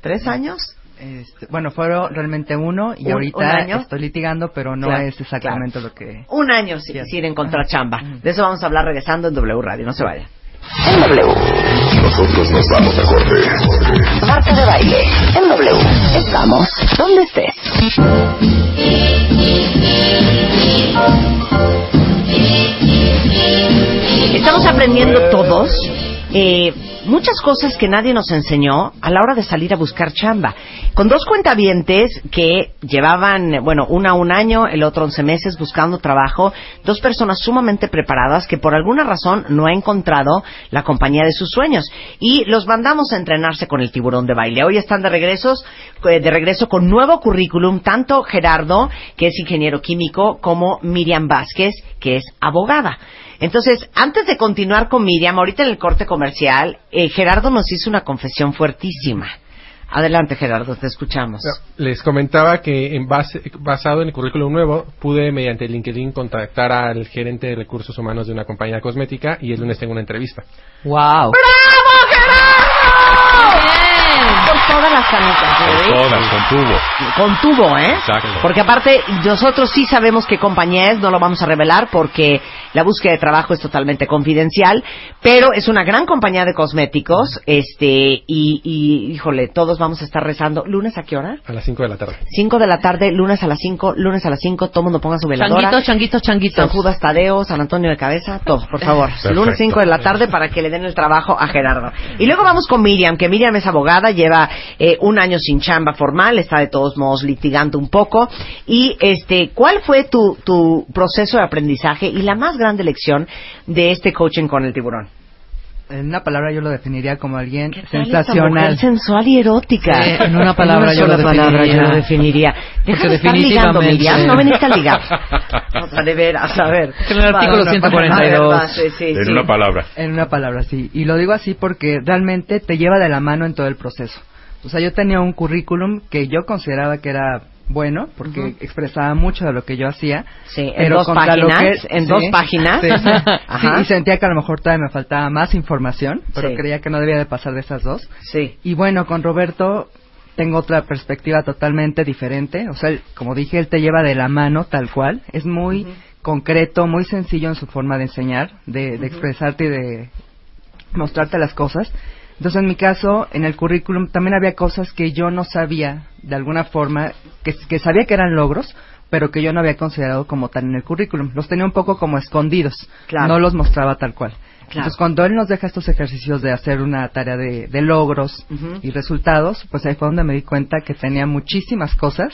tres años. Este, bueno, fueron realmente uno y Un- ahorita un año. estoy litigando, pero no Claro, es exactamente lo que... Un año sin, sin encontrar chamba. De eso vamos a hablar regresando en W Radio. No se vaya. En W. Nosotros nos vamos a corte. Marta de baile. En W. Estamos donde estés. Estamos aprendiendo todos eh, muchas cosas que nadie nos enseñó a la hora de salir a buscar chamba. Con dos cuentavientes que llevaban, bueno, una un año, el otro once meses buscando trabajo, dos personas sumamente preparadas que por alguna razón no ha encontrado la compañía de sus sueños. Y los mandamos a entrenarse con el tiburón de baile. Hoy están de regresos, eh, de regreso con nuevo currículum, tanto Gerardo, que es ingeniero químico, como Miriam Vázquez, que es abogada. Entonces, antes de continuar con Miriam, ahorita en el corte comercial, eh, Gerardo nos hizo una confesión fuertísima. Adelante, Gerardo, te escuchamos. Les comentaba que en base, basado en el currículum nuevo, pude mediante LinkedIn contactar al gerente de recursos humanos de una compañía cosmética y el lunes tengo una entrevista. ¡Wow! Por todas las canicas, Con ¿eh? todas, con tubo. Con tubo, ¿eh? Exacto. Porque aparte, nosotros sí sabemos qué compañía es, no lo vamos a revelar porque la búsqueda de trabajo es totalmente confidencial, pero es una gran compañía de cosméticos, este, y, y, híjole, todos vamos a estar rezando. ¿Lunes a qué hora? A las 5 de la tarde. 5 de la tarde, lunes a las 5, lunes a las 5, todo mundo ponga su veladora. Changuitos, changuitos, changuitos. San Judas Tadeo, San Antonio de Cabeza, todos, por favor. Perfecto. Lunes 5 de la tarde para que le den el trabajo a Gerardo. Y luego vamos con Miriam, que Miriam es abogada, lleva eh, un año sin chamba formal, está de todos modos litigando un poco. Y este, ¿cuál fue tu, tu proceso de aprendizaje y la más grande lección de este coaching con el tiburón? En una palabra yo lo definiría como alguien tal esta sensacional. mujer sensual y erótica. Sí, en una palabra En yo sola lo palabra definiría. yo lo definiría. Deja Porque de estar ligando, Miriam. No veniste a ligar. O sea, de veras, a ver. En el artículo Va, 142. va, sí, sí, En sí. una palabra. En una palabra, sí. Y lo digo así porque realmente te lleva de la mano en todo el proceso. O sea, yo tenía un currículum que yo consideraba que era bueno porque expresaba mucho de lo que yo hacía. Sí, en pero dos contra lo páginas, que- en dos páginas. Sí, sí. Y sentía que a lo mejor todavía me faltaba más información, pero creía que no debía de pasar de esas dos. Sí. Y bueno, con Roberto tengo otra perspectiva totalmente diferente. O sea, él, como dije, él te lleva de la mano tal cual. Es muy concreto, muy sencillo en su forma de enseñar, de, de expresarte y de mostrarte las cosas. Entonces, en mi caso, en el currículum también había cosas que yo no sabía, de alguna forma, que, que sabía que eran logros, pero que yo no había considerado como tal en el currículum. Los tenía un poco como escondidos, Claro. no los mostraba tal cual. Claro. Entonces, cuando él nos deja estos ejercicios de hacer una tarea de, de logros y resultados, pues ahí fue donde me di cuenta que tenía muchísimas cosas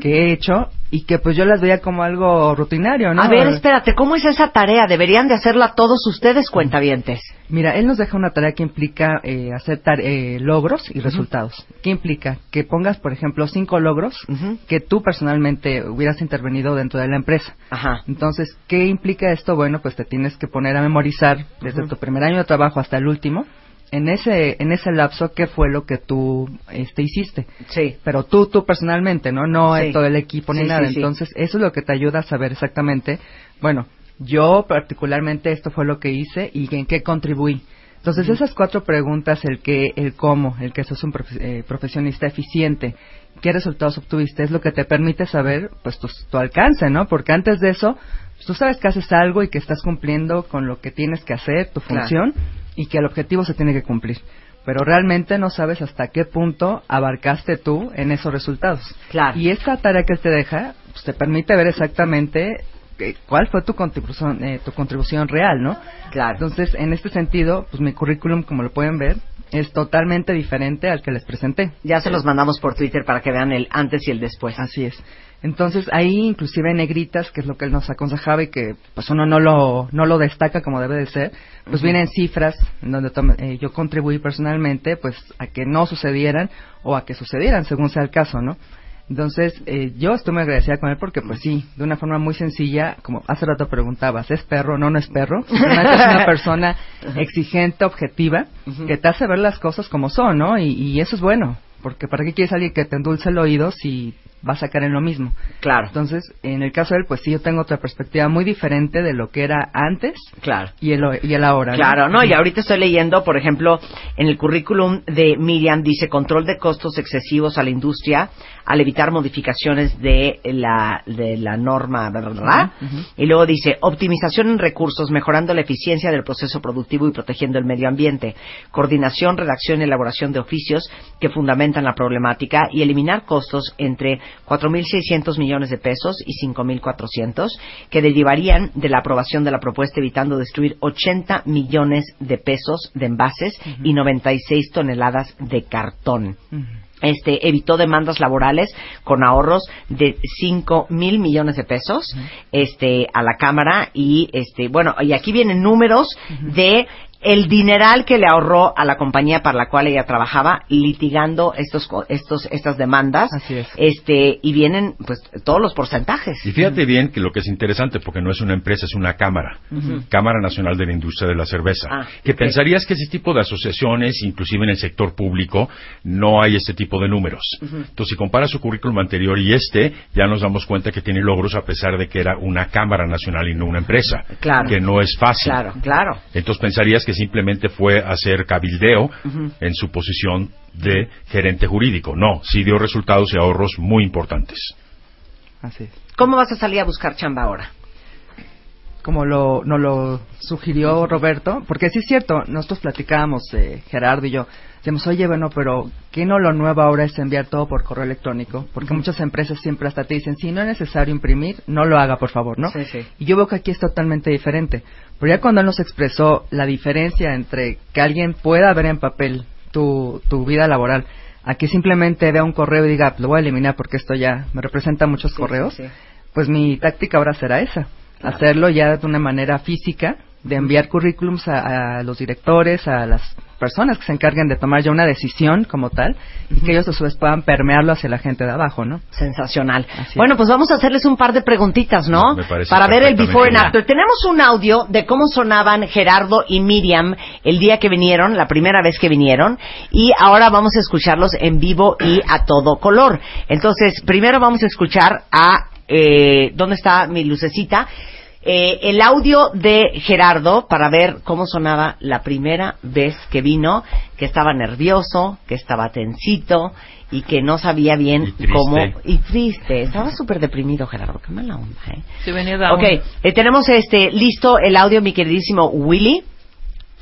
que he hecho y que pues yo las veía como algo rutinario, ¿no? A ver, espérate, ¿cómo es esa tarea? Deberían de hacerla todos ustedes, cuentavientes. Mira, él nos deja una tarea que implica eh, hacer eh, logros y resultados. ¿Qué implica? Que pongas, por ejemplo, cinco logros que tú personalmente hubieras intervenido dentro de la empresa. Ajá. Entonces, ¿qué implica esto? Bueno, pues te tienes que poner a memorizar desde tu primer año de trabajo hasta el último. En ese, en ese lapso, ¿qué fue lo que tú este, hiciste? Sí. Pero tú, tú personalmente, ¿no? No Sí. todo el equipo ni Sí, nada. sí. Entonces, eso es lo que te ayuda a saber exactamente, bueno, yo particularmente esto fue lo que hice y en qué contribuí. Entonces, esas cuatro preguntas, el qué, el cómo, el que sos un profe- eh, profesionista eficiente, qué resultados obtuviste, es lo que te permite saber, pues, tu, tu alcance, ¿no? Porque antes de eso, tú sabes que haces algo y que estás cumpliendo con lo que tienes que hacer, tu Claro. función, y que el objetivo se tiene que cumplir. Pero realmente no sabes hasta qué punto abarcaste tú en esos resultados. Claro. Y esta tarea que él te deja, pues, te permite ver exactamente eh, cuál fue tu contribución, eh, tu contribución real, ¿no? Claro. Entonces, en este sentido, pues mi currículum, como lo pueden ver, es totalmente diferente al que les presenté. Ya se los mandamos por Twitter para que vean el antes y el después. Así es. Entonces, ahí inclusive en negritas, que es lo que él nos aconsejaba y que pues uno no lo, no lo destaca como debe de ser, pues vienen cifras en donde tom- eh, yo contribuí personalmente pues a que no sucedieran o a que sucedieran según sea el caso, ¿no? Entonces, eh, yo estoy muy agradecida con él porque, pues sí, de una forma muy sencilla, como hace rato preguntabas, ¿es perro? No, no es perro. Es una persona exigente, objetiva, que te hace ver las cosas como son, ¿no? Y, y eso es bueno, porque ¿para qué quieres alguien que te endulce el oído si vas a caer en lo mismo? Claro. Entonces, en el caso de él, pues sí, yo tengo otra perspectiva muy diferente de lo que era antes Claro. y el, y el ahora. Claro, no, y ahorita estoy leyendo, por ejemplo, en el currículum de Miriam dice control de costos excesivos a la industria al evitar modificaciones de la de la norma. Ujú, ujú. Y luego dice optimización en recursos, mejorando la eficiencia del proceso productivo y protegiendo el medio ambiente, coordinación, redacción y elaboración de oficios que fundamentan la problemática y eliminar costos entre 4.600 millones de pesos y 5.400 que derivarían de la aprobación de la propuesta evitando destruir 80 millones de pesos de envases y 96 toneladas de cartón. Este evitó demandas laborales con ahorros de 5 mil millones de pesos este a la cámara y este bueno y aquí vienen números de el dineral que le ahorró a la compañía para la cual ella trabajaba litigando estos co- estos estas demandas este y vienen pues todos los porcentajes Y fíjate bien que lo que es interesante, porque no es una empresa, es una cámara. Cámara Nacional de la Industria de la Cerveza. Ah, que pensarías que ese tipo de asociaciones, inclusive en el sector público, no hay este tipo de números. Entonces, si comparas su currículum anterior y este, ya nos damos cuenta que tiene logros a pesar de que era una Cámara Nacional y no una empresa. Claro. Que no es fácil. claro claro Entonces pensarías que simplemente fue hacer cabildeo en su posición de gerente jurídico. No, sí dio resultados y ahorros muy importantes. Así es. ¿Cómo vas a salir a buscar chamba ahora? como lo, nos lo sugirió Roberto, porque sí es cierto, nosotros platicábamos, eh, Gerardo y yo, decíamos, oye, bueno, pero ¿qué no lo nuevo ahora es enviar todo por correo electrónico? Porque muchas empresas siempre hasta te dicen, si no es necesario imprimir, no lo haga, por favor, ¿no? Sí, sí. Y yo veo que aquí es totalmente diferente. Pero ya cuando él nos expresó la diferencia entre que alguien pueda ver en papel tu, tu vida laboral, a que simplemente vea un correo y diga, lo voy a eliminar porque esto ya me representa muchos correos, sí, sí. pues mi táctica ahora será esa. Claro. Hacerlo ya de una manera física, de enviar currículums a, a los directores, a las personas que se encarguen de tomar ya una decisión como tal, y que ellos a su vez puedan permearlo hacia la gente de abajo, ¿no? Sensacional. Bueno, pues vamos a hacerles un par de preguntitas, ¿no? Me parece Para ver el before and after. Tenemos un audio de cómo sonaban Gerardo y Miriam el día que vinieron, la primera vez que vinieron, y ahora vamos a escucharlos en vivo y a todo color. Entonces, primero vamos a escuchar a, eh, ¿dónde está mi lucecita? Eh, el audio de Gerardo para ver cómo sonaba la primera vez que vino, que estaba nervioso, que estaba tensito y que no sabía bien triste. cómo y triste. Estaba súper deprimido Gerardo, qué mala onda, ¿eh? Sí, venía down. Ok, eh, tenemos este listo el audio, mi queridísimo Willy.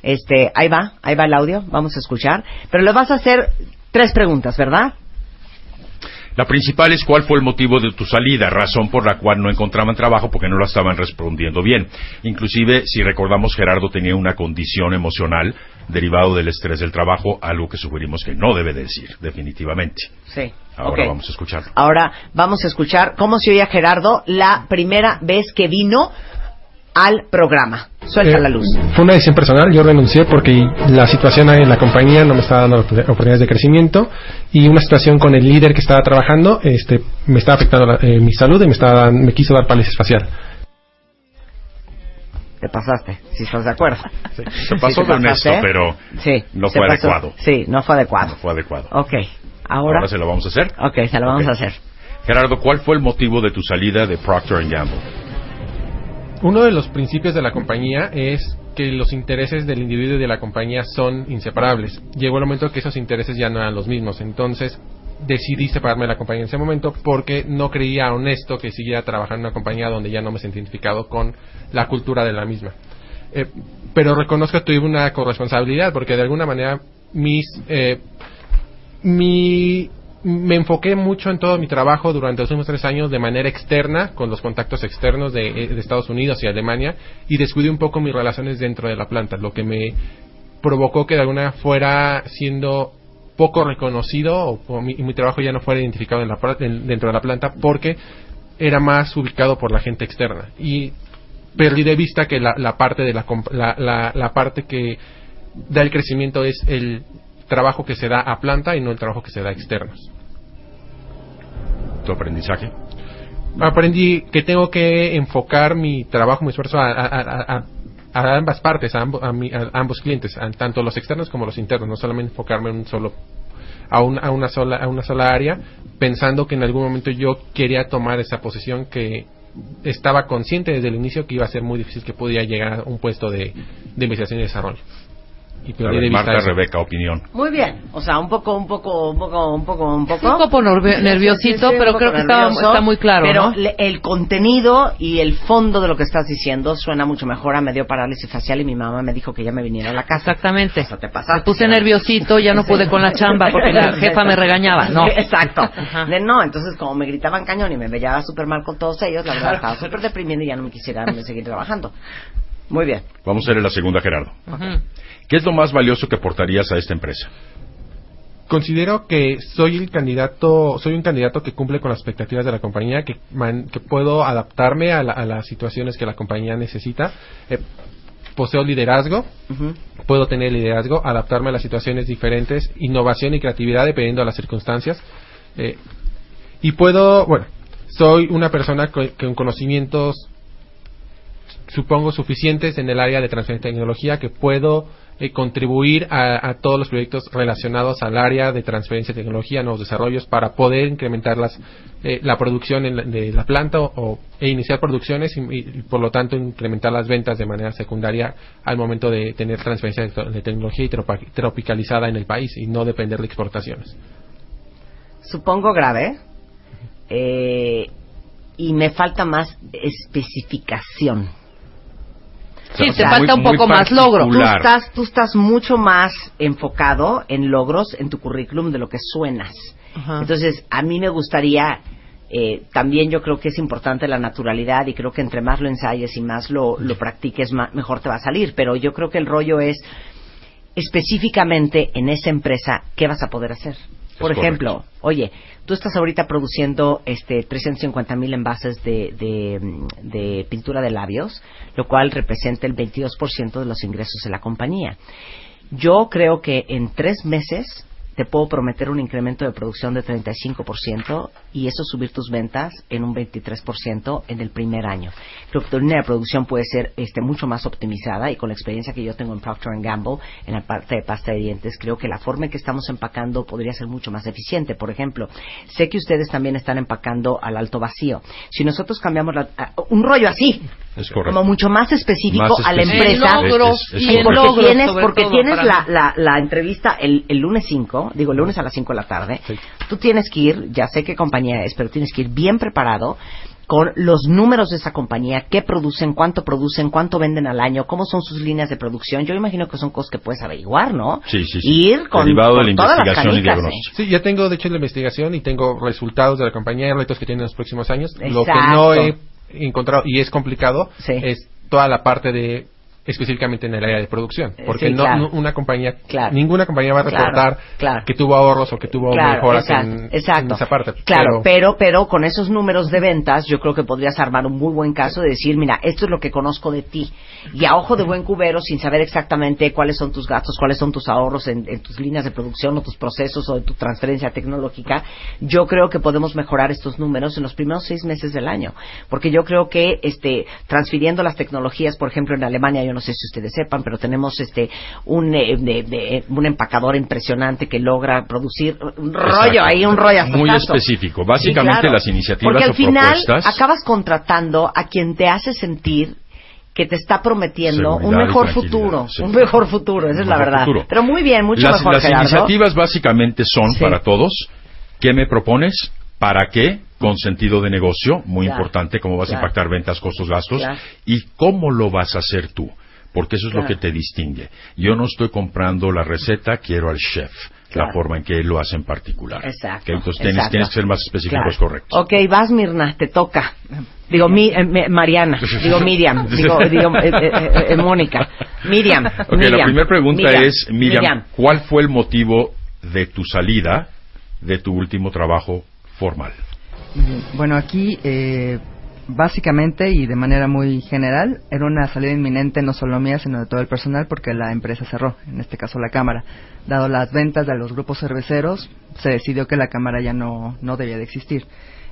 Este, ahí va, ahí va el audio, vamos a escuchar. Pero le vas a hacer tres preguntas, ¿verdad? La principal es cuál fue el motivo de tu salida, razón por la cual no encontraban trabajo porque no la estaban respondiendo bien. Inclusive, si recordamos, Gerardo tenía una condición emocional derivado del estrés del trabajo, algo que sugerimos que no debe decir, definitivamente. Sí. Ahora vamos a escucharlo. Ahora vamos a escuchar cómo se oía Gerardo la primera vez que vino al programa. Suelta Eh, la luz. Fue una decisión personal, yo renuncié porque la situación en la compañía no me estaba dando opor- oportunidades de crecimiento y una situación con el líder que estaba trabajando este, me estaba afectando la- eh, mi salud y me, estaba, me quiso dar parálisis facial. Te pasaste, si estás de acuerdo. Se Sí, pasó te de honesto, pero Sí, no se fue pasó. adecuado. Sí, no fue adecuado. No fue adecuado. Ok, ahora. Ahora se lo vamos a hacer. Ok, se lo vamos Ok. a hacer. Gerardo, ¿cuál fue el motivo de tu salida de Procter Gamble? Uno de los principios de la compañía es que los intereses del individuo y de la compañía son inseparables. Llegó el momento que esos intereses ya no eran los mismos, entonces decidí separarme de la compañía en ese momento porque no creía honesto que siguiera trabajando en una compañía donde ya no me sentí identificado con la cultura de la misma. Eh, pero reconozco que tuve una corresponsabilidad porque de alguna manera mis eh, mi me enfoqué mucho en todo mi trabajo durante los últimos tres años de manera externa, con los contactos externos de, eh, de Estados Unidos y Alemania, y descuidé un poco mis relaciones dentro de la planta, lo que me provocó que de alguna fuera siendo poco reconocido o, mi, mi trabajo ya no fuera identificado en la, dentro de la planta porque era más ubicado por la gente externa. Y perdí de vista que la, la parte de la, la, la parte que da el crecimiento es el trabajo que se da a planta y no el trabajo que se da a externos. ¿Tu aprendizaje? Aprendí que tengo que enfocar mi trabajo, mi esfuerzo a, a- a- a- a ambas partes, a, mi- ambos clientes, tanto los externos como los internos, no solamente enfocarme en un solo a, un- a una sola a una sola área, pensando que en algún momento yo quería tomar esa posición que estaba consciente desde el inicio que iba a ser muy difícil que podía llegar a un puesto de, de investigación y desarrollo. Y perdí de vista Marta, eso. Rebeca, opinión. Muy bien, o sea, un poco, un poco, un poco, un poco, un poco. Sí, un poco nervio- nerviosito, un pero poco creo que está- nervioso, está muy claro, Pero ¿no? le- el contenido y el fondo de lo que estás diciendo suena mucho mejor. A me dio parálisis facial y mi mamá me dijo que ya me viniera a la casa. Exactamente. O sea, te pasaste. Me puse nerviosito, ya no pude con la chamba porque la jefa me regañaba. No. Exacto. De no, entonces como me gritaban cañón y me veía súper mal con todos ellos, la verdad Claro. estaba súper deprimida y ya no me quisiera seguir trabajando. Muy bien. Vamos a hacer la segunda, Gerardo. ¿Qué es lo más valioso que aportarías a esta empresa? considero que soy el candidato, soy un candidato que cumple con las expectativas de la compañía, que, man- que puedo adaptarme a, la- a las situaciones que la compañía necesita. Eh, poseo liderazgo, puedo tener liderazgo, adaptarme a las situaciones diferentes, innovación y creatividad dependiendo de las circunstancias. Eh, y puedo, bueno, soy una persona co- con conocimientos supongo suficientes en el área de transferencia de tecnología que puedo eh, contribuir a, a todos los proyectos relacionados al área de transferencia de tecnología, nuevos desarrollos para poder incrementar las, eh, la producción en la- de la planta o, e iniciar producciones y, por lo tanto incrementar las ventas de manera secundaria al momento de tener transferencia de, tecnología y tropicalizada en el país y no depender de exportaciones. Supongo grave. Eh, y me falta más especificación. Sí, O te falta un poco más logro. Tú estás, tú estás mucho más enfocado en logros en tu currículum de lo que suenas. Entonces, a mí me gustaría, eh, también yo creo que es importante la naturalidad y creo que entre más lo ensayes y más lo, lo practiques, ma- mejor te va a salir. Pero yo creo que el rollo es específicamente en esa empresa, ¿qué vas a poder hacer? Por correcto. ejemplo, oye, tú estás ahorita produciendo este 350 mil envases de, de, de pintura de labios, lo cual representa el 22% de los ingresos de la compañía. Yo creo que en tres meses te puedo prometer un incremento de producción de 35% y eso subir tus ventas en un 23% en el primer año. Creo que tu línea de producción puede ser este, mucho más optimizada y con la experiencia que yo tengo en Procter Gamble en la parte de pasta de dientes, creo que la forma en que estamos empacando podría ser mucho más eficiente. Por ejemplo, sé que ustedes también están empacando al alto vacío. Si nosotros cambiamos la- un rollo así, Es correcto. como mucho más específico Más a la empresa En logros Es- es y en porque logros, tienes, porque tienes la, la, la entrevista el, el lunes 5 digo el lunes a las 5 de la tarde tú tienes que ir ya sé qué compañía es pero tienes que ir bien preparado con los números de esa compañía, qué producen, cuánto producen, cuánto venden al año, cómo son sus líneas de producción. Yo imagino que son cosas que puedes averiguar, ¿no? Sí, sí, sí. Ir con, Derivado de con la todas las investigación y canicas, ¿eh? Sí, ya tengo de hecho la investigación y tengo resultados de la compañía y retos que tiene en los próximos años. Lo que no he encontrado y es complicado es toda la parte de específicamente en el área de producción, porque sí, no, claro. no- una compañía, ninguna compañía va a reportar claro. que tuvo ahorros o que tuvo mejoras exacto, en, exacto. en esa parte. Claro, Pero- pero, pero con esos números de ventas, yo creo que podrías armar un muy buen caso de decir, mira, esto es lo que conozco de ti. Y a ojo de buen cubero, sin saber exactamente cuáles son tus gastos, cuáles son tus ahorros en, en tus líneas de producción o tus procesos o de tu transferencia tecnológica, yo creo que podemos mejorar estos números en los primeros seis meses del año. Porque yo creo que, este, transfiriendo las tecnologías, por ejemplo, en Alemania, yo no sé si ustedes sepan, pero tenemos, este, un, eh, de- de- un empacador impresionante que logra producir un rollo Exacto. ahí, un rollo Muy específico. Básicamente Sí, claro. las iniciativas Porque al o final propuestas. acabas contratando a quien te hace sentir que te está prometiendo un Seguridad mejor futuro, sí. un mejor futuro, esa es la verdad. futuro. Pero muy bien, mucho las, mejor, las Gerardo. iniciativas básicamente son Sí. para todos. ¿Qué me propones? ¿Para qué? Con sentido de negocio, muy Claro. importante, cómo vas Claro. a impactar ventas, costos, gastos. Claro. Y cómo lo vas a hacer tú. Porque eso es lo que te distingue. Yo no estoy comprando la receta, quiero al chef. Claro. La forma en que él lo hace en particular. Exacto, Entonces tienes, exacto. tienes que ser más específico, Claro. es correcto. Ok, vas Mirna, te toca. Digo, mi, eh, Mariana, digo Miriam, digo, digo eh, eh, eh, eh, Mónica. Miriam. Ok, Miriam, la primera pregunta Miriam, es, Miriam, ¿cuál fue el motivo de tu salida de tu último trabajo formal? Bueno, aquí eh, básicamente y de manera muy general era una salida inminente no solo mía sino de todo el personal porque la empresa cerró, en este caso la cámara. Dado las ventas de los grupos cerveceros, se decidió que la cámara ya no, no debía de existir.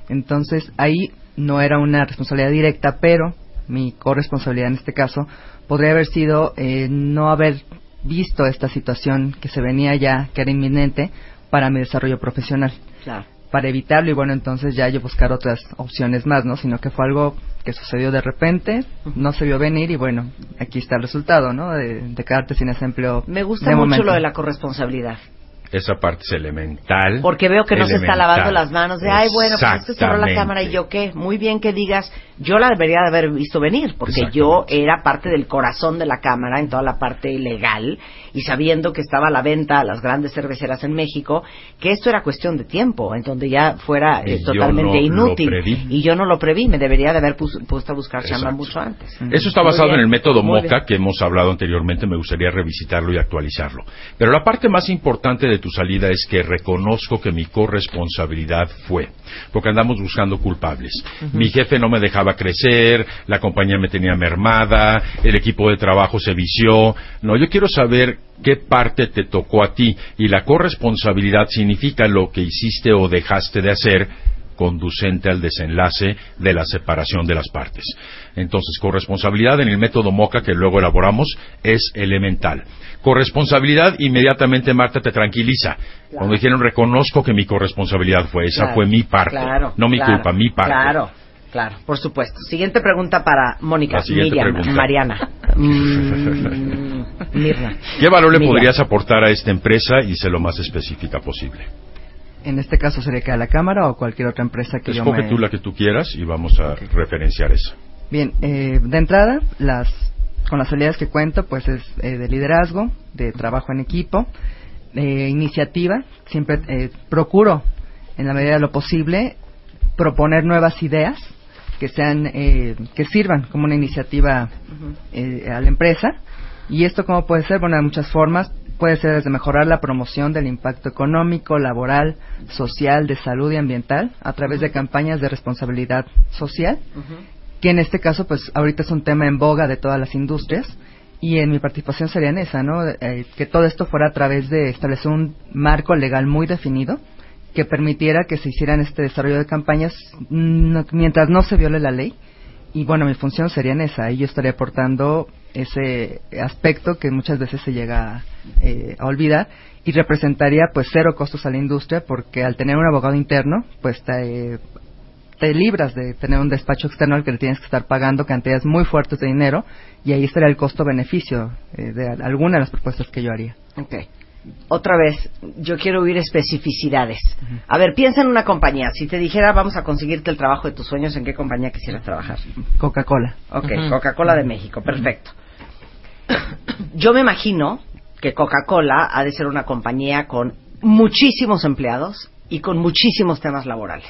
Entonces ahí no era una responsabilidad directa, pero mi corresponsabilidad en este caso podría haber sido eh, no haber visto esta situación que se venía ya, que era inminente, para mi desarrollo profesional Claro. Para evitarlo y bueno entonces ya yo buscar otras opciones más no sino que fue algo que sucedió de repente no se vio venir y bueno aquí está el resultado no de, de quedarte sin ese empleo Me gusta de mucho momento. lo de la corresponsabilidad. Esa parte es elemental. Porque veo que no se está lavando las manos de, ay, bueno, pues es que cerró la cámara y yo qué. Muy bien que digas, yo la debería de haber visto venir, porque yo era parte del corazón de la cámara en toda la parte legal y sabiendo que estaba a la venta a las grandes cerveceras en México, que esto era cuestión de tiempo, en donde ya fuera eh, totalmente no inútil. Y yo no lo preví, me debería de haber puesto a buscar chamba mucho antes. Eso está basado en el método muy MOCA bien. que hemos hablado anteriormente. Me gustaría revisitarlo y actualizarlo. Pero la parte más importante de tu salida es que reconozco que mi corresponsabilidad fue. Porque andamos buscando culpables. Mi jefe no me dejaba crecer, la compañía me tenía mermada, el equipo de trabajo se vició. No, yo quiero saber qué parte te tocó a ti. Y la corresponsabilidad significa lo que hiciste o dejaste de hacer conducente al desenlace de la separación de las partes. Entonces, corresponsabilidad en el método MOCA que luego elaboramos es elemental. Corresponsabilidad, inmediatamente Marta te tranquiliza. Cuando dijeron reconozco que mi corresponsabilidad fue, esa Claro, fue mi parte, claro, no mi culpa, mi parte. Claro, por supuesto. Siguiente pregunta para Mónica, Miriam, pregunta. Mariana. Mm, Mirna. ¿Qué valor le Miriam. podrías aportar a esta empresa y sé lo más específica posible? en este caso sería que a la cámara o cualquier otra empresa que yo Escoge me... tú la que tú quieras y vamos a referenciar esa. Bien, eh, de entrada, las, con las habilidades que cuento, pues es eh, de liderazgo, de trabajo en equipo, de iniciativa. Siempre eh, procuro, en la medida de lo posible, proponer nuevas ideas que sean, eh, que sirvan como una iniciativa eh, a la empresa. Y esto cómo puede ser, bueno, de muchas formas. Puede ser desde mejorar la promoción del impacto económico, laboral, social, de salud y ambiental a través de campañas de responsabilidad social que en este caso, pues ahorita es un tema en boga de todas las industrias y en mi participación sería en esa, ¿no? Eh, que todo esto fuera a través de establecer un marco legal muy definido que permitiera que se hicieran este desarrollo de campañas mm, mientras no se viole la ley. Y bueno, mi función sería en esa, y yo estaría aportando ese aspecto que muchas veces se llega eh, a olvidar y representaría pues cero costos a la industria porque al tener un abogado interno pues te, libras de tener un despacho externo al que le tienes que estar pagando cantidades muy fuertes de dinero y ahí estaría el costo-beneficio eh, de al- alguna de las propuestas que yo haría. Ok. Otra vez, yo quiero oír especificidades. A ver, piensa en una compañía. Si te dijera, vamos a conseguirte el trabajo de tus sueños, ¿en qué compañía quisieras trabajar? Coca-Cola. Ok. Coca-Cola de México, perfecto. Yo me imagino que Coca-Cola ha de ser una compañía con muchísimos empleados y con muchísimos temas laborales.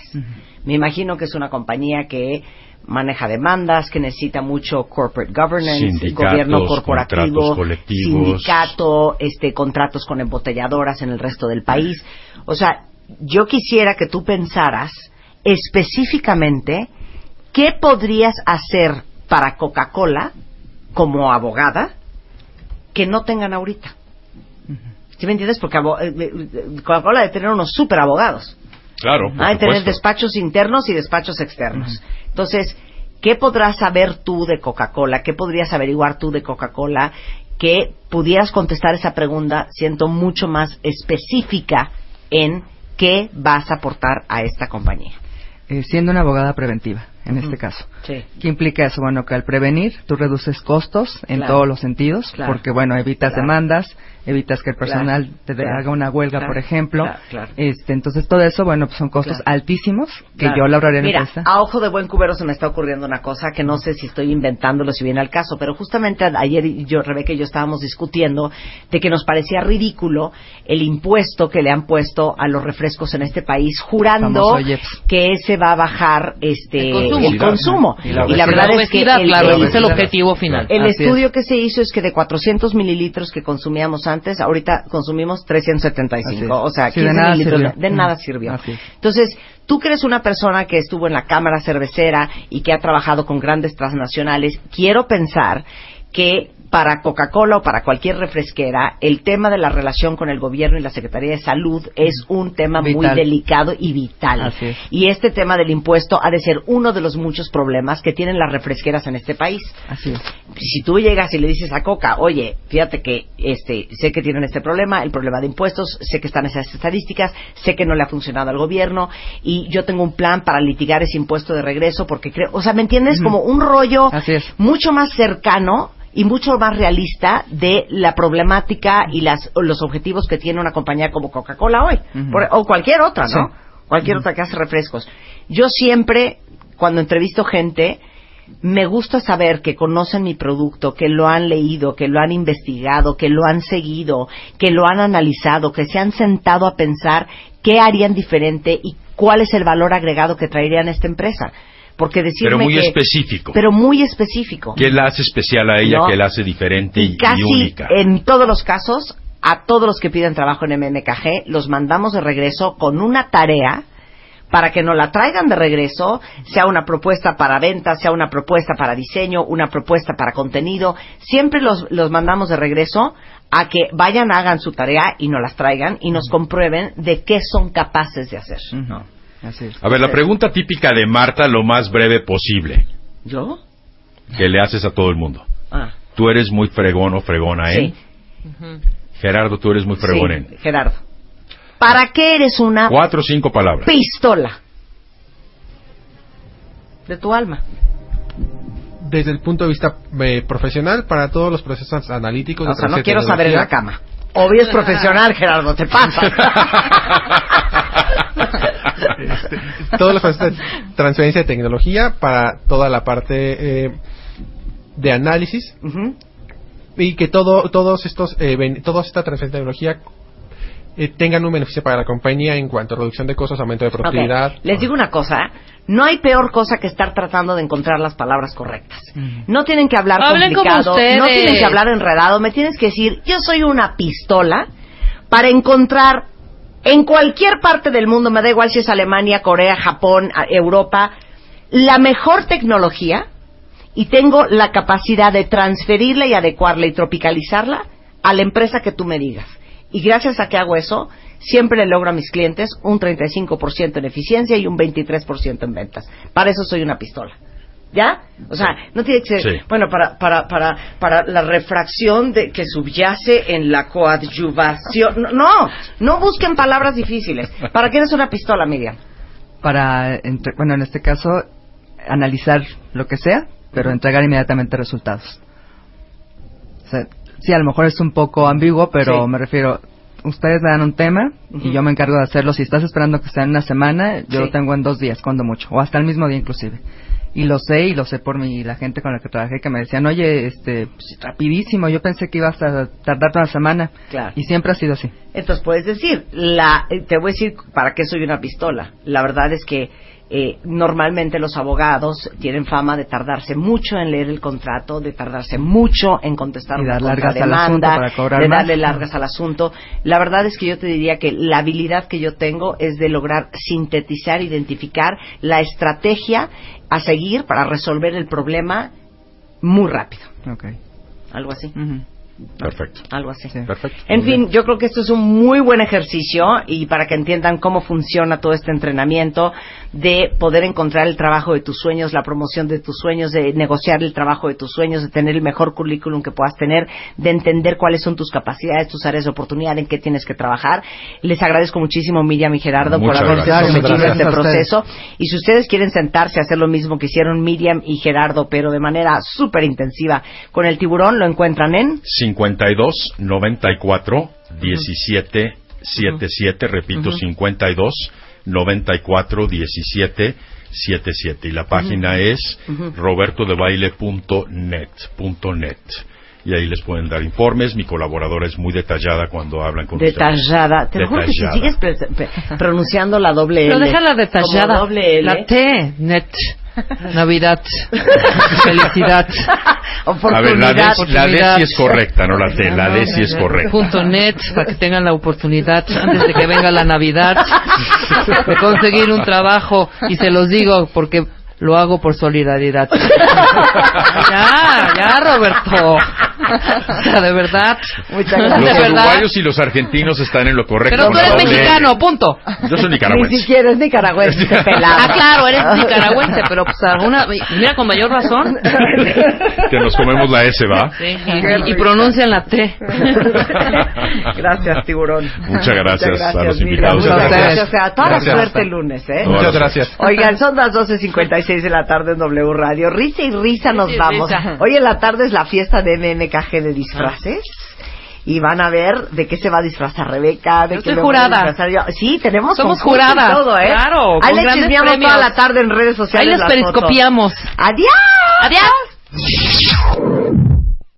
Me imagino que es una compañía que maneja demandas, que necesita mucho corporate governance, Sindicatos, gobierno corporativo, sindicato, este, contratos con embotelladoras en el resto del país. O sea, yo quisiera que tú pensaras específicamente qué podrías hacer para Coca-Cola como abogada que no tengan ahorita. ¿Sí me entiendes? Porque abo- eh, eh, Coca-Cola debe tener unos super abogados. Claro, por Hay de tener despachos internos y despachos externos. Entonces, ¿qué podrás saber tú de Coca-Cola? ¿Qué podrías averiguar tú de Coca-Cola? Que pudieras contestar esa pregunta, siento mucho más específica en qué vas a aportar a esta compañía. Eh, siendo una abogada preventiva. En este caso. Sí. ¿Qué implica eso? Bueno, que al prevenir tú reduces costos en Claro. todos los sentidos, Claro. porque bueno, evitas Claro. demandas, evitas que el personal Claro. te de- Claro. haga una huelga, Claro. por ejemplo. Claro, claro. Este, entonces todo eso, bueno, pues son costos Claro. altísimos que Claro. yo la ahorraría en Mira, empresa. a ojo de buen cubero se me está ocurriendo una cosa que no sé si estoy inventándolo, si viene al caso, pero justamente ayer y yo, Rebeca y yo estábamos discutiendo de que nos parecía ridículo el impuesto que le han puesto a los refrescos en este país, jurando que ese va a bajar este El consumo. el consumo. Y la Y la verdad La es que el, claro, el- es el objetivo final. el Así estudio que se hizo es que de 400 mililitros que consumíamos antes, ahorita consumimos 375. Así es. O sea, Sí, de 15 nada mililitros sirvió. de, de nada sirvió. Entonces, tú que eres una persona que estuvo en la Cámara Cervecera y que ha trabajado con grandes transnacionales, quiero pensar que para Coca-Cola o para cualquier refresquera, el tema de la relación con el gobierno y la Secretaría de Salud es un tema muy delicado y vital. Así es. Y este tema del impuesto ha de ser uno de los muchos problemas que tienen las refresqueras en este país. Así es. Si tú llegas y le dices a Coca, oye, fíjate que este, sé que tienen este problema, el problema de impuestos, sé que están esas estadísticas, sé que no le ha funcionado al gobierno y yo tengo un plan para litigar ese impuesto de regreso porque creo, o sea, ¿me entiendes? Como un rollo Así es. mucho más cercano y mucho más realista de la problemática y las, los objetivos que tiene una compañía como Coca-Cola hoy. Por- o cualquier otra, ¿no? Sí. Cualquier otra que hace refrescos. Yo siempre, cuando entrevisto gente, me gusta saber que conocen mi producto, que lo han leído, que lo han investigado, que lo han seguido, que lo han analizado, que se han sentado a pensar qué harían diferente y cuál es el valor agregado que traerían a esta empresa. Porque decirme Pero muy que- específico. Pero muy específico. ¿Qué la hace especial a ella? No. ¿Qué la hace diferente y, Y casi y única? en todos los casos, a todos los que piden trabajo en MMKG, los mandamos de regreso con una tarea para que nos la traigan de regreso, sea una propuesta para venta, sea una propuesta para diseño, una propuesta para contenido. Siempre los, los mandamos de regreso a que vayan, hagan su tarea y nos las traigan y nos comprueben de qué son capaces de hacer. Así es. A ver, la pregunta típica de Marta, lo más breve posible, ¿Yo? que le haces a todo el mundo. Ah, Tú eres muy fregón o fregona en. sí. Gerardo, tú eres muy fregón Sí, en. Gerardo. ¿Para qué eres una Cuatro o cinco palabras. pistola de tu alma? Desde el punto de vista eh, profesional, para todos los procesos analíticos. O sea, no quiero saber en la cama. Obvio es profesional, Gerardo, te pasa. todos los procesos de transferencia de tecnología para toda la parte eh, de análisis y que todo todos estos eh, ben- toda esta transferencia de tecnología eh, tengan un beneficio para la compañía en cuanto a reducción de costos, aumento de productividad. Les digo una cosa, no hay peor cosa que estar tratando de encontrar las palabras correctas. No tienen que hablar Hablen complicado, no tienen que hablar enredado, me tienes que decir, yo soy una pistola para encontrar en cualquier parte del mundo, me da igual si es Alemania, Corea, Japón, Europa, la mejor tecnología y tengo la capacidad de transferirla y adecuarla y tropicalizarla a la empresa que tú me digas. Y gracias a que hago eso, siempre logro a mis clientes un 35% en eficiencia y un 23% en ventas. Para eso soy una pistola. ¿Ya? O sea, no tiene que ser, Sí. bueno, para, para, para, para la refracción de, que subyace en la coadyuvación. No, no, no busquen palabras difíciles. ¿Para qué eres una pistola, Miriam? Para, entre- bueno, en este caso, analizar lo que sea, pero entregar inmediatamente resultados. O sea, sí, a lo mejor es un poco ambiguo, pero Sí. me refiero, ustedes me dan un tema y yo me encargo de hacerlo. Si estás esperando que sea en una semana, yo Sí. lo tengo en dos días, cuando mucho, o hasta el mismo día inclusive. Y lo sé, y lo sé por mi, la gente con la que trabajé, que me decían, oye, este, pues, rapidísimo, yo pensé que ibas a tardarte una semana. Claro. Y siempre ha sido así. Entonces puedes decir, la, eh, te voy a decir para qué soy una pistola. La verdad es que eh, normalmente los abogados tienen fama de tardarse mucho en leer el contrato, de tardarse mucho en contestar Y una dar largas al asunto para de más. darle largas al asunto. La verdad es que yo te diría que la habilidad que yo tengo es de lograr sintetizar, identificar la estrategia a seguir para resolver el problema muy rápido. Ok. Algo así. Perfecto. Algo así. Perfecto. En fin, yo creo que esto es un muy buen ejercicio y para que entiendan cómo funciona todo este entrenamiento de poder encontrar el trabajo de tus sueños, la promoción de tus sueños, de negociar el trabajo de tus sueños, de tener el mejor currículum que puedas tener, de entender cuáles son tus capacidades, tus áreas de oportunidad, en qué tienes que trabajar. Les agradezco muchísimo Miriam y Gerardo Muchas por haberse gracias. sometido a Gracias este a proceso. Y si ustedes quieren sentarse a hacer lo mismo que hicieron Miriam y Gerardo, pero de manera súper intensiva con el tiburón, lo encuentran en 52 94 17 77, repito, Ujú. 52 94 17 77 y la página es Ujú. robertodebaile.net punto net. Y ahí les pueden dar informes. Mi colaboradora es muy detallada cuando hablan con ustedes. Detallada. Te lo juro que si Detallada. sigues pronunciando la doble L. Pero déjala detallada. como doble L. La T, net. Navidad. Felicidad. A ver, la D, la D sí es correcta, no la T. La D sí es correcta. Punto net para que tengan la oportunidad antes de que venga la Navidad de conseguir un trabajo y se los digo porque lo hago por solidaridad. ya, ya, Roberto. O sea, de verdad. Los De verdad. uruguayos y los argentinos están en lo correcto. Pero tú eres L. mexicano, punto. Yo soy Ni nicaragüense. siquiera es nicaragüense, pelado. Ah, claro, eres nicaragüense, pero pues alguna, mira con mayor razón. Que nos comemos la S, ¿va? Sí, y, y pronuncian la T. Gracias, tiburón. Muchas gracias a los invitados. Muchas Gracias. gracias. O sea, toda Gracias. la suerte el lunes, ¿eh? Muchas gracias. Oigan, son las 12.56 de la tarde en W Radio. Risa y risa nos y vamos. risa. Hoy en la tarde es la fiesta de MMKG de disfraces. Y van a ver de qué se va a disfrazar Rebeca, de Yo qué estoy a jurada. disfrazar yo. Sí, tenemos Somos juradas, todo, ¿eh? claro, Ahí les chismeamos toda la tarde en redes sociales Ahí les las fotos. periscopiamos. ¡Adiós! ¡Adiós!